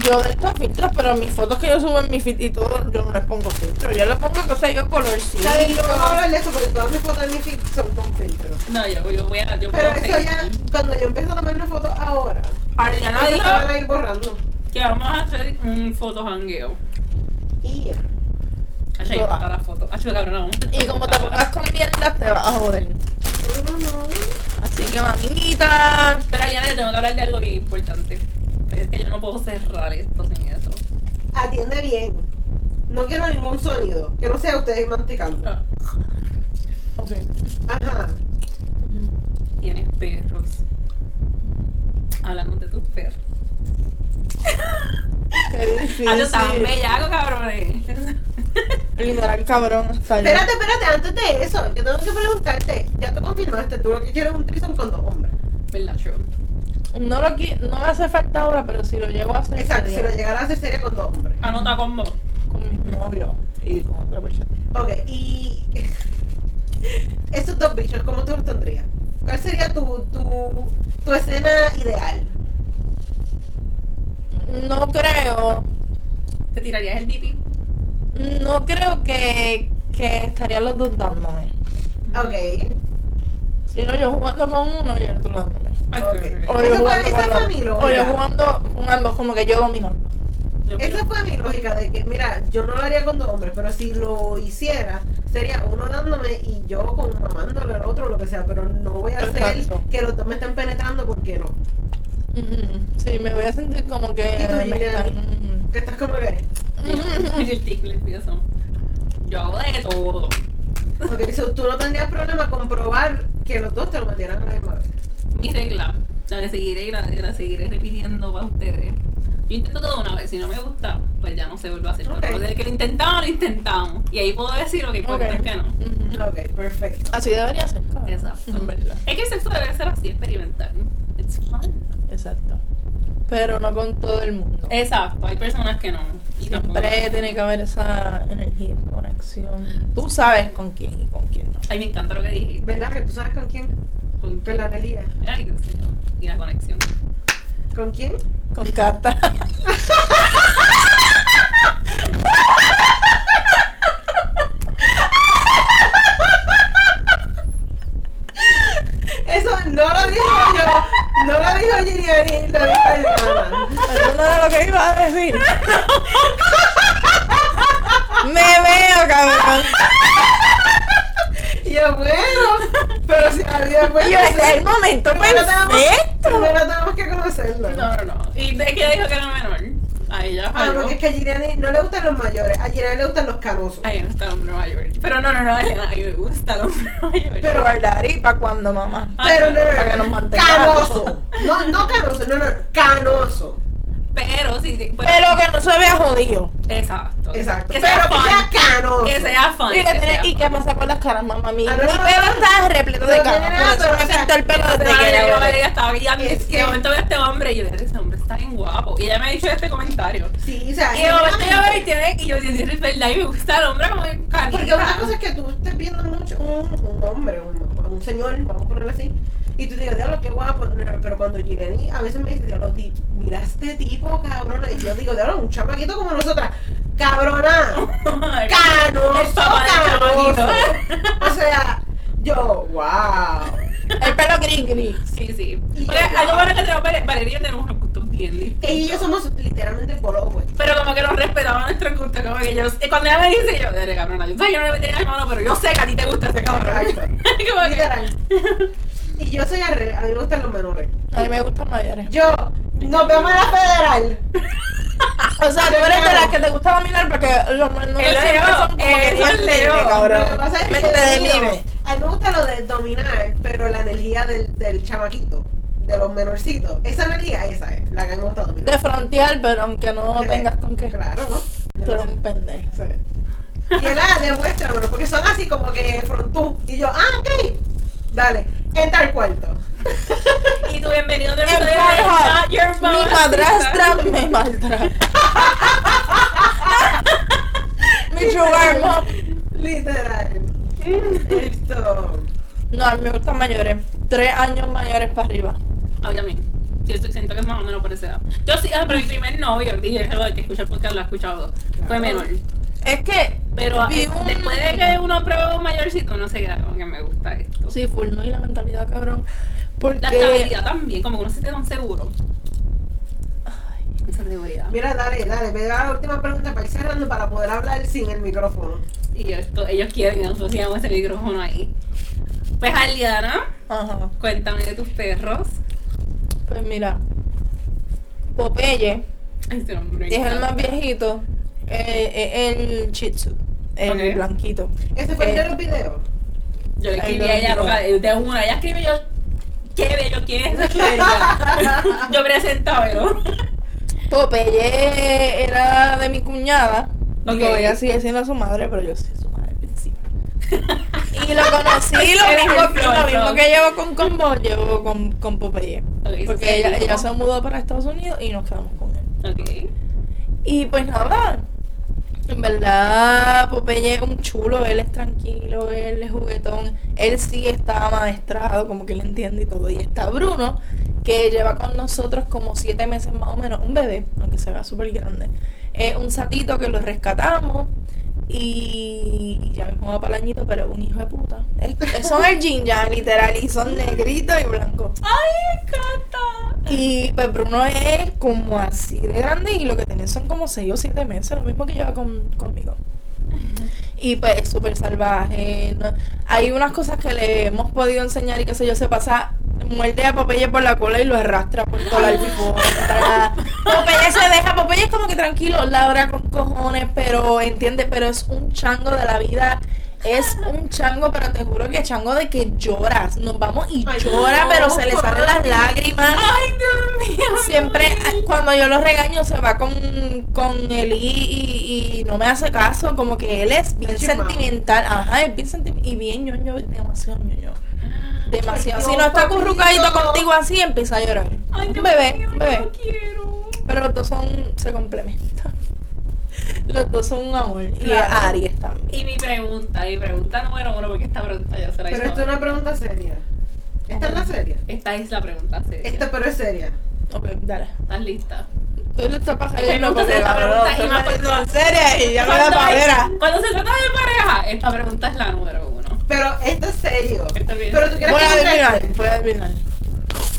yo de estos filtros, pero mis fotos que yo subo en mi feed y todo, yo no les pongo filtros. Yo les pongo cosas yo colorcito. ¿Sabes? No vamos a hablar de eso porque todas mis fotos en mi feed son con filtros. No, yo, yo voy a. Yo Pero eso ya, cuando yo empiezo a tomar una foto ahora, Ariana se van dijo a ir borrando. que vamos a hacer un foto jangueo. Y ahí está la foto. Ay, cabrón, no. Y como te pongas con mierdas, te vas a joder. no, no. Así que, mamita. Pero Ariana, tengo que hablar de algo bien importante. Es que yo no puedo cerrar esto sin eso. Atiende bien. No quiero ningún sonido. Que no sea ustedes masticando. Ah, Ok. Ajá. Tienes perros. Hablamos de tus perros. Qué difícil. Ah, yo estaba bellaco, cabrones. Literal, cabrón. Hasta. Espérate, espérate, antes de eso, yo tengo que preguntarte, ya te confirmaste, tú lo que quieres es un trison con dos hombres. ¿Verdad, yo? No, lo qui- no me hace falta ahora, pero si lo llevo a hacer Exacto, si sería lo llegara a hacer sería con dos hombres. Anota con vos. con mis novios y con otra persona. Ok, y esos dos bichos, ¿cómo tú los tendrías? ¿Cuál sería tu, tu, tu escena ideal? No creo, ¿Te tirarías el DP? No creo que, que estarían los dos dándome. Ok. Si no, yo jugando con uno y el otro dándome. Ay, Ok. qué O yo fue- jugando esa con fue O lógica. jugando como que yo dominando. rico. Esa fue mi lógica de que, mira, yo no lo haría con dos hombres, pero si lo hiciera, sería uno dándome y yo con mamándole al otro, lo que sea, pero no voy a hacer Exacto. que los dos me estén penetrando porque no. Ujú. Sí, me voy a sentir como que ¿Y tú, me Julián? están... Que estás como que. el tic le empiezo. Yo hago de todo. Ok, so, tú no tendrías problema con probar que los dos te lo metieran a la misma vez. Mi regla, la que seguiré y la, la seguiré repitiendo para ustedes. Yo intento todo una vez, si no me gusta, pues ya no se vuelve a hacer. Ok. Pero desde que lo intentamos, lo intentamos. Y ahí puedo decir lo que puedo Ok. decir que no. Ok, perfecto. Así debería ser. Exacto. En verdad. Es que el sexo debe ser así, experimental. It's fun. Exacto. Pero no con todo el mundo. Exacto, hay personas que no. Y tampoco- Siempre tiene que haber esa energía, conexión. Tú sabes con quién y con quién no. Ay, me encanta lo que dijiste. ¿Verdad que tú sabes con quién? Con la Nelia. Ay, qué sé yo. Y la conexión. ¿Con quién? Con carta. Eso no lo dijo yo. No lo dijo Giriani, lo dijo Adriana. Eso no era lo que iba a decir. Me veo, cabrón. Y yo, bueno, pero si había pues. Y yo, es el momento Primero tenemos- perfecto. Primero tenemos que conocerlo. No, no, no. ¿Y de qué dijo que era menor? A ella Ah, falló. porque es que a Giriani no le gustan los mayores, a Giriani le gustan los canosos. A mí me gusta el hombre mayor. Pero no, no, no, a mí me gusta el hombre mayor. Pero bailar para cuando, mamá. Pero no, no, Para que no, nos mantengamos. canoso. No, no canoso, no, no, canoso. Pero sí, sí. pero- Pero que no se vea jodido. Exacto. Exacto. Que Pero sea que fun. sea canoso. Que sea fun. Y, que que sea y qué pasa con las caras, mamá mía. Ah, no, Mi no, pelo no. está repleto de No caras. Por eso pero, me pintó el pelo desde que yo, estaba y Es de que- momento veo a este hombre y yo dije, ese hombre está bien guapo. Y ella me ha dicho este comentario. Sí, o sea, Y de momento yo veo y tiene, y yo dije, es verdad, y me gusta el hombre como en carita. Porque una cosa es que tú estés viendo mucho un, un hombre, un, un señor, vamos a ponerlo así, y tú digas, diablo, qué guapo, pero cuando Jireni a veces me dice, diablo, mira este tipo, cabrona, y yo digo, diablo, un chamaquito como nosotras, cabrona, canoso, canoso. O sea, yo, wow. El pelo gris gris. Sí, sí. Yo- algo bueno que tenemos Valeria tenemos unos gustos bien listos. Y yo somos literalmente opuestos. Pero como que nos respetamos nuestros gustos, como que y cuando ella me dice, yo, dale cabrona, yo no le metería la mano, pero yo sé que a ti te gusta ese cabrón. Exacto. Como que- Literal. Y yo soy al revés, a mí me gustan los menores. A mí me gustan mayores. Yo, nos vemos en la federal. O sea, tú eres de las que te gusta dominar porque los menores El siempre son como que eso bien es libres, Leo. Lo que cabrón. pasa es Mente que libre. a mí me gusta lo de dominar, pero la energía del, del chamaquito, de los menorcitos, esa energía, esa es la que me gusta dominar. De frontear, pero aunque no tengas con qué. Claro, ¿no? Tú eres un pendejo. Sí. Y él, ah, demuéstramelo, porque son así como que frontú. Y yo, ah, ok. Dale, entra al cuarto. Y tu bienvenido de Your Mi madrastra me maltrata. Mi sugar mom Literal. Esto. No, a mí me gustan mayores. Tres años mayores para arriba. A mí también. Yo estoy- siento que es más o menos por esa edad. Yo sí, ah, pero mi primer novio, dije lo de que escucha el podcast, lo ha escuchado. Fue menor. Es que. Pero vi un- después de que uno prueba un mayorcito, uno se queda como que me gusta esto. Sí, full, ¿no? Y la mentalidad, cabrón. Porque. La estabilidad también, como que uno se siente tan seguro. Esa seguridad. Mira, dale, dale, me da la última pregunta para ir cerrando para poder hablar sin el micrófono. Y esto, ellos quieren que nosotros sigamos ese micrófono ahí. Pues Aliana, Ajá. cuéntame de tus perros. Pues mira. Popeye Ay, me es el más viejito. Eh, es el Shih Tzu. El blanquito. ¿Ese fue el Eh, de los videos? Yo le escribí a ella digo. loca, de de una, ella escribe yo, qué bello, quién es? Yo presentaba, ¿no? Popeye era de mi cuñada. Digo, Ok. ella sigue siendo su madre, pero yo soy su madre al principio. y lo conocí, lo mismo, el lo mismo que llevo con Combo, llevo con, con Popeye. Porque sí, ella, sí. ella se mudó para Estados Unidos y nos quedamos con él. Y pues nada, en verdad Popeye es un chulo, él es tranquilo, él es juguetón, él sí está maestrado, como que él entiende y todo. Y está Bruno, que lleva con nosotros como siete meses más o menos, un bebé, aunque se vea súper grande. Es un satito que lo rescatamos y ya mismo va para el añito, pero es un hijo de puta. Son el Jin Yang, literal, y son negritos y blancos. ¡Ay, me encanta! Y pues Bruno es como así de grande y lo que tiene son como 6 o 7 meses, lo mismo que lleva con, conmigo. Y pues es súper salvaje. ¿no? Hay unas cosas que le hemos podido enseñar y qué sé yo, se pasa, muerde a Popeye por la cola y lo arrastra por toda la alfombra. Popeye se deja, Popeye es como que tranquilo, Laura con cojones, pero entiende, pero es un chango de la vida. Es un chango, pero te juro que chango de que lloras. Nos vamos y Ay, llora, no, pero se le salen las lágrimas. ¡Ay, Dios mío! Siempre cuando yo lo regaño se va con, con él y, y- y no me hace caso, como que él es bien sentimental, ajá, es bien sentimental y bien ñoño, demasiado ñoño. Demasiado. Ay, Si no, está papito. acurrucadito contigo así, empieza a llorar. ¡Ay, un Dios bebé, mío, un bebé. Pero los dos son, se complementan. Los dos son un amor. Y Claro. Aries también. Y mi pregunta, mi pregunta número uno, porque esta pregunta ya se la Pero hizo. esto es una pregunta seria. ¿Esta es la seria? Esta es la pregunta seria. Esta pero es seria. Ok, dale. ¿Estás lista? Tú le estás pasando esta y más cuando- en serio y ya me da pavera. Cuando se trata de pareja, esta pregunta es la número uno. Pero esto es serio. Está bien. Pero tú quieres Voy a que adivinar, conteste. voy a adivinar.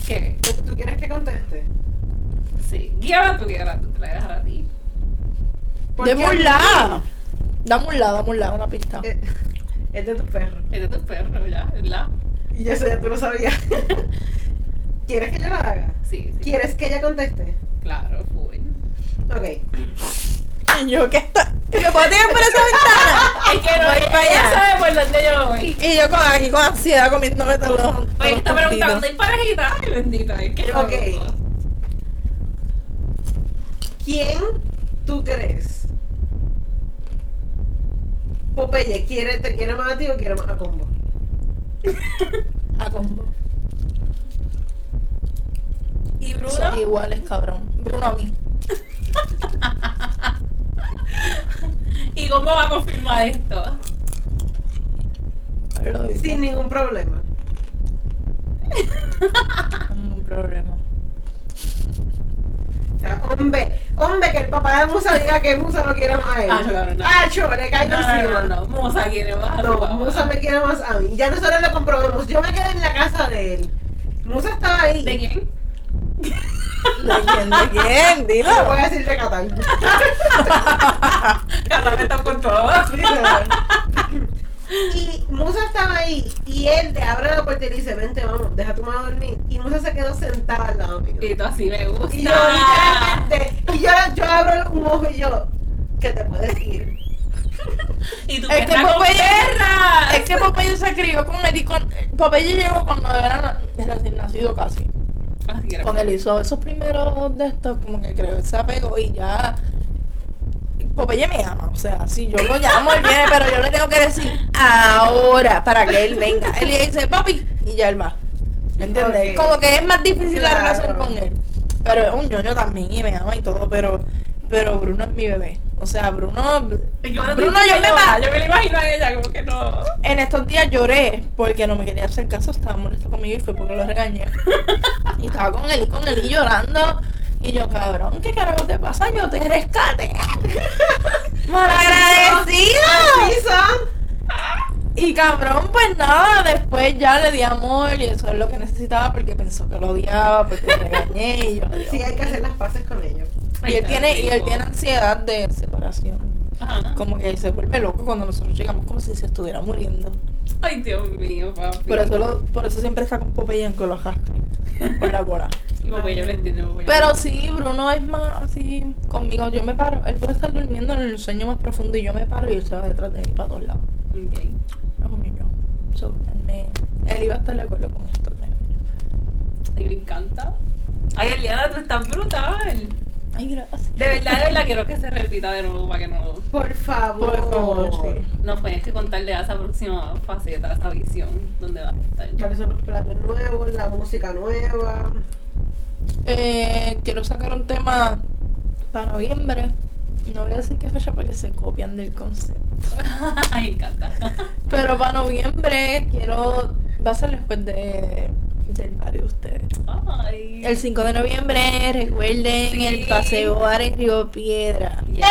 ¿Qué? ¿Tú- ¿Tú quieres que conteste? Sí. Guíala tú, guíala tú, te la dejar a ti. ¿Por Dame un lado. Dame un lado, dame un lado, una pista. Eh, Es de tu perro. Es de tu perro, ¿ya? ¿verdad? Y eso ya tú lo sabías. ¿Quieres que yo lo haga? Sí, sí. ¿Quieres que ella conteste? Claro, full. Ok. Y yo, ¿qué está? ¿Me puedo tirar por esa ventana? Es que no, Voy para allá. sabe por dónde yo voy. Y yo con, aquí con ansiedad comiéndome todos los. Oye, los está preguntando, puntitos. ¿hay parejita? Ay, bendita, es que yo Ok. ¿Quién tú crees? Popeye, ¿quiere, ¿te quiere más a ti o quiere más a Combo? A combo. ¿Y Bruno? Son iguales, cabrón. Bruno a mí. ¿Y cómo va a confirmar esto? Sin ningún problema. ningún problema. O sea, hombre, hombre, que el papá de Musa diga que Musa no quiere más a él. Ah, no. Le caigo No, no, encima. no, no, Musa quiere más a No. Musa me quiere más a mí. Ya nosotros lo comprobamos. Yo me quedé en la casa de él. Musa estaba ahí. ¿De quién? ¿De quién? ¿De quién? No Dilo. voy a decir de Catán. Carla está con todo. Y Musa estaba ahí y él te abre la puerta y dice, vente, vamos, deja tu mamá dormir. Y Musa se quedó sentada al lado mío. Y tú así me gusta. Y yo literalmente, y yo, yo abro un ojo y yo, ¿qué te puedes ir? Y tú Es que Popeye-. Es que Popeye se crió con él y con... Popeye llegó cuando era recién nacido casi. Cuando él hizo esos primeros de estos, como que creo que se apegó y ya. Popeye me ama, o sea, si yo lo llamo, él viene, pero yo le tengo que decir ahora para que él venga. Él le dice, papi, y ya él va. ¿Me entiendes? Ok. Como que es más difícil la Claro. relación con él. Pero es un ñoño también y me ama y todo, pero, pero Bruno es mi bebé. O sea, Bruno. Bruno, Bruno, yo me pa- yo me lo imagino a ella como que no. En estos días lloré porque no me quería hacer caso, estaba molesto conmigo y fue porque lo regañé. Y estaba con él y con él y llorando. Y yo, cabrón, ¿qué carajo te pasa? Yo te rescate. Son. Y cabrón, pues nada, después ya le di amor y eso es lo que necesitaba porque pensó que lo odiaba, porque lo regañé y yo Sí, hay que hacer las paces con ellos. Y él tiene, y él tiene ansiedad de separación. Ajá. Como que se vuelve loco cuando nosotros llegamos como si se estuviera muriendo. Ay, Dios mío, papi. Por eso, lo- por eso siempre está con Popeye en por la lo entiendo. yo Pero sí, Bruno es más así conmigo. Yo me paro, él puede estar durmiendo en el sueño más profundo y yo me paro y él se va detrás de mí para todos lados. Ok. Niño. So, él, me- él iba a estar de acuerdo con esto. me- Ay, me encanta. Ay, Eliana, tú estás brutal. Ay, gracias. De verdad, de verdad, quiero que se repita de nuevo para que no. Por favor. Por favor, sí. Nos tienes que contarle a esa próxima faceta, a esa visión, donde va a estar. ¿Cuáles son los platos nuevos? La música nueva. Eh, quiero sacar un tema para noviembre. No voy a decir qué fecha porque se copian del concepto. Ay, me encanta. Pero para noviembre quiero. Va a ser después de, del barrio de ustedes. Ay. El 5 de noviembre, recuerden Sí. el paseo bar en Río Piedra. Yes.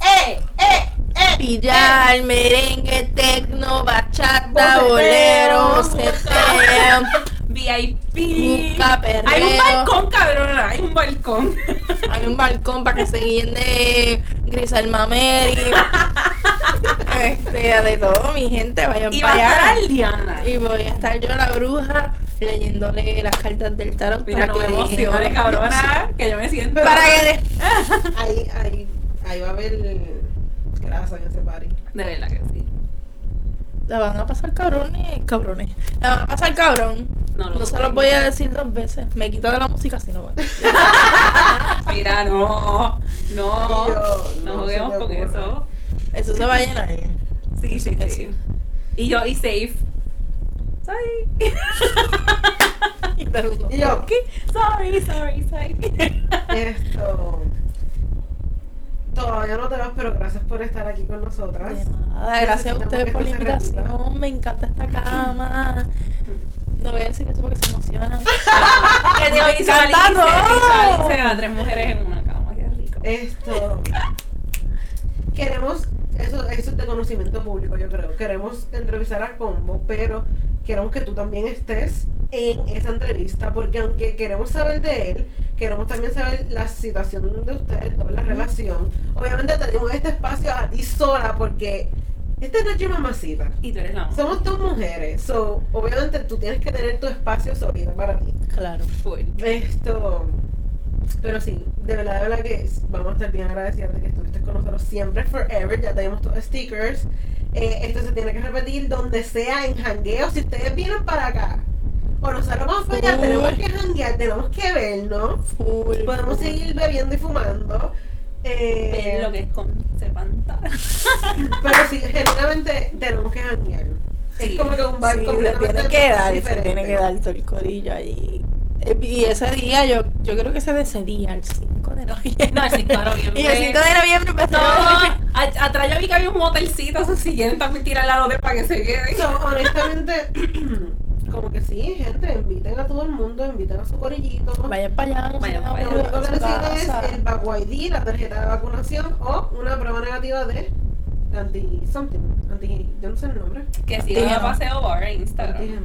¡Eh! ¡Eh! ¡Eh! Pillar, merengue, tecno, bachata, bolero, seteo, VIP. Perreo. Hay un balcón, cabrona. Hay un balcón. Hay un balcón para que se guíen de Griselma Mary. este, de todo, mi gente, vayan Y va a para estar allá. Liana. Y voy a estar yo, la bruja, leyéndole las cartas del tarot. Mira, no me emociones, cabrona. Que yo me siento. Para que de- Ahí, ahí, ahí va a haber grasa en ese party. De verdad que sí. La van a pasar cabrones, cabrones. La van a pasar cabrón. No No, se los voy a decir dos veces. Me quito de la música si no va. Mira, no. No. Yo, no no juguemos con eso. Eso se va a llenar. Sí, sí, sí. sí. Y yo, y safe. Sorry. Y pero no. Y yo, ¿Qué? Sorry, sorry, sorry. esto. Todavía no te vas, pero gracias por estar aquí con nosotras. De nada, gracias a ustedes por la invitación. Me encanta esta cama. No voy a decir eso porque se emocionan. que te visualice a tres mujeres en una cama. Qué rico. Esto. Queremos, eso, eso es de conocimiento público, yo creo. Queremos entrevistar a Combo, pero queremos que tú también estés en esa entrevista, porque aunque queremos saber de él, queremos también saber la situación de ustedes, toda la relación. Obviamente tenemos este espacio a ti sola, porque esta es tu mamacita. Y tú eres la mamá. Somos dos mujeres, so, obviamente tú tienes que tener tu espacio sólido para ti. Claro. Full. Esto, pero sí, de verdad, de verdad que vamos a estar bien agradecidas de que estuviste con nosotros siempre, forever. Ya tenemos tus stickers. Eh, esto se tiene que repetir donde sea en jangueo. Si ustedes vienen para acá o nosotros vamos para allá, tenemos que janguear, tenemos que vernos. Full. Podemos full. seguir bebiendo y fumando. Eh, Ver lo que es con Serpanta. pero sí, genuinamente tenemos que janguear. Sí, es como que un bar Sí, se completamente tiene que dar, se tiene que dar todo el corillo allí. Y ese día, yo, yo creo que ese de ese día, el 5 de noviembre. No, el 5 de noviembre. Y el 5 de noviembre empezó No, a- atrás yo vi que había un motelcito, eso si quieren también tirar la lote para que se quede. So, honestamente, como que sí, gente, inviten a todo el mundo, inviten a su corillito. Vayan para allá, no se Vayan para Lo allá. único que necesitan es el Baco ID, la tarjeta de vacunación o una prueba negativa de anti something, anti, yo no sé el nombre. Que sigan a. Paseo Bar en Instagram.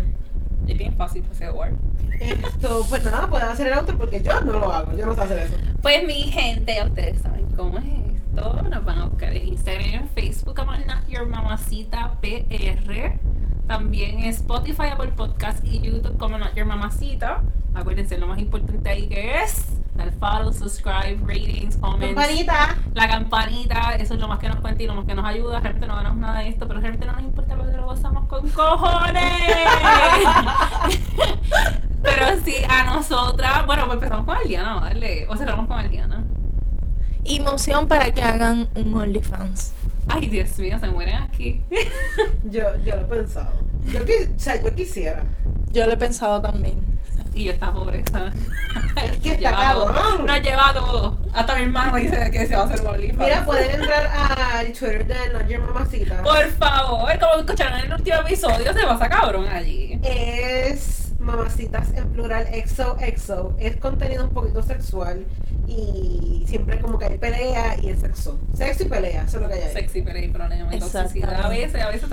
Es bien fácil Paseo Bar. Esto, pues nada, pueden hacer el auto porque yo no lo hago, yo no sé hacer eso. Pues mi gente, ustedes saben cómo es esto. Nos van a buscar en Instagram y en Facebook como Not Your Mamacita PR. También Spotify, Apple Podcast y YouTube como Not Your Mamacita. Acuérdense lo más importante ahí que es dar follow, subscribe, ratings, comments. Campanita. La campanita, eso es lo más que nos cuenta y lo más que nos ayuda. Realmente no ganamos nada de esto, pero realmente no nos importa porque lo gozamos con cojones. pero sí, a nosotras, bueno, pues empezamos con Eliana, darle, o cerramos con Eliana. Y moción para que hagan un OnlyFans. Ay, Dios mío, se mueren aquí. Yo, yo lo he pensado. Yo, o sea, yo quisiera. Yo lo he pensado también. Y yo esta pobreza. Es que está cabrón. Nos lleva todo. Hasta mi hermano dice que se va a hacer OnlyFans. Mira, pueden entrar al Twitter de Noche Mamacita. Por favor, como escucharon en el último episodio, se pasa cabrón allí. Es mamacitas en plural, exo, exo. Es contenido un poquito sexual y siempre como que hay pelea y es sexo. Sexo y pelea, eso es lo que hay ahí. Sexy, pero hay problema y toxicidad. A veces, a veces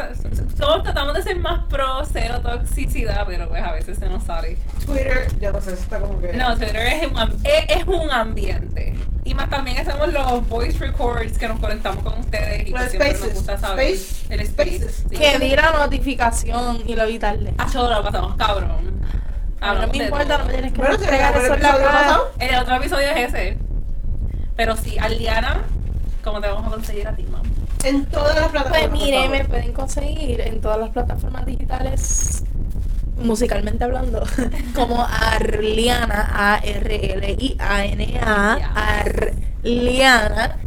todos tratamos de ser más pro, cero toxicidad, pero pues a veces se nos sale. Twitter, ya no sé, eso está como que... No, Twitter es un, es, es un ambiente. Y más también hacemos los voice records que nos conectamos con ustedes y Los pues siempre nos spaces. gusta saber Space- el space. spaces. Sí. Que vi la notificación y lo vi tarde. Ah, lo pasamos cabrón. A mí no me importa, no me tienes que Bueno, entregar eso en la cara. El otro episodio es ese. Pero sí, Aliana, ¿cómo te vamos a conseguir a ti, mamá? En todas las plataformas. Pues mire, me pueden conseguir en todas las plataformas digitales, musicalmente hablando, como Arliana, A-R-L-I-A-N-A, Arliana.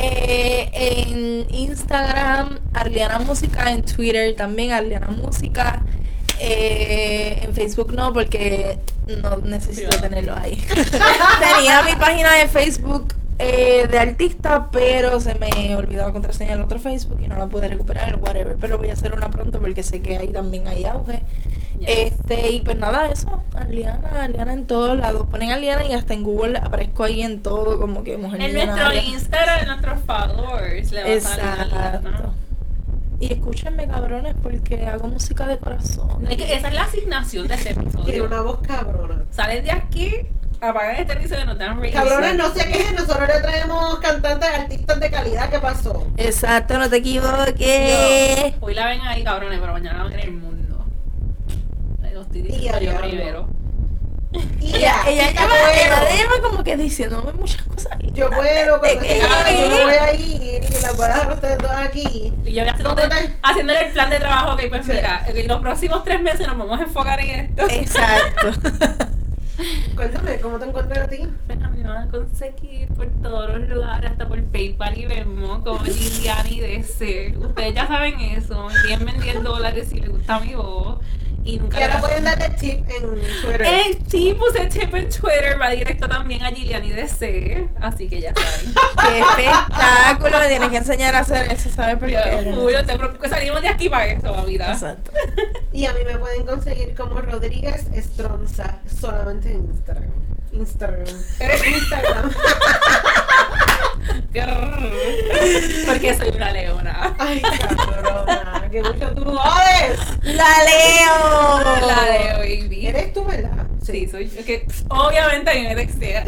Eh, en Instagram, Arliana Música, en Twitter también, Arliana Música. Eh, en Facebook no, porque no necesito tenerlo ahí. Tenía mi página de Facebook eh, de artista, pero se me olvidó la contraseña del otro Facebook y no la pude recuperar, whatever. Pero voy a hacer una pronto porque sé que ahí también hay auge. Yes. Este, y pues nada, eso, Aliana, Aliana en todos lados. Ponen Aliana y hasta en Google aparezco ahí en todo, como que mujer En nuestro. Instagram, en nuestros followers, le va a salir Aliana. Y escúchenme, cabrones, porque hago música de corazón. Es que esa es la asignación de este Tiene episodio. una voz cabrona. Salen de aquí, apagan este episodio y nos dan rating. Cabrones, no se quejen, nosotros le traemos cantantes, artistas de calidad. ¿Qué pasó? Exacto, no te equivoques. Hoy la ven ahí, cabrones, pero mañana la ven en el mundo. Lo estoy Y diciendo a yo primero. Y Ella, ya, ella, ella lleva como que diciéndome muchas cosas. Yo puedo, pero ¿De qué? yo no voy a ir y las voy a dejar ustedes dos aquí. Y yo voy haciendo, ¿Cómo te- haciéndole el plan de trabajo, ok, pues Sí. mira, en los próximos tres meses nos vamos a enfocar en esto. Exacto. Cuéntame, ¿cómo te encuentras a ti? Pues a mí me van a conseguir por todos los lugares, hasta por PayPal y Venmo, como Liliani DC. Ustedes ya saben eso. Envíenme 10 dólares si les gusta mi voz. Y nunca Y ahora pueden darle tip en Twitter. Eh, sí, puse tip en Twitter, va directo también a Liliani DC. Así que ya saben. Qué espectáculo. Me tienes que enseñar a hacer eso, ¿sabes? Porque Yo, juro, te preocupes, salimos de aquí para eso, mamita. Exacto. Y a mí me pueden conseguir como Rodríguez Estronza, solamente en Instagram. Instagram. Instagram. Porque soy una leona. Ay, cabrona, que mucho tú jodes. ¡La leo! La de baby. Eres tú, ¿verdad? Sí, soy yo. Que obviamente a mí me textea.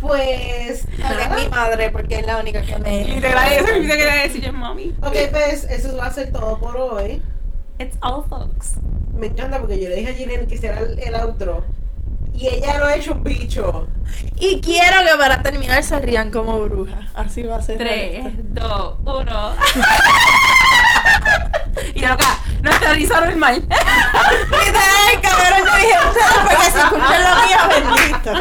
Pues. Es mi madre, porque es la única que me. Literal, eso me quería decir yo, mami. Ok, pues eso va a ser todo por hoy. It's all folks. Me encanta porque yo le dije a Gillian que hiciera el, el outro. Y ella lo ha hecho un bicho. Y quiero que para terminar se rían como brujas. Así va a ser. 3, 2, 1. Y acá, nuestra risa normal. Literal, cabrón, yo dije ustedes porque si escuchan lo mío, bendito.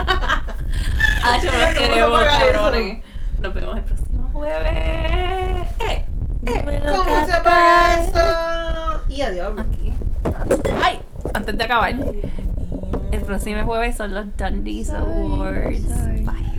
Ah, yo ¿Cómo los se queremos, cabrones. Nos vemos el próximo jueves. Eh, ¿Cómo se paga eso? Y adiós. Aquí. Ay, antes de acabar próximo jueves son los Dundee's Awards. Bye.